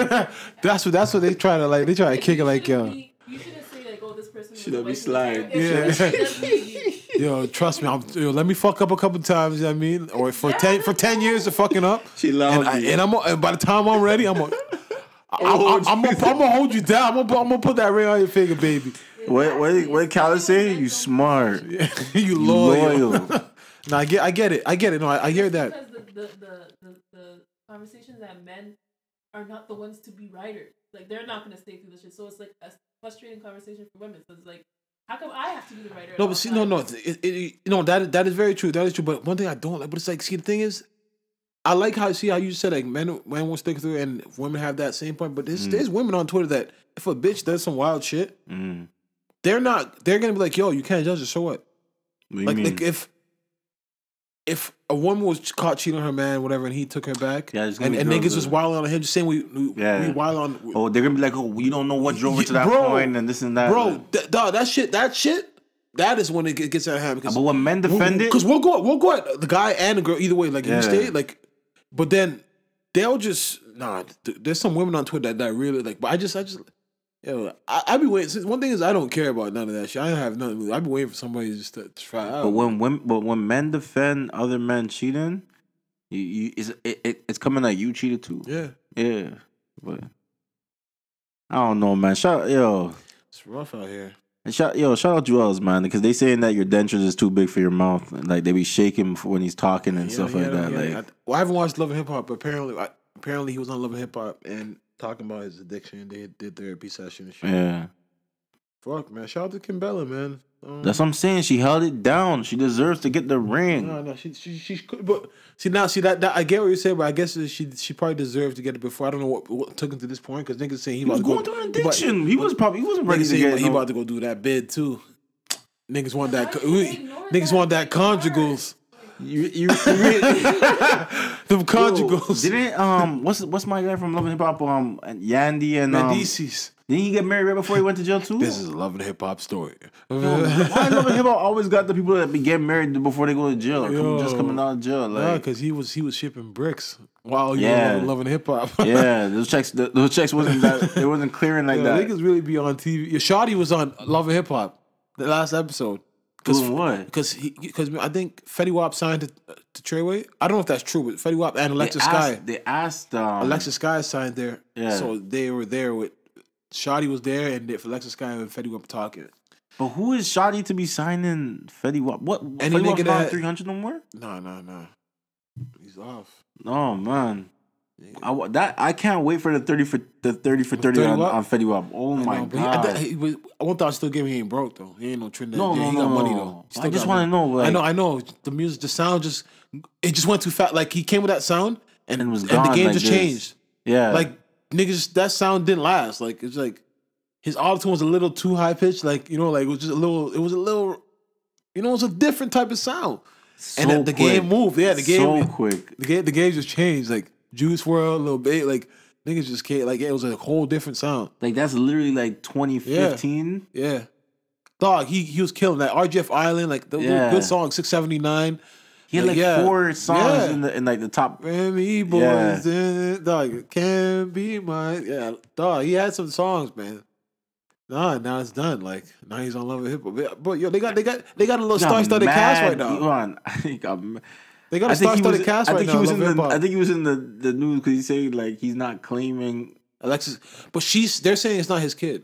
that- that's what that's what they try to like. They try to kick it like, You shouldn't yo, You shouldn't say like, oh, this person. Should was I be away from slide? Yeah. Yo, trust me. I'm, yo, let me fuck up a couple times. You know what I mean? Or for ten for ten years of fucking up. She And, loud. I, and I'm and by the time I'm ready, I'm gonna. I'm, I'm, I'm, gonna, hold you down. I'm gonna, I'm gonna put that ring on your finger, baby. What what what did Khaled say? You smart. you You loyal. loyal. no, I get, I get it. I get it. No, I, I hear that. Because the, the, the, the, the conversations that men are not the ones to be writers. Like they're not gonna stay through the shit. So it's like a frustrating conversation for women. So it's like, how come I have to be the writer? No, but see, no, no, times? it, it, you know that that is very true. That is true. But one thing I don't like, but it's like, see, the thing is, I like how see how you said like men men will stick through, and women have that same point. But there's there's women on Twitter that if a bitch does some wild shit, Mm. they're not. They're gonna be like, yo, you can't judge her. So what? What do you Like, mean? like if if a woman was caught cheating on her man, whatever, and he took her back, Yeah, and, and niggas was wild on him, just saying we we, Yeah. we wild on. oh, they're gonna be like, oh, you don't know what drove her to that Bro, point and this and that. bro, th- dog, that shit, that shit, that is when it gets out of hand. Because But when men defend it, because we'll go, we'll go at the guy and the girl either way. Like Yeah. you stay, like, but then they'll just nah. th- There's some women on Twitter that, that really like. But I just, I just, yo, I, I be waiting. One thing is, I don't care about none of that shit. I don't have nothing. I be waiting for somebody just to try out. But when women, but when men defend other men cheating, you, you it's it, it, it's coming like you cheated too. yeah, Yeah, but I don't know, man. Shout yo, it's rough out here. and shout yo, shout out Juelz, man, because they saying that your dentures is too big for your mouth, like they be shaking when he's talking and Yeah, stuff yeah, like that. yeah, like, I, well, I haven't watched Love and Hip Hop, but apparently, I, apparently he was on Love and Hip Hop and talking about his addiction. They did therapy session and shit. yeah, Fuck, man. Shout out to Kimbella, man. Um, that's what I'm saying. She held it down. She deserves to get the ring. No, no, she she she could, but see now, see that, that I get what you're saying, but I guess she she probably deserved to get it before. I don't know what, what took him to this point because niggas saying he, He was about going go, through an he about- addiction. He was probably he wasn't ready Niggas to saying get. he no- about to go do that bid too. Niggas want that. How we- Niggas that want that big word? conjugals. You, you, you really- Them conjugals. Didn't um what's what's my guy from Love and Hip Hop um Yandy and um, Mendeecees. didn't he get married right before he went to jail too? This is a love and hip hop story. Why Love and Hip Hop always got the people that be getting married before they go to jail or come, just coming out of jail? Nah, Like because he was he was shipping bricks while you Yeah. were loving hip hop. yeah, those checks th- those checks wasn't that it wasn't clearing like Yo, that. Niggas really be on TV. Your Shotti was on Love and Hip Hop the last episode. Doing what? Because he because I think Fetty Wap signed to, to Treyway. I don't know if that's true, but Fetty Wap and They asked, Sky. they asked um, Alexis Sky signed there. Yeah. So they were there with Shotti was there and if Alexis Sky and Fetty Wap talking. but who is Shotti to be signing Fetty Wap? What Any Fetty nigga that- three hundred no more? No, no, no. He's off. Oh man. I, that I can't wait for the thirty for the thirty for thirty 30 on, on Fetty Wap. Oh my No, but he- god! I, he, was, one thought still giving he ain't broke though. He ain't no Trinidad. No, yeah, no, he no, got money though. He I just wanna money. know, like- I know, I know. The music, the sound just it just went too fast. Like he came with that sound and, And was and the game like just this. changed. yeah, Like niggas, that sound didn't last. Like it's like his auto was a little too high pitched. Like you know, like it was just a little. It was a little. You know, it was a different type of sound. so and the, the game moved. Yeah, the game. so quick. The game. The game just changed. Like Juice WRLD, Little Bait. Like niggas just came. Like it was a whole different sound. Like that's literally like 2015. Yeah. Dog, he he was killing that. RGF Island, like the Yeah. good song, six seventy nine. He had like yeah. four songs Yeah. in the in like the top. Grammy boys, eh, dog, can't be mine. Yeah, dog, he had some songs, man. Nah, now it's done. Like now he's on Love and Hip Hop. But yo, they got they got they got a little Got star studded cast right now. Hold on, he got ma- They got a think star he was. studded cast I right think now. he was in the. I think he was in the the news because he said like he's not claiming. Alexis, but she's they're saying it's not his kid,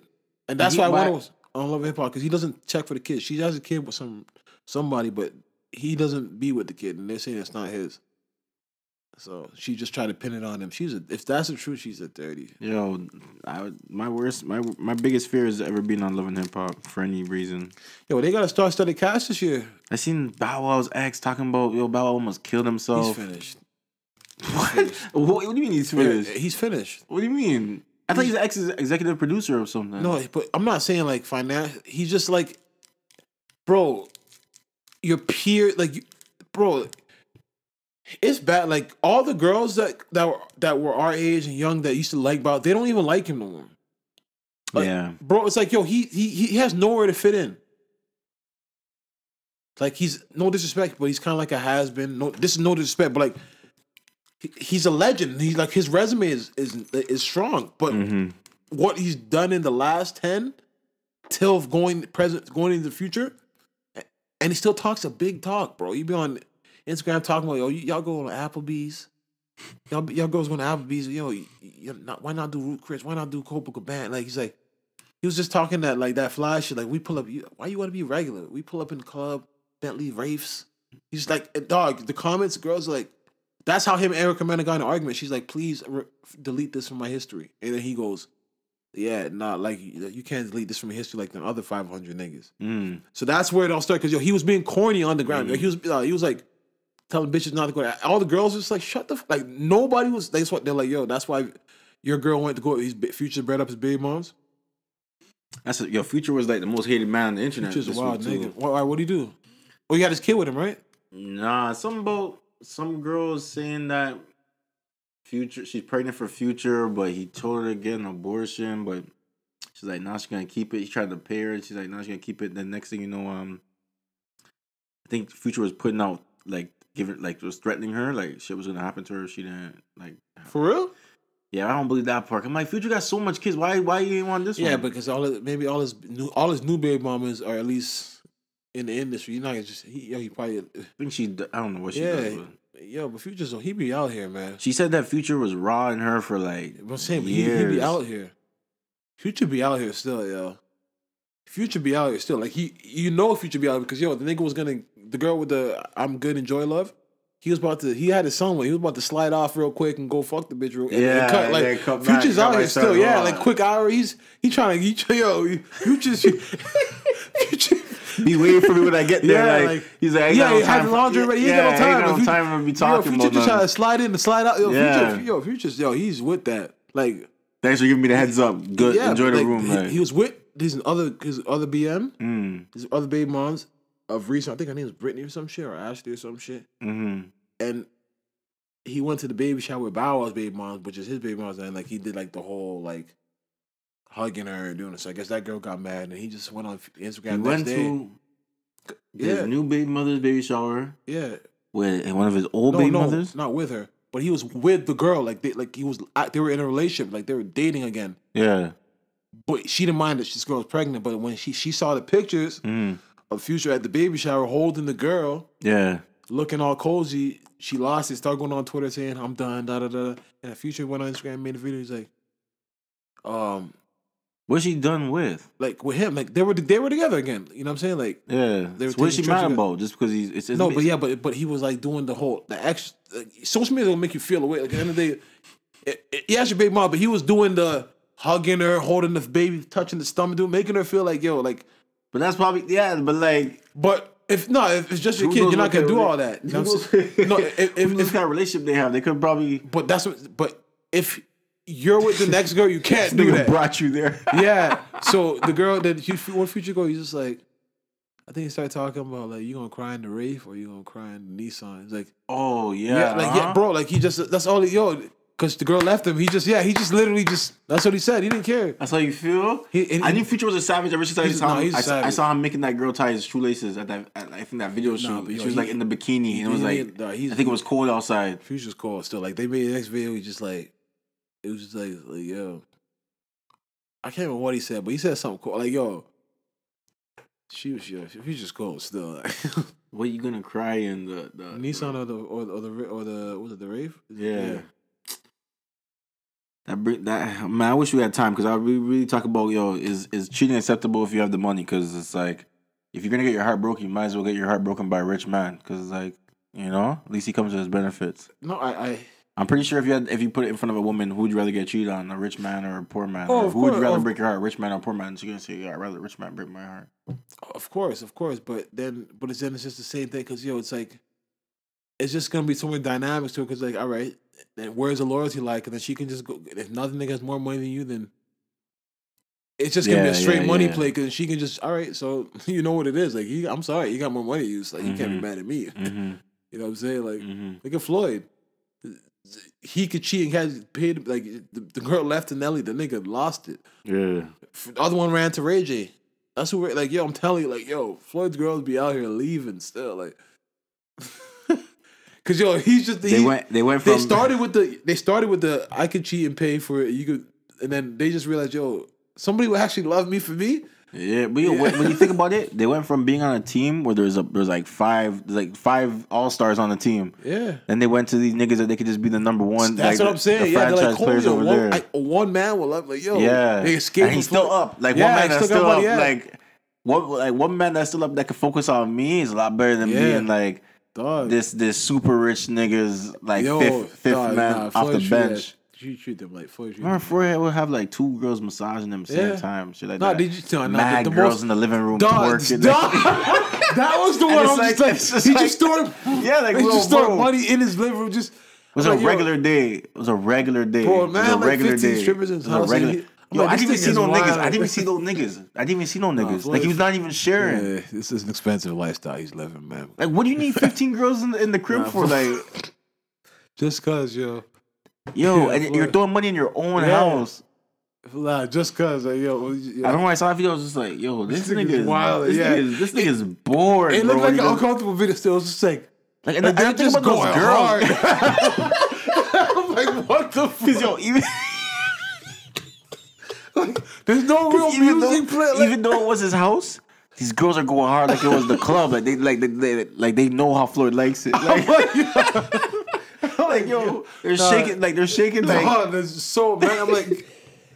and that's He- why I to on Love Hip Hop because he doesn't check for the kid. She has a kid with some somebody, but he doesn't be with the kid, and they're saying it's not his. So she just tried to pin it on him. She's a, if that's the truth, she's a thirty. Yo, I my worst, my my biggest fear is ever being on Love and Hip Hop for any reason. Yo, they got to start study cast this year. I seen Bow Wow's ex talking about yo Bow Wow almost killed himself. He's finished. What? what? What do you mean he's Yeah, finished? he's finished. What do you mean? I thought he's an ex executive producer or something. No, but I'm not saying like finance. He's just like, bro, your peer, like, bro, it's bad. Like all the girls that that were that were our age and young that used to like Bow, they don't even like him no more. Like, yeah, bro, it's like yo, he he he has nowhere to fit in. Like he's no disrespect, but he's kind of like a has been. No, this is no disrespect, but like he, he's a legend. He's like his resume is is is strong, but Mm-hmm. what he's done in the last ten till going present going into the future, and he still talks a big talk, bro. You be on Instagram talking about yo, y'all go on Applebee's. Y'all, y'all girls going to Applebee's. Yo, you, not, why not do Ruth's Chris? Why not do Copacabana? Like he's like, he was just talking that like that fly shit. Like we pull up. You, why you want to be regular? We pull up in the club, Bentley Wraiths. He's like, dog. The comments, girls like, that's how him and Erica Mena got in an argument. She's like, please re- delete this from my history. And then he goes, yeah, nah, like you can't delete this from history like the other five hundred niggas. Mm. So that's where it all started. Cause yo, he was being corny on the ground. Like, he was, uh, he was like telling bitches not to go. All the girls was just like, shut the, f-. like nobody was. That's what they're like. Yo, that's why your girl went to go. His bi- future bred up his baby moms. that's a, yo. Future was like the most hated man on the internet. Future's a wild nigga. Why? What do you do? Oh, you got his kid with him, right? Nah, some about some girls saying that future she's pregnant for future, but he told her to get an abortion, but she's like, nah, she's gonna keep it. He tried to pay her, she's like, nah, she's gonna keep it. Then next thing you know, um, I think Future was putting out like giving like was threatening her, like shit was gonna happen to her. She didn't like. For real? Yeah, I don't believe that part. I'm like, Future got so much kids. Why? Why you ain't want this Yeah, one? because all his, maybe all his new all his new baby mamas are at least in the industry. You're not just he, yo, he probably uh, I think she. I don't know what she yeah. does. But Yo, but Future's he be out here, man. she said that Future was raw in her for like. I'm saying but he, he be out here. Future be out here still, yo. Future be out here still. Like he, you know, Future be out because yo, the nigga was gonna the girl with the I'm good enjoy love. He was about to. He had his son with. He was about to slide off real quick and go fuck the bitch real. and- and Yeah, cut, like come back, Future's out here still. Yeah, raw. like quick hour. He's he trying to. He, yo, you just Future. be waiting for me when I get there. Yeah, like, like- he's like, yeah, no he had the for- laundry ready. He ain't yeah, got no time. Ain't got no Future- time to be Yo, talking Future about just trying to slide in and slide out. Yo, Yeah. Future, yo, Future's yo, he's with that. Like, Thanks for giving me the heads up. Good, yeah, enjoy the like, room. He, Like, he was with his other his other BM, mm, his other baby moms of recent. I think her name was Brittany or some shit or Ashley or some shit. hmm And he went to the baby shower with Bow Wow's baby moms, which is his baby moms, and like he did like the whole like hugging her and doing this. So I guess that girl got mad, and he just went on Instagram. He went day. to Yeah. his new baby mother's baby shower yeah, with one of his old no, baby no, mothers. not with her, but he was with the girl. Like they, like he was, they were in a relationship, like they were dating again. Yeah. But she didn't mind that this girl was pregnant. But when she she saw the pictures Mm, of Future at the baby shower holding the girl, yeah. looking all cozy, she lost it. Started going on Twitter saying, "I'm done." Da da da. And the Future went on Instagram, made a video. He's like, um, What's she done with? like with him, like they were they were together again. You know what I'm saying? Like Yeah. They were So what's she mad about? Just because he's it's, it's no, but yeah, but but he was like doing the whole the ex. Like, social media will make you feel away. Like at the end of the day, it, it, your baby mom, but he was doing the hugging her, holding the baby, touching the stomach, doing making her feel like yo, like. But that's probably yeah. But like, But if no, if it's just your kid, you're not gonna do all that. You know who what I'm knows- saying? no, if, if, if, kind of relationship they have? They could probably but that's what. But if you're with the next girl, you can't do that. brought you there. yeah. So the girl that you one future girl, he's just like, I think he started talking about like you gonna cry in the Wraith or you gonna cry in the Nissan. It's like oh yeah, yeah, like yeah, huh? bro, like he just that's all he yo. Cause the girl left him. He just yeah, he just literally just that's what he said. He didn't care. That's how you feel. He- and I knew Future was a savage ever since I saw him. I, I saw him making that girl tie his shoelaces at that. At, I think that video shoot. yo, she was he- like in the bikini, and it was he- like nah, I think it was cold outside. Future's cold still. Like they made the next video, he just like it was just like, like yo. I can't remember what he said, but he said something cool. Like, yo, she was yo, Future's cold still. What you gonna cry in the the Nissan or the or, or the or the was it the Wraith? Yeah. That bring that man. I wish we had time because I really really talk about yo is is cheating acceptable if you have the money because it's like if you're gonna get your heart broken you might as well get your heart broken by a rich man because it's like You know, at least he comes with his benefits. No, I, I I'm pretty sure if you had if you put it in front of a woman, who would you rather get cheated on, a rich man or a poor man? Oh, of who would you rather break your heart, a rich man or a poor man? She's gonna say, yeah, I'd rather a rich man break my heart. Of course, of course, but then, but it's then it's just the same thing because yo, it's like, it's just gonna be so many dynamics to it. Because like, all right, then where's the loyalty like? And then she can just go. If nothing nigga has more money than you, then it's just gonna be a straight yeah, money yeah. play. Because she can just, all right, so you know what it is. Like, you, I'm sorry, you got more money than you. So like, you can't be Mhm. mad at me. Mm-hmm. You know what I'm saying? Like, Mm-hmm. look at Floyd. He could cheat and had paid like the, the girl left to Nelly. The nigga lost it. Yeah. The other one ran to Ray J. That's who like, yo, I'm telling you, like, yo, Floyd's girls be out here leaving still, like, cause yo, he's just They he- went. They went from. They started with the they started with the I could cheat and pay for it. You could, and then they just realized, yo, somebody would actually love me for me. Yeah, but yo, when, when you think about it, they went from being on a team where there's a there's like five there's like five all stars on the team. Yeah, Then they went to these niggas that they could just be the number one. that's like, what I'm saying. The yeah, franchise like, players over one, there. I, one man will love like, yo, yeah, they escaped and he's still up. Like Yeah, one man that's still up. yeah. Like what? Like one man that's still up that can focus on me is a lot better than Yeah. being like Dog. this this super rich niggas like Yo, fifth fifth dog, man nah, off the bench. You treat them like Floyd. Remember, Floyd would have like two girls massaging them at the same Yeah. time. Shit like Nah, that. did you- nah, nah, Mad the- the girls most- in the living room Dog, twerking. dog. that was the one. I'm like- just like, just he like- just stored. Yeah, like, he just stored money in his living room. Just It was I'm a like, yo, regular day. It was a regular day. Bro, It was man, a like regular 15 day. strippers in It his was a regular. Yo, like, I didn't even see no niggas. I didn't even see no niggas. I didn't even see no niggas. Like he was not even sharing. Yeah, this is an expensive lifestyle he's living, man. Like, what do you need 15 girls in the, in the crib Nah, for? Like, Just cause, yo, yo, Yeah, and you're throwing money in your own Yeah. house. nah, just cause, like, yo, yo. I don't know. why I saw that video. I was just like, yo, this, This nigga is wild, This yeah. nigga is this nigga is bored. It looked like an uncomfortable video. Still, it was just like, Like, and like they're just about going those girls. I'm like, what the fuck? Cause yo, even Like, there's no real even though, music play. Like, even though it was his house, these girls are going hard like it was the club. Like they like they, they like they know how Floyd likes it. Like, like yo, they're Nah. shaking like they're shaking like oh, this is so man. I'm like,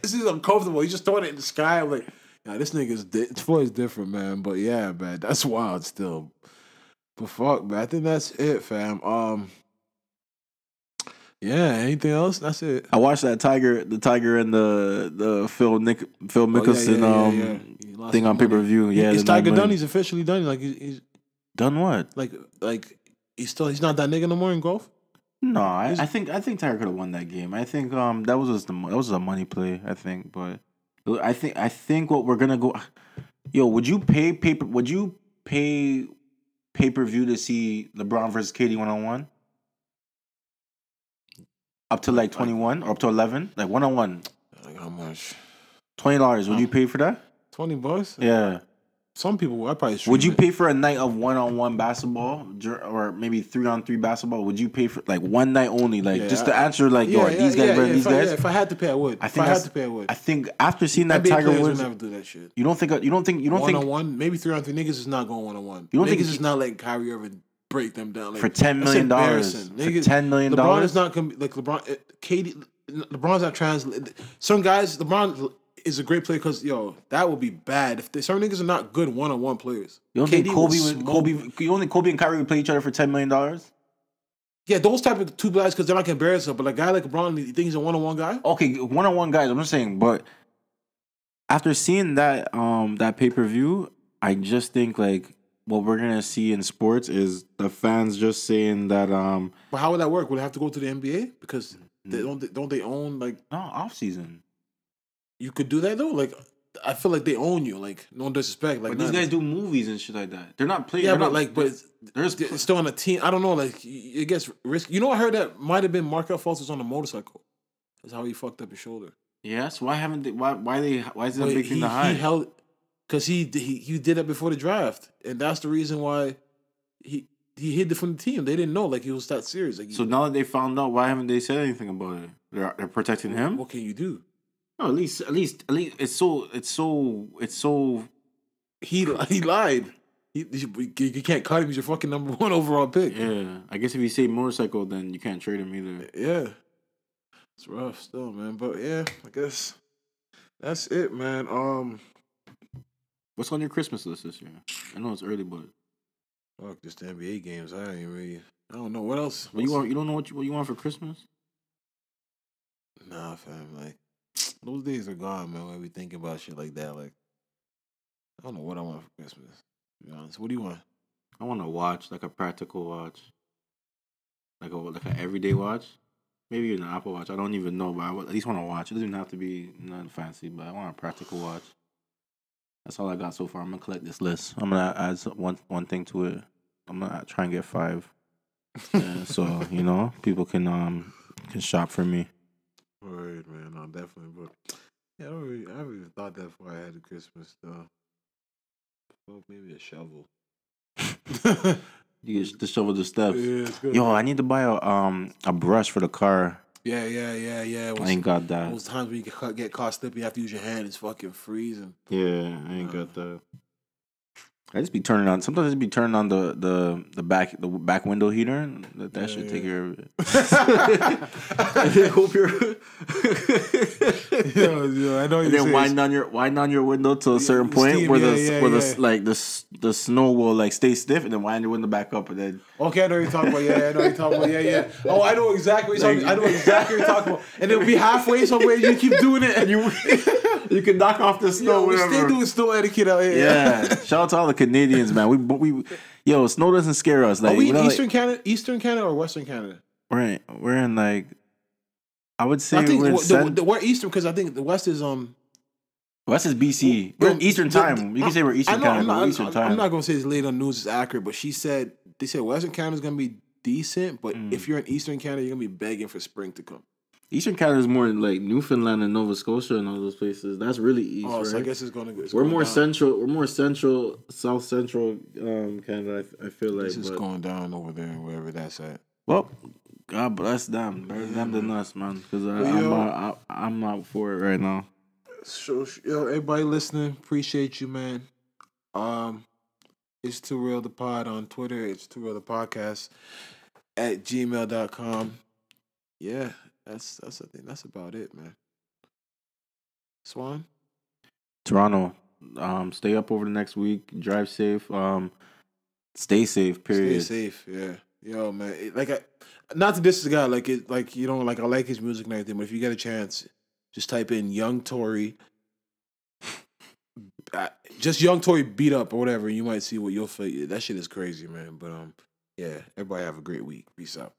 this is uncomfortable. He's just throwing it in the sky. I'm like, yeah, this nigga's di- Floyd's different, man. But yeah, man, that's wild still. But fuck, man, I think that's it, fam. Um, yeah. Anything else? That's it. I watched that Tiger, the Tiger and the the Phil Nick Phil Oh, yeah, Mickelson yeah, yeah, um yeah. He thing on pay per view. Yeah, nine Tiger done? He's officially done. Like he's, he's done what? like like he's still he's not that nigga no more in golf. No, I, I think I think Tiger could have won that game. I think um that was just the that was a money play. I think, but I think I think what we're gonna go. Yo, would you pay paper? Would you pay pay per view to see LeBron versus KD one on one? Up to like twenty one or up to eleven, like one on one. Like how much? Twenty dollars. Would you pay for that? Twenty bucks? Yeah. Some people I probably Would you it. pay for a night of one on one basketball or maybe three on three basketball? Would you pay for like one night only? Like Yeah, just to answer like, yo, Yeah, yeah, these guys yeah, better yeah. than these if I, guys? yeah, if I had to pay, I would. I if think I had to pay, I would. I think after seeing that NBA Tiger Woods, would never do that shit. you don't think you don't think you don't think one on one, maybe three on three. Niggas is not going one on one. You don't niggas think is he- not letting Kyrie Irving break them down. Like, for ten million dollars, embarrassing. for Niggas- ten million LeBron dollars, is not gonna be like LeBron. KD, LeBron's not trans. Some guys, LeBron is a great player because yo, that would be bad if they, some niggas are not good one on one players. you don't think Kobe, would, Kobe, you don't think Kobe and Kyrie would play each other for ten million dollars? Yeah, those type of two guys because they're not gonna embarrass them. But a guy like LeBron, you think he's a one on one guy? Okay, one on one guys. I'm just saying, but after seeing that um that pay per view, I just think like what we're gonna see in sports is the fans just saying that um But how would that work? Would it have to go to the NBA because they don't don't they own like no off season. you could do that though? Like I feel like they own you. Like no disrespect. Like But these guys do movies and shit like that. They're not playing. Yeah, they're but not, like, but they're it's still on a team. I don't know. Like, it gets risky. You know, I heard that might have been Markelle Fultz was on a motorcycle. That's how he fucked up his shoulder. yes. Why haven't they? Why why they? Why is it a big thing to he held because he, he he did it before the draft, and that's the reason why he he hid it from the team. They didn't know like he was that serious. Like, So now that they found out, why haven't they said anything about it? They're they're protecting him. what can you do? No, at least at least at least it's so it's so it's so He he lied. He, he- you can't cut him. He's your fucking number one overall pick. yeah. I guess if you say motorcycle, then you can't trade him either. Yeah. It's rough still, man. But yeah, I guess that's it, man. Um What's on your Christmas list this year? I know it's early, but fuck just the NBA games. I ain't really I don't know what else. What you want? You don't know what you, what you want for Christmas? Nah, fam. Like those days are gone, man. When we thinking about shit like that, like I don't know what I want for Christmas. To be honest, what do you want? I want to watch like a practical watch, like a like an everyday watch. Maybe even an Apple Watch. I don't even know, but I at least want to watch. It doesn't even have to be nothing fancy, but I want a practical watch. That's all I got so far. I'm gonna collect this list. I'm gonna add one one thing to it. I'm gonna try and get five. Yeah, so you know, people can um can shop for me. Word, man. No, definitely. But yeah, I don't really, I haven't even thought that far ahead of Christmas though. Well, maybe a shovel. You get to shovel the steps. Yeah, it's good. Yo, I need to buy a um a brush for the car. Yeah, yeah, yeah, yeah. I ain't got that. Those times when you get caught, get caught slipping, you have to use your hand. It's fucking freezing. Yeah, I ain't got that. I just be turning on. Sometimes I just be turning on the the the back the back window heater, and that, that should take care of it. I hope you're. yo, yo, I know and then wind down your wind down your window to a certain point steam, where the yeah, yeah, where the like the the snow will like stay stiff, and then wind your window back up, and then Okay, I know what you're talking about. Yeah, I know what you're talking about. Yeah, yeah. Oh, I know exactly what you're talking. I know exactly what you're talking about. And it'll be halfway somewhere. You keep doing it, and you you can knock off the snow. yo, we still doing snow etiquette out here. Yeah, shout out to all the Canadians, man. We we yo snow doesn't scare us. Like Are we you in know, like- Eastern Canada, Eastern Canada, or Western Canada? we're in, we're in like I would say I think we're, in the, cent- the, we're Eastern because I think the West is um. West is BC. We're Yo, Eastern the- time. You can say we're Eastern know, Canada. I'm but not, Eastern I'm, time. I'm not gonna say this lady on news is accurate, but she said they said Western Canada's gonna be decent, but Mm. if you're in Eastern Canada, you're gonna be begging for spring to come. Eastern Canada is more like Newfoundland and Nova Scotia and all those places. That's really east, Oh, right? so I guess it's gonna. It's we're going more down. central. We're more central, south central um, Canada. I, I feel like. This is but- going down over there, wherever that's at. well, God bless them. Better them than us, man. Because Well, I'm yo- not, I, I'm not for it right now. So, yo, everybody listening, appreciate you, man. Um, it's too real the pod on Twitter. It's too real the podcast at gmail.com. Yeah, that's that's I think that's about it, man. Swan, Toronto, um, stay up over the next week. Drive safe. Um, stay safe. Period. Stay safe. Yeah, yo, man. It- like, I, not to diss the guy, like it, like you know, like I like his music and everything, but if you get a chance, just type in Young Tory. Uh, just Young Tory beat up or whatever, and you might see what you'll feel. That shit is crazy, man. But um, yeah, everybody have a great week. Peace out.